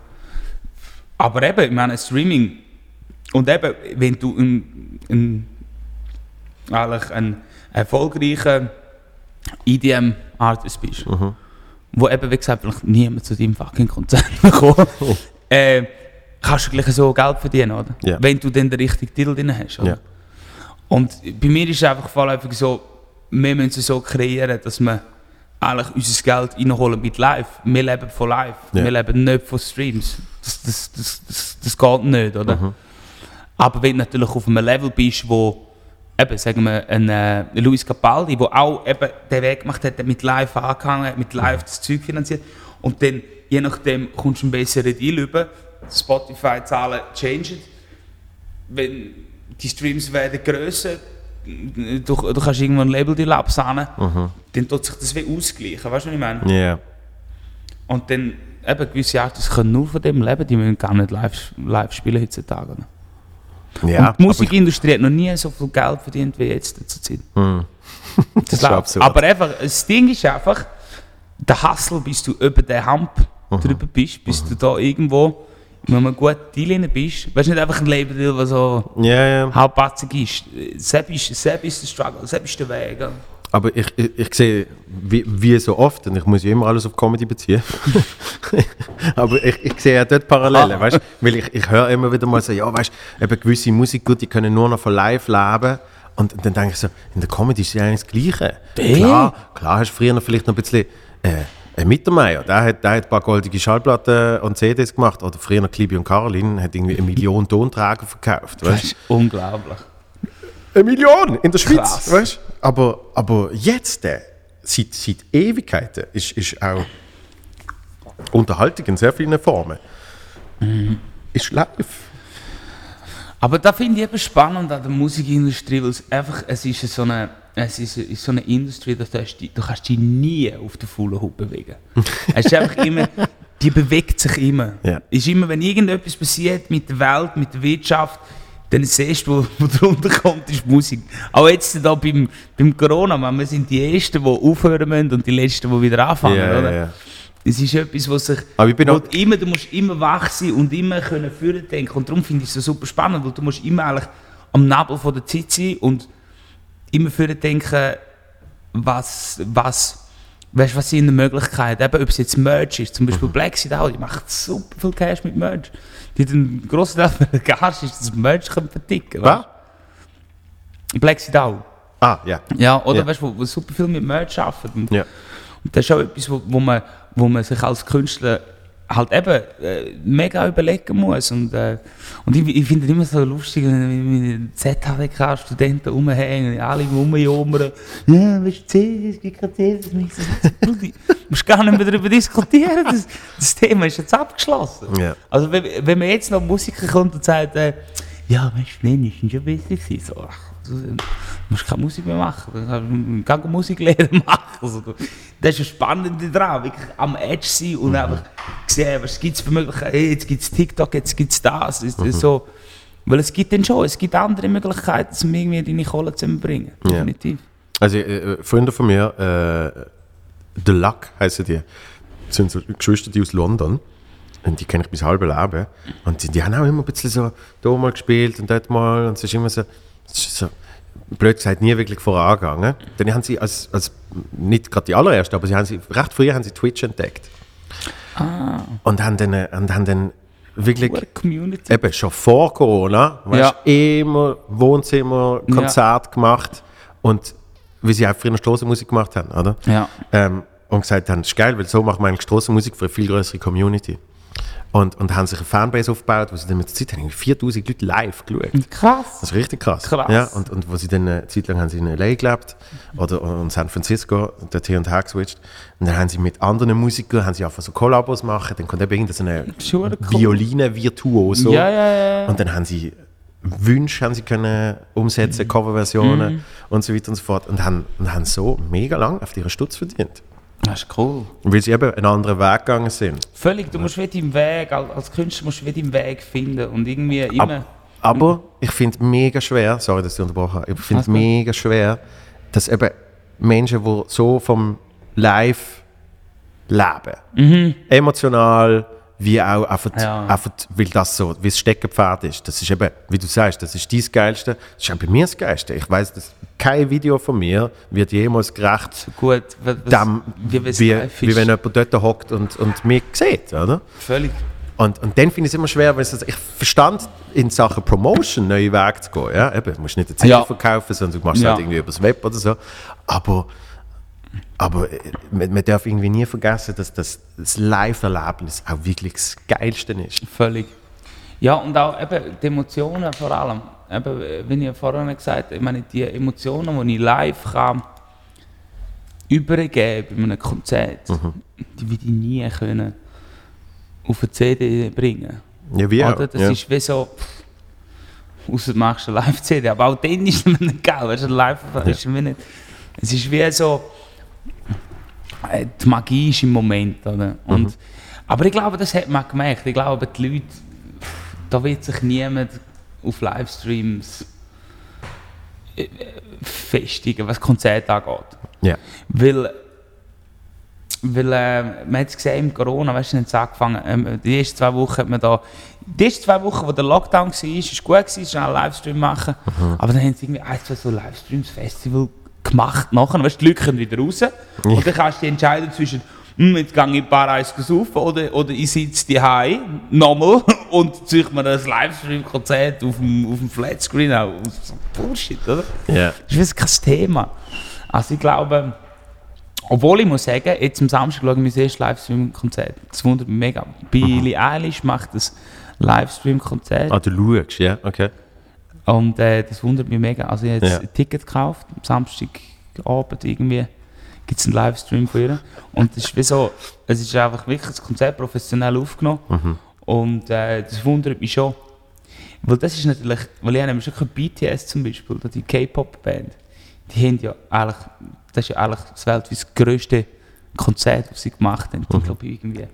Aber eben, ich meine, Streaming und eben, wenn du ein, ein, eigentlich ein erfolgreicher EDM-Artist bist, wo eben, wie gesagt, vielleicht niemand zu deinem fucking Konzert [LAUGHS] kommt, [LAUGHS] äh, kannst du gleich so Geld verdienen, oder? Ja. Wenn du dann den richtigen Titel drin hast, oder? Ja. Und bei mir ist es einfach vorläufig so, wir müssen es so kreieren, dass wir eigentlich unser Geld reinholen mit Live. Wir leben von Live, Ja. wir leben nicht von Streams. Das, das, das, das, das geht nicht, oder? Mhm. Aber wenn du natürlich auf einem Level bist, wo eben, sagen wir, ein äh, Luis Capaldi, der auch eben den Weg gemacht hat, mit Live angehangen hat, mit Live das Zeug finanziert und dann, je nachdem, kommst du einen besseren Deal über, Spotify-Zahlen changen, wenn die Streams werden grösser, du, du kannst irgendwann ein Label-Deal absahnen, dann tut sich das wie ausgleichen, weißt du, was ich meine? Ja. Und dann, eben, gewisse Artists können nur von dem leben, die müssen gar nicht live, live spielen heutzutage. Ja. Und die Musikindustrie hat noch nie so viel Geld verdient wie jetzt zur Zeit. Hm. Das ist läuft. absurd. Aber einfach, das Ding ist einfach, der Hustle, bis du über den Hump Mhm. drüber bist, bis du da irgendwo in einem guten Deal drin bist. Weißt du, nicht einfach ein Label, das so ja, ja. halbpatzig ist. Selbst ist, selbst ist der Struggle, selbst ist der Weg. Aber ich, ich, ich sehe, wie, wie so oft, und ich muss ja immer alles auf Comedy beziehen, [LAUGHS] aber ich, ich sehe ja dort Parallelen, Ah. weißt du? Weil ich, ich höre immer wieder mal so, ja, weißt du, eben gewisse Musiker, die können nur noch von live leben. Und dann denke ich so, in der Comedy ist ja eigentlich das Gleiche. Klar, klar hast du früher noch vielleicht noch ein bisschen äh, Mittermeier, der hat, der hat ein paar goldige Schallplatten und CDs gemacht. Oder früher noch Klibi und Caroline hat irgendwie eine Million Tonträger verkauft, Das weißt ist unglaublich. eine Million in der Schweiz, Krass. weißt du? Aber, aber jetzt, äh, seit, seit Ewigkeiten, ist, ist auch Unterhaltung in sehr vielen Formen. Ist live. Aber da finde ich eben spannend an der Musikindustrie, weil es einfach, es ist so eine, es ist, ist so eine Industrie, dass du, hast du kannst dich nie auf den faulen Hut bewegen. [LAUGHS] es ist einfach immer, die bewegt sich immer. Es ist immer, wenn irgendetwas passiert mit der Welt, mit der Wirtschaft, dann das Erste, was [LAUGHS] was drunter kommt, ist Musik. Auch jetzt da beim, beim Corona, man, wir sind die Ersten, die aufhören müssen und die Letzten, die wieder anfangen, Ja, oder? ja. Es ist etwas, was sich. Aber ich bin auch- immer, du musst immer wach sein und immer können führen denken. Und darum finde ich es so super spannend, weil du musst immer eigentlich am Nabel von der Zeit sein und immer führen denken, was, was, weißt, was sind die Möglichkeiten. Eben, ob es jetzt Merch ist, zum Mhm. Beispiel Black Seed auch, die macht super viel Cash mit Merch. Die hat einen grossen Teil von der Gage ist, dass Merch können verticken Was? Black Seed auch. Ah, ja. Ja, oder Ja. weißt du, wo, wo super viel mit Merch arbeiten. Und ja. und das ist auch etwas, wo, wo, man, wo man sich als Künstler halt eben äh, mega überlegen muss. Und, äh, und ich, ich finde es immer so lustig, wenn ZHDK-Studenten rumhängen, alle rumjammern. Ja, weißt du, C, es gibt kein C, ist Bruder, musst gar nicht mehr darüber diskutieren. Das, das Thema ist jetzt abgeschlossen. Ja. Also wenn, wenn man jetzt noch Musiker kommt und sagt, äh, ja, weißt du, ist schon besser gewesen. So, ach, du musst keine Musik mehr machen. Du kannst keine Musiklehre [LAUGHS] machen. Also, das ist das Spannende daran, wirklich am Edge sein und einfach sehen, was gibt es für Möglichkeiten. Hey, jetzt gibt es TikTok, jetzt gibt es das. Es ist so, weil es gibt dann schon, es gibt andere Möglichkeiten, um irgendwie deine Kohle zu bringen. Definitiv. Also, äh, Freunde von mir, äh, The Luck heißen die, sind so Geschwister die aus London. Und die kenne ich bis halbe Leben. Und die, die haben auch immer ein bisschen so da mal gespielt und dort mal. Und es ist immer so, so blöd gesagt, nie wirklich vorangegangen. Dann haben sie als, als nicht gerade die allererste, aber sie haben sie, recht früh haben sie Twitch entdeckt. Und haben dann, äh, und haben dann wirklich eben schon vor Corona, weißt, immer Wohnzimmer, Ja. Konzert gemacht und wie sie auch früher Strassenmusik gemacht haben, oder? Ja. Ähm, und gesagt haben, das ist geil, weil so macht man eigentlich Strassenmusik für eine viel größere Community. Und, und haben sich eine Fanbase aufgebaut, wo sie dann mit der Zeit haben irgendwie 4000 Leute live geschaut. Krass. Das ist richtig krass. Krass. Ja, und, und wo sie dann eine Zeit lang haben sie in L.A. gelebt oder in San Francisco, dort hin und her geswitcht. Und dann haben sie mit anderen Musikern haben sie einfach so Kollabos machen. Dann kommt eben irgendein so cool. Violine-Virtuoso. Ja, ja, ja. Und dann haben sie Wünsche haben sie können umsetzen, Mhm. Coverversionen und so weiter und so fort. Und haben, und haben so mega lang auf ihren Stutz verdient. Das ist cool. Weil sie eben einen anderen Weg gegangen sind. Völlig, du musst wie deinen Weg, als Künstler musst du wie deinen Weg finden und irgendwie immer... Ab, aber ich finde mega schwer, sorry, dass ich unterbrochen habe, ich finde gut. mega schwer, dass eben Menschen, die so vom Live leben, emotional, wie auch einfach. Ja. einfach, weil das so, wie das Steckenpferd ist. Das ist eben, wie du sagst, das ist dein Geilste, das ist auch bei mir das Geilste. Ich weiß, dass kein Video von mir wird jemals gerecht Gut, was, dem, wie, wie, wie, wenn jemand dort hockt und, und mich sieht, oder? Völlig. Und, und dann finde ich es immer schwer, weil es, ich verstand in Sachen Promotion neue Wege zu gehen. Ja? Eben, du musst nicht eine CD Ja. verkaufen, sondern du machst es Ja. halt irgendwie übers Web oder so. Aber, aber äh, man, man darf irgendwie nie vergessen, dass das, das Live-Erlebnis auch wirklich das Geilste ist. Völlig. Ja, und auch eben die Emotionen vor allem. Eben, wie ich vorhin gesagt habe, ich meine, die Emotionen, die ich live kann übergeben bei einem Konzert, die würde ich nie können auf eine CD bringen. Ja, wie auch. Oder? Das ja. ist wie so, pff, außer du machst eine Live-CD, aber auch dann ist [LAUGHS] es nicht geil, weißt du, live ist es wie nicht, es ist wie so, ist im Moment, oder? Und, Mhm. Aber ich glaube, das hat man gemerkt, ich glaube, die Leute, pff, da wird sich niemand auf Livestreams äh, festigen, was Konzerte angeht. ja. Weil, weil äh, man hat es gesehen im Corona, weißt du, angefangen, ähm, die ersten zwei Wochen hat man da, die ersten zwei Wochen, wo der Lockdown war, ist gut gewesen, schnell einen Livestream machen, aber dann haben sie irgendwie ein, zwei so Livestreams, Festival gemacht nachher, weißt die Leute kommen wieder raus und dann kannst du dich entscheiden zwischen hm, jetzt gehe ich in ein paar Eis saufen oder, oder ich sitze daheim nochmal [LAUGHS] und ziehe mir ein Livestream-Konzert auf dem, auf dem Flatscreen auf. So Bullshit, oder? Ja. Das ist kein Thema. Also ich glaube, obwohl ich muss sagen, jetzt am Samstag schaue ich mein erstes Livestream-Konzert. Das wundert mich mega. Billie Eilish macht das Livestream-Konzert Ah, du schaust, ja, okay. Und äh, das wundert mich mega. Also ich habe jetzt Ja. ein Ticket gekauft, am Samstagabend irgendwie gibt es einen Livestream von ihr. Und das ist wie so, es ist einfach wirklich das Konzert professionell aufgenommen und äh, das wundert mich schon. Weil das ist natürlich, weil ich nämlich schon BTS zum Beispiel, oder die K-Pop-Band, die haben ja eigentlich, das ist ja eigentlich das weltweit grösste Konzert, das sie gemacht haben. Ich glaube irgendwie,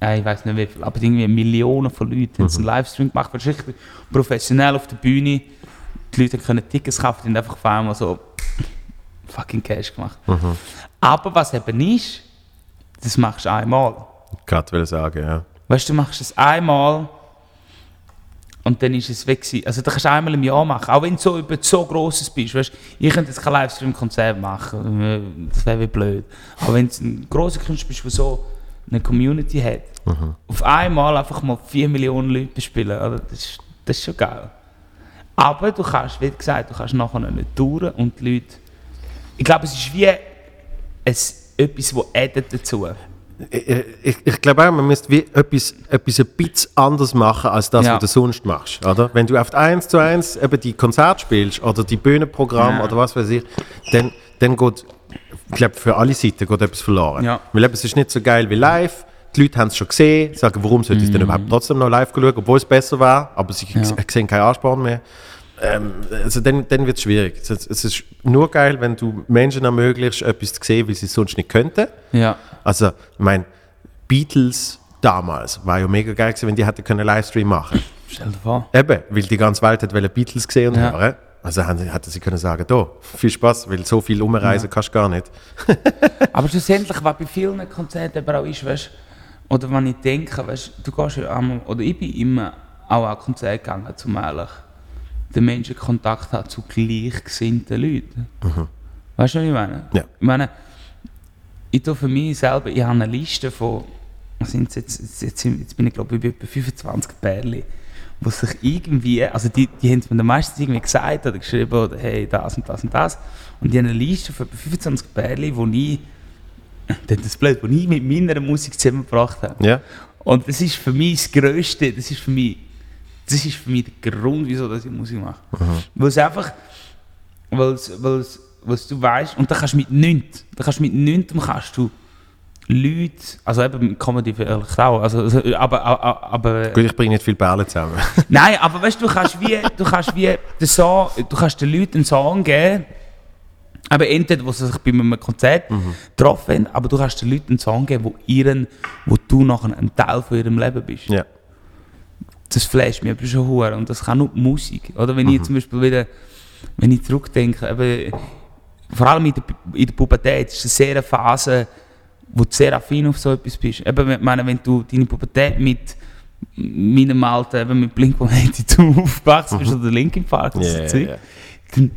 ich weiß nicht wie viel, aber irgendwie Millionen von Leuten haben sie einen Livestream gemacht, es richtig professionell auf der Bühne, die Leute können Tickets kaufen und einfach auf einmal so fucking Cash gemacht. Aber was eben ist, das machst du einmal. Gerade will sagen, ja. Weißt du, du machst es einmal und dann ist es weg. gewesen. Also, das kannst du einmal im Jahr machen. Auch wenn du so über so grosses bist. Weißt, ich könnte jetzt kein Livestream-Konzert machen. äh, Das wäre wie blöd. Aber wenn du ein grosser Künstler bist, der so eine Community hat, auf einmal einfach mal 4 Millionen Leute bespielen, oder? Das, ist, das ist schon geil. Aber du kannst, wie gesagt, du kannst nachher nicht touren und die Leute. Ich glaube, es ist wie ein, etwas, das addet dazu. Ich, ich, ich glaube auch, man müsste wie etwas, etwas ein bisschen anders machen, als das, Ja. was du sonst machst. Oder? Wenn du auf 1 zu 1 eben die Konzerte spielst oder die Bühnenprogramme Ja. oder was weiß ich, dann, dann geht, ich glaube, für alle Seiten geht etwas verloren. Ja. Weil es ist nicht so geil wie live. Die Leute haben es schon gesehen, sagen, warum sollte ich es dann überhaupt trotzdem noch live schauen, obwohl es besser war, aber sie Mhm. Ja. sehen keinen Ansporn mehr. Ähm, also dann, dann wird es schwierig. Es, es ist nur geil, wenn du Menschen ermöglichst, etwas zu sehen, wie sie es sonst nicht könnten. Ja. Also, ich meine, Beatles damals war ja mega geil gewesen, wenn die hätten können Livestream machen Stell dir vor. Eben, weil die ganze Welt hat Beatles gesehen und Ja. hören. Also haben, hätten sie können sagen, da, viel Spaß, weil so viel umreisen kannst du gar nicht. [LAUGHS] Aber schlussendlich, was bei vielen Konzerten aber auch ist, weißt, oder wenn ich denke, weißt, du gehst ja einmal, oder ich bin immer auch an Konzerte gegangen, um ehrlich den Menschen Kontakt haben zu gleichgesinnten Leuten. Weißt du, was ich meine? Ja. Ich meine, ich tue für mich selber, ich habe eine Liste von, was sind jetzt, jetzt, jetzt bin ich glaube ich bei etwa 25 Pärchen, die sich irgendwie, also die, die haben es mir meistens irgendwie gesagt oder geschrieben, oder hey, das und das und das. Und die haben eine Liste von etwa 25 Pärchen, wo ich, das ist blöd, wo ich mit meiner Musik zusammengebracht habe. Ja? Und das ist für mich das Größte, das ist für mich, das ist für mich der Grund, wieso dass ich Musik mache. Weil es einfach, weil es, weil es, weil es du weißt, und da kannst du mit nichts, da kannst du mit nichts kannst du Leute, also eben Comedy vielleicht auch, also, also, aber, aber, aber Gut, ich bringe nicht viel Perlen zusammen. [LAUGHS] Nein, aber weißt du, du kannst wie, du kannst wie den Song, du kannst den Leuten einen Song geben, aber entweder, wo sie sich bei einem Konzert getroffen haben, aber du kannst den Leuten einen Song geben, wo, ihren, wo du nachher ein Teil von ihrem Leben bist. ja. Das flasht mich aber schon hure und das kann nur die Musik. Oder wenn ich zum Beispiel wieder, wenn ich zurückdenke, eben, vor allem in der, in der Pubertät ist es sehr eine Phase, wo du sehr affin auf so etwas bist. Eben, ich meine, wenn du deine Pubertät mit meinem Alter, eben mit Blink-182 [LAUGHS] aufgewachsen bist oder Linkin Park so ja, Zeug, ja. dann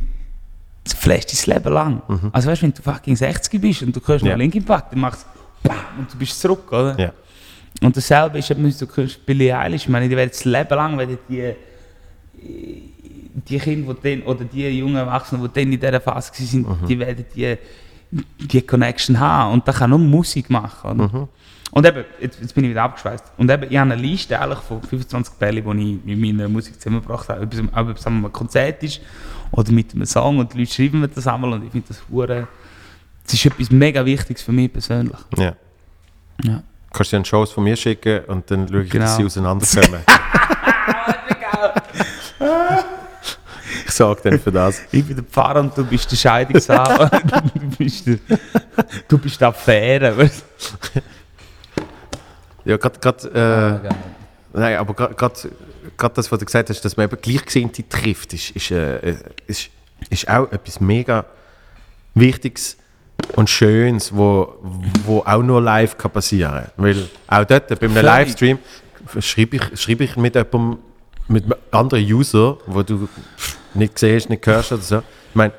das flasht dein Leben lang. Also weißt du, wenn du fucking 60 bist und du hörst Ja. noch Linkin Park, dann machst du und du bist zurück, oder? Ja. Und dasselbe ist eben, wenn du hörst, Billie Eilish, ich meine, die werden das Leben lang, werden die, die Kinder, die dann, oder die jungen Erwachsenen, die dann in dieser Phase waren, die werden die, die Connection haben. Und da kann nur Musik machen. Oder? Und eben, jetzt, jetzt bin ich wieder abgeschweißt. Und eben, ich habe eine Liste eigentlich von 25 Bällen, die ich mit meiner Musik zusammengebracht habe. Ob es, ein Konzert ist oder mit einem Song und die Leute schreiben mir das einmal und ich finde das hure das ist etwas mega Wichtiges für mich persönlich. ja. Ja. Kannst du dir Shows von mir schicken und dann schaue ich, Genau. dass sie auseinanderkommen. [LAUGHS] [LAUGHS] ich sage dann für das. Ich bin der Pfarrer und du bist der Scheidungshaber. [LAUGHS] du, bist der, du bist Affäre. Weißt? Ja, gerade, äh, nein, aber gerade das, was du gesagt hast, dass man eben Gleichgesinnte trifft, ist, ist, äh, ist, ist auch etwas mega Wichtiges und Schönes, wo, wo auch nur live kann passieren kann. Weil auch dort, bei einem. Livestream, schreibe ich, schreibe ich mit jemandem, mit einem anderen User, wo du nicht siehst, nicht hörst oder so. Ich meine,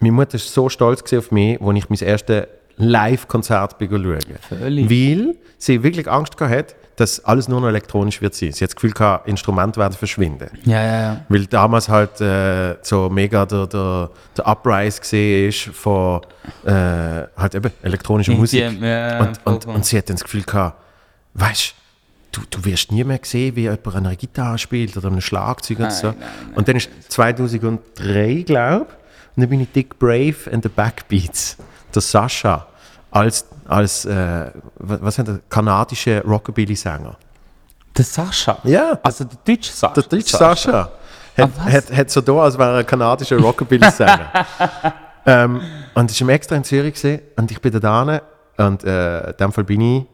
meine Mutter war so stolz auf mich, als ich mein erstes Live-Konzert bin schauen. Völlig. Weil sie wirklich Angst gehabt hat, dass alles nur noch elektronisch wird sein. Sie hat das Gefühl gehabt, Instrumente werden verschwinden. Ja, ja, ja. Weil damals halt äh, so mega der, der, der Uprise gesehen ist von äh, halt eben elektronischer Musik. Ja, und, und, und sie hat dann das Gefühl gehabt, weißt du, du wirst nie mehr sehen, wie jemand an einer Gitarre spielt oder einem Schlagzeug und Nein, so. nein, nein. und dann ist 2003, glaube ich, und dann bin ich Dick Brave and the Backbeats, der Sascha, als, als äh, was, was hat der kanadische Rockabilly-Sänger. Der Sascha. Ja. Also der deutsche Sascha. Der deutsche Sascha hat, Ah, was? hat, hat so da, als wäre er ein kanadischer Rockabilly-Sänger. [LAUGHS] ähm, und ich war extra in Zürich gewesen, und ich bin da dran und äh, in dem Fall bin ich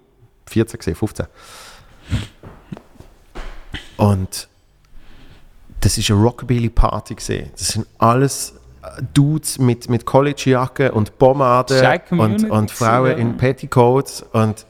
14, gewesen, 15. Und das ist eine Rockabilly-Party gewesen. Das sind alles äh, Dudes mit, mit College-Jacke und Pomade und, und Frauen ja. in Petticoats und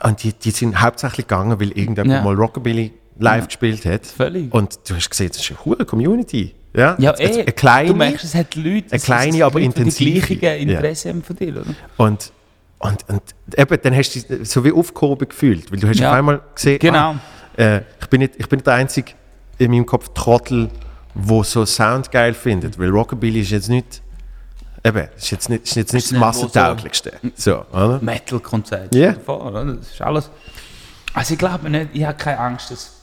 und die, die sind hauptsächlich gegangen, weil irgendjemand Ja. mal Rockabilly live gespielt hat. Völlig. Und du hast gesehen, das ist eine hohe Community. Ja, Ja, Eine- eh. eine kleine Du merkst, es hat Leute, eine kleine, aber Leute, die intensive. die gleichen Interesse haben von dir, oder? und, und, und eben, dann hast du dich so wie aufgehoben gefühlt, weil du hast Ja. auf einmal gesehen, Genau. ah, äh, ich, bin nicht, ich bin nicht der einzige in meinem Kopf Trottel, wo so Sound geil findet, weil Rockabilly ist jetzt nicht, eben, ist jetzt nicht, ist jetzt nicht das nicht, wo massentauglichste. So, oder? Metal-Konzert. Ja. Oder? Das ist alles. Also ich glaube nicht, ich habe keine Angst, dass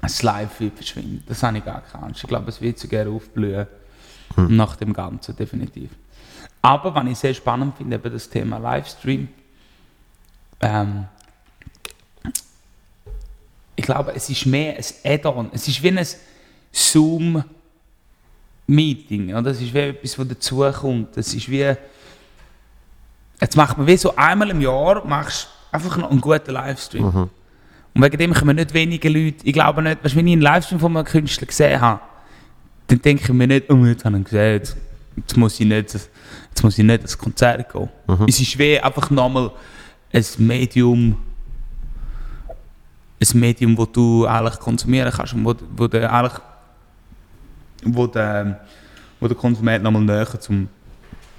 das Live wird verschwinden. Das habe ich gar keine Angst. Ich glaube, es wird so gerne aufblühen. nach dem Ganzen, definitiv. Aber was ich sehr spannend finde, eben das Thema Livestream. Ähm, ich glaube, es ist mehr ein Add-on. Es ist wie ein Zoom-Meeting. Oder? Es ist wie etwas, was dazukommt. Es ist wie. Jetzt macht man wie so einmal im Jahr machst einfach noch einen guten Livestream. Und wegen dem kommen nicht wenige Leute. Ich glaube nicht, weißt, wenn ich einen Livestream von einem Künstler gesehen habe, dann denke ich mir nicht, oh, jetzt habe ich ihn gesehen, jetzt, jetzt, muss ich nicht, jetzt muss ich nicht ins Konzert gehen. Es ist wie einfach nochmal ein Medium, ein Medium, das du eigentlich konsumieren kannst und wo, wo der eigentlich wo der, wo der Konsument nochmal näher zum,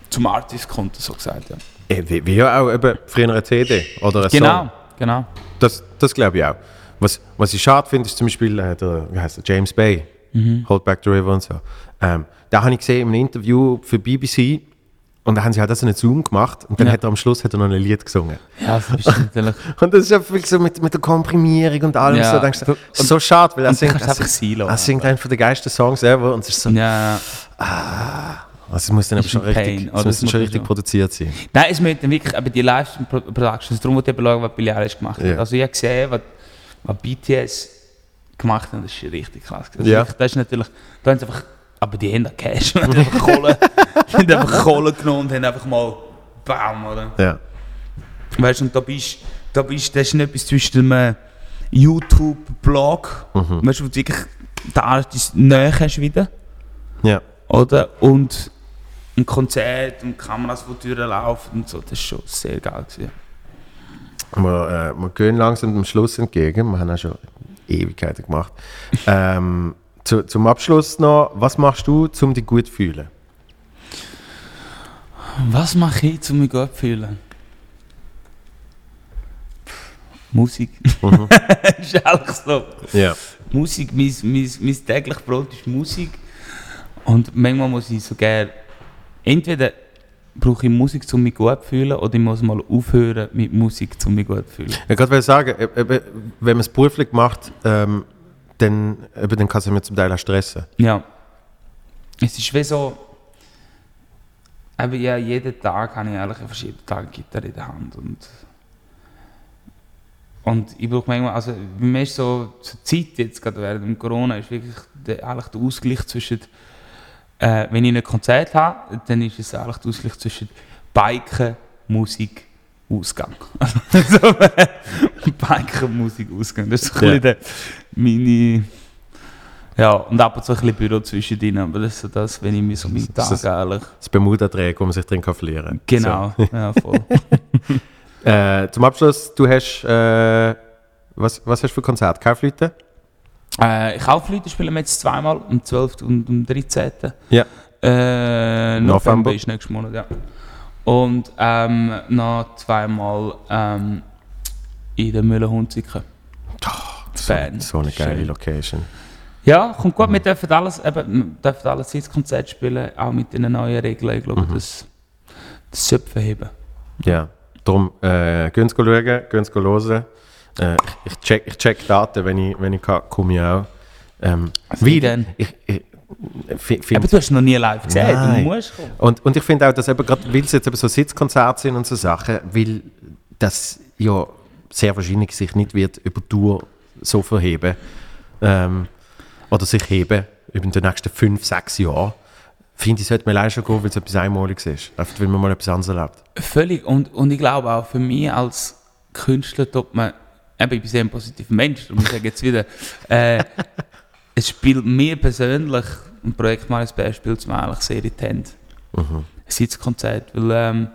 zum Artist kommt, so gesagt. Ja. Eh, Wie, wie ja auch eben früher eine CD oder ein Genau, Song. genau. Das, das glaube ich auch. Was, was ich schade finde, ist zum Beispiel äh, der, wie heißt der, James Bay, Hold Back the River und so. Ähm, da habe ich gesehen in einem Interview für BBC und da haben sie halt das in einen Zoom gemacht und dann Ja. hat er am Schluss hat er noch ein Lied gesungen. Ja, das ist natürlich. [LAUGHS] Und das ist ja viel so mit, mit der Komprimierung und allem Ja. so. Denkst du, so schade, weil er singt, er einfach singt, er singt einen von den geilsten Songs ever und es ist so, ja. also es muss dann aber schon richtig, oder? muss dann schon muss richtig schon. produziert sein. Nein, es müssen wirklich eben die Livestream-Productions, darum wollte ich schauen, was Billie Eilish gemacht hat. Ja. Also ich habe gesehen, was, was BTS gemacht hat, das ist richtig krass. Das, Ja. ist, wirklich- das ist natürlich, da haben sie einfach, aber die haben da Cash, die haben einfach Kohle, [LAUGHS] die haben einfach Kohle genommen und haben einfach mal Baum, oder? Ja. Weißt du, und da bist, da bist, das ist nicht etwas zwischen einem YouTube-Blog, weißt du, wo du wirklich den Artist näher hast wieder, Ja. oder? Und ein Konzert und Kameras, die durchlaufen und so, das ist schon sehr geil gewesen. Wir, äh, wir gehen langsam dem Schluss entgegen. Wir haben auch schon Ewigkeiten gemacht. [LAUGHS] ähm, zu, zum Abschluss noch, was machst du, um dich gut zu fühlen? Was mache ich, um mich gut zu fühlen? Musik. Mhm. [LAUGHS] ist eigentlich so. Ja. Musik, mein, mein, mein tägliches Brot ist Musik. Und manchmal muss ich so gerne, entweder brauche ich Musik, um mich gut zu fühlen, oder ich muss mal aufhören mit Musik, um mich gut zu fühlen. Ich wollte sagen, e- eben, wenn man es beruflich macht, ähm, dann, eben, dann kann es mich zum Teil auch stressen. Ja. Es ist wie so, eben ja, jeden Tag habe ich eigentlich an verschiedenen Tagen Gitarre in der Hand. Und, und ich brauche manchmal, also bei mir ist so, zur Zeit jetzt, gerade während dem Corona, ist wirklich der, eigentlich der Ausgleich zwischen, äh, wenn ich ein Konzert habe, dann ist es eigentlich der Ausgleich zwischen Biken, Musik, Ausgang. [LAUGHS] Also, so, [LAUGHS] Biken, Musik, Ausgang. Das ist so ein Ja. bisschen der, meine... Ja, und ab und zu ein bisschen Büro zwischendrin, aber das ist so das, wenn ich mich so Das Tag ist- eigentlich... Das Bermuda-Dreieck, wo man sich drin kann verlieren kann. Genau, [LAUGHS] ja, voll. So. [LAUGHS] Äh, zum Abschluss, du hast, äh, was, was hast du für Konzert? Kaufleute? äh, Kaufleute spielen wir jetzt zweimal, am 12. und am 13. Ja. Äh, November. November. ist nächsten Monat, ja. Und ähm, noch zweimal ähm, in der Mühlenhunziken. Bern. So eine geile Schön. Location. Ja, kommt gut, wir dürfen alles, eben, dürfen alles Sitzkonzert spielen, auch mit den neuen Regeln. Ich glaube, Mhm. das, das sollte verheben. Ja. Darum, äh, gehen Sie schauen, gehen Sie hören. Äh, ich, check, ich check Daten, wenn ich, wenn ich kann, komme ich auch. Ähm, Also weil gern. ich, ich, fi- Aber find, du hast noch nie live gesehen, Nein. du musst kommen. und, und ich finde auch, dass eben gerade, weil es jetzt eben so Sitzkonzerte sind und so Sachen, weil das ja sehr wahrscheinlich sich nicht wird über Tour so verheben ähm, oder sich heben über die nächsten fünf, sechs Jahre, finde ich, sollte man leider schon gehen, weil es etwas Einmaliges ist. Einfach, weil man mal etwas anderes erlebt. Völlig. Und, und ich glaube auch für mich als Künstler tut man, eben, ich bin sehr ein positiver Mensch, darum sage ich jetzt wieder, [LAUGHS] äh, es spielt mir persönlich, ein Projekt Marius Bär spielt es mir eigentlich sehr in die Hände. Ein Sitzkonzert, weil ähm,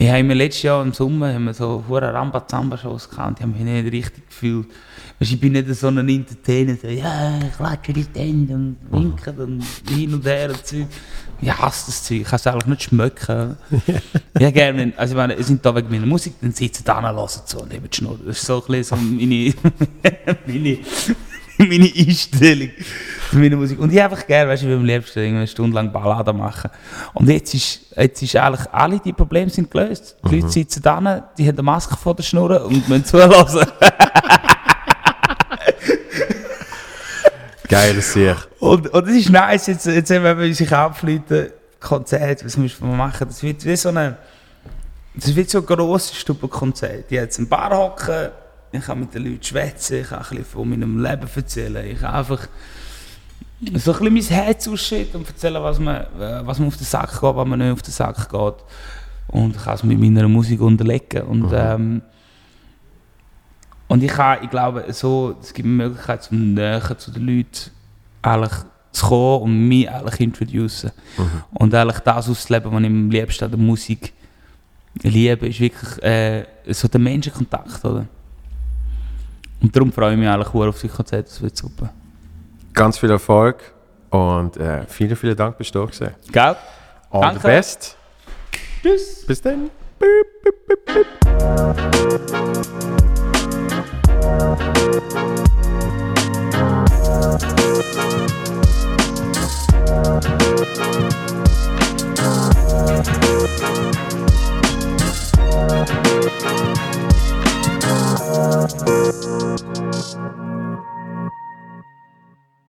ich habe mir letztes Jahr im Sommer haben wir so hure Ramba-Zamba-Shows gehabt und die haben mich nicht richtig gefühlt. Weißt, ich bin nicht so ein Entertainer, so, ja, ich klatsche die Hände und winke und hin und her und Zeug. Ich hasse das Zeug, ich kann es eigentlich nicht schmecken. [LAUGHS] ja, gerne, also ich meine, ihr sind da wegen meiner Musik, dann sitzen da und hören zu und haben die Schnur. Das ist so ein bisschen so meine, [LAUGHS] meine, [LAUGHS] meine Einstellung für meine Musik. Und ich einfach gerne, weißt du, ich am liebsten eine Stunde lang Ballade machen. Und jetzt ist, jetzt ist eigentlich, alle die Probleme sind gelöst. Die Leute sitzen da, die haben eine Maske vor der Schnur und müssen zuhören. [LAUGHS] Geil, sehr. Und, und das ist nice, jetzt, jetzt wenn wir unsere Kampfleute Konzert, was müssen wir machen? Das wird wie so eine, das wird so ein grosses Stubbenkonzert. Ich jetzt ein Bar hocken, ich kann mit den Leuten schwätzen, ich kann ein bisschen von meinem Leben erzählen, ich kann einfach so ein bisschen mein Herz ausschütten und erzählen, was mir, äh, was mir auf den Sack geht, was mir nicht auf den Sack geht. Und ich kann es mit meiner Musik unterlegen. Und, Mhm. ähm, und ich kann, ich glaube, so, es gibt mir die Möglichkeit, zum näher zu den Leuten eigentlich zu kommen und mich eigentlich introducen. Mhm. Und eigentlich das auszuleben, was ich am liebsten an der Musik liebe, ist wirklich äh, so der Menschenkontakt, oder? Und darum freue ich mich eigentlich sehr auf das Konzert, das wird super. Ganz viel Erfolg und äh, vielen, vielen Dank, bist du da gewesen. Gell? All Danke. the best. Tschüss! Bis dann. Thank Thank you.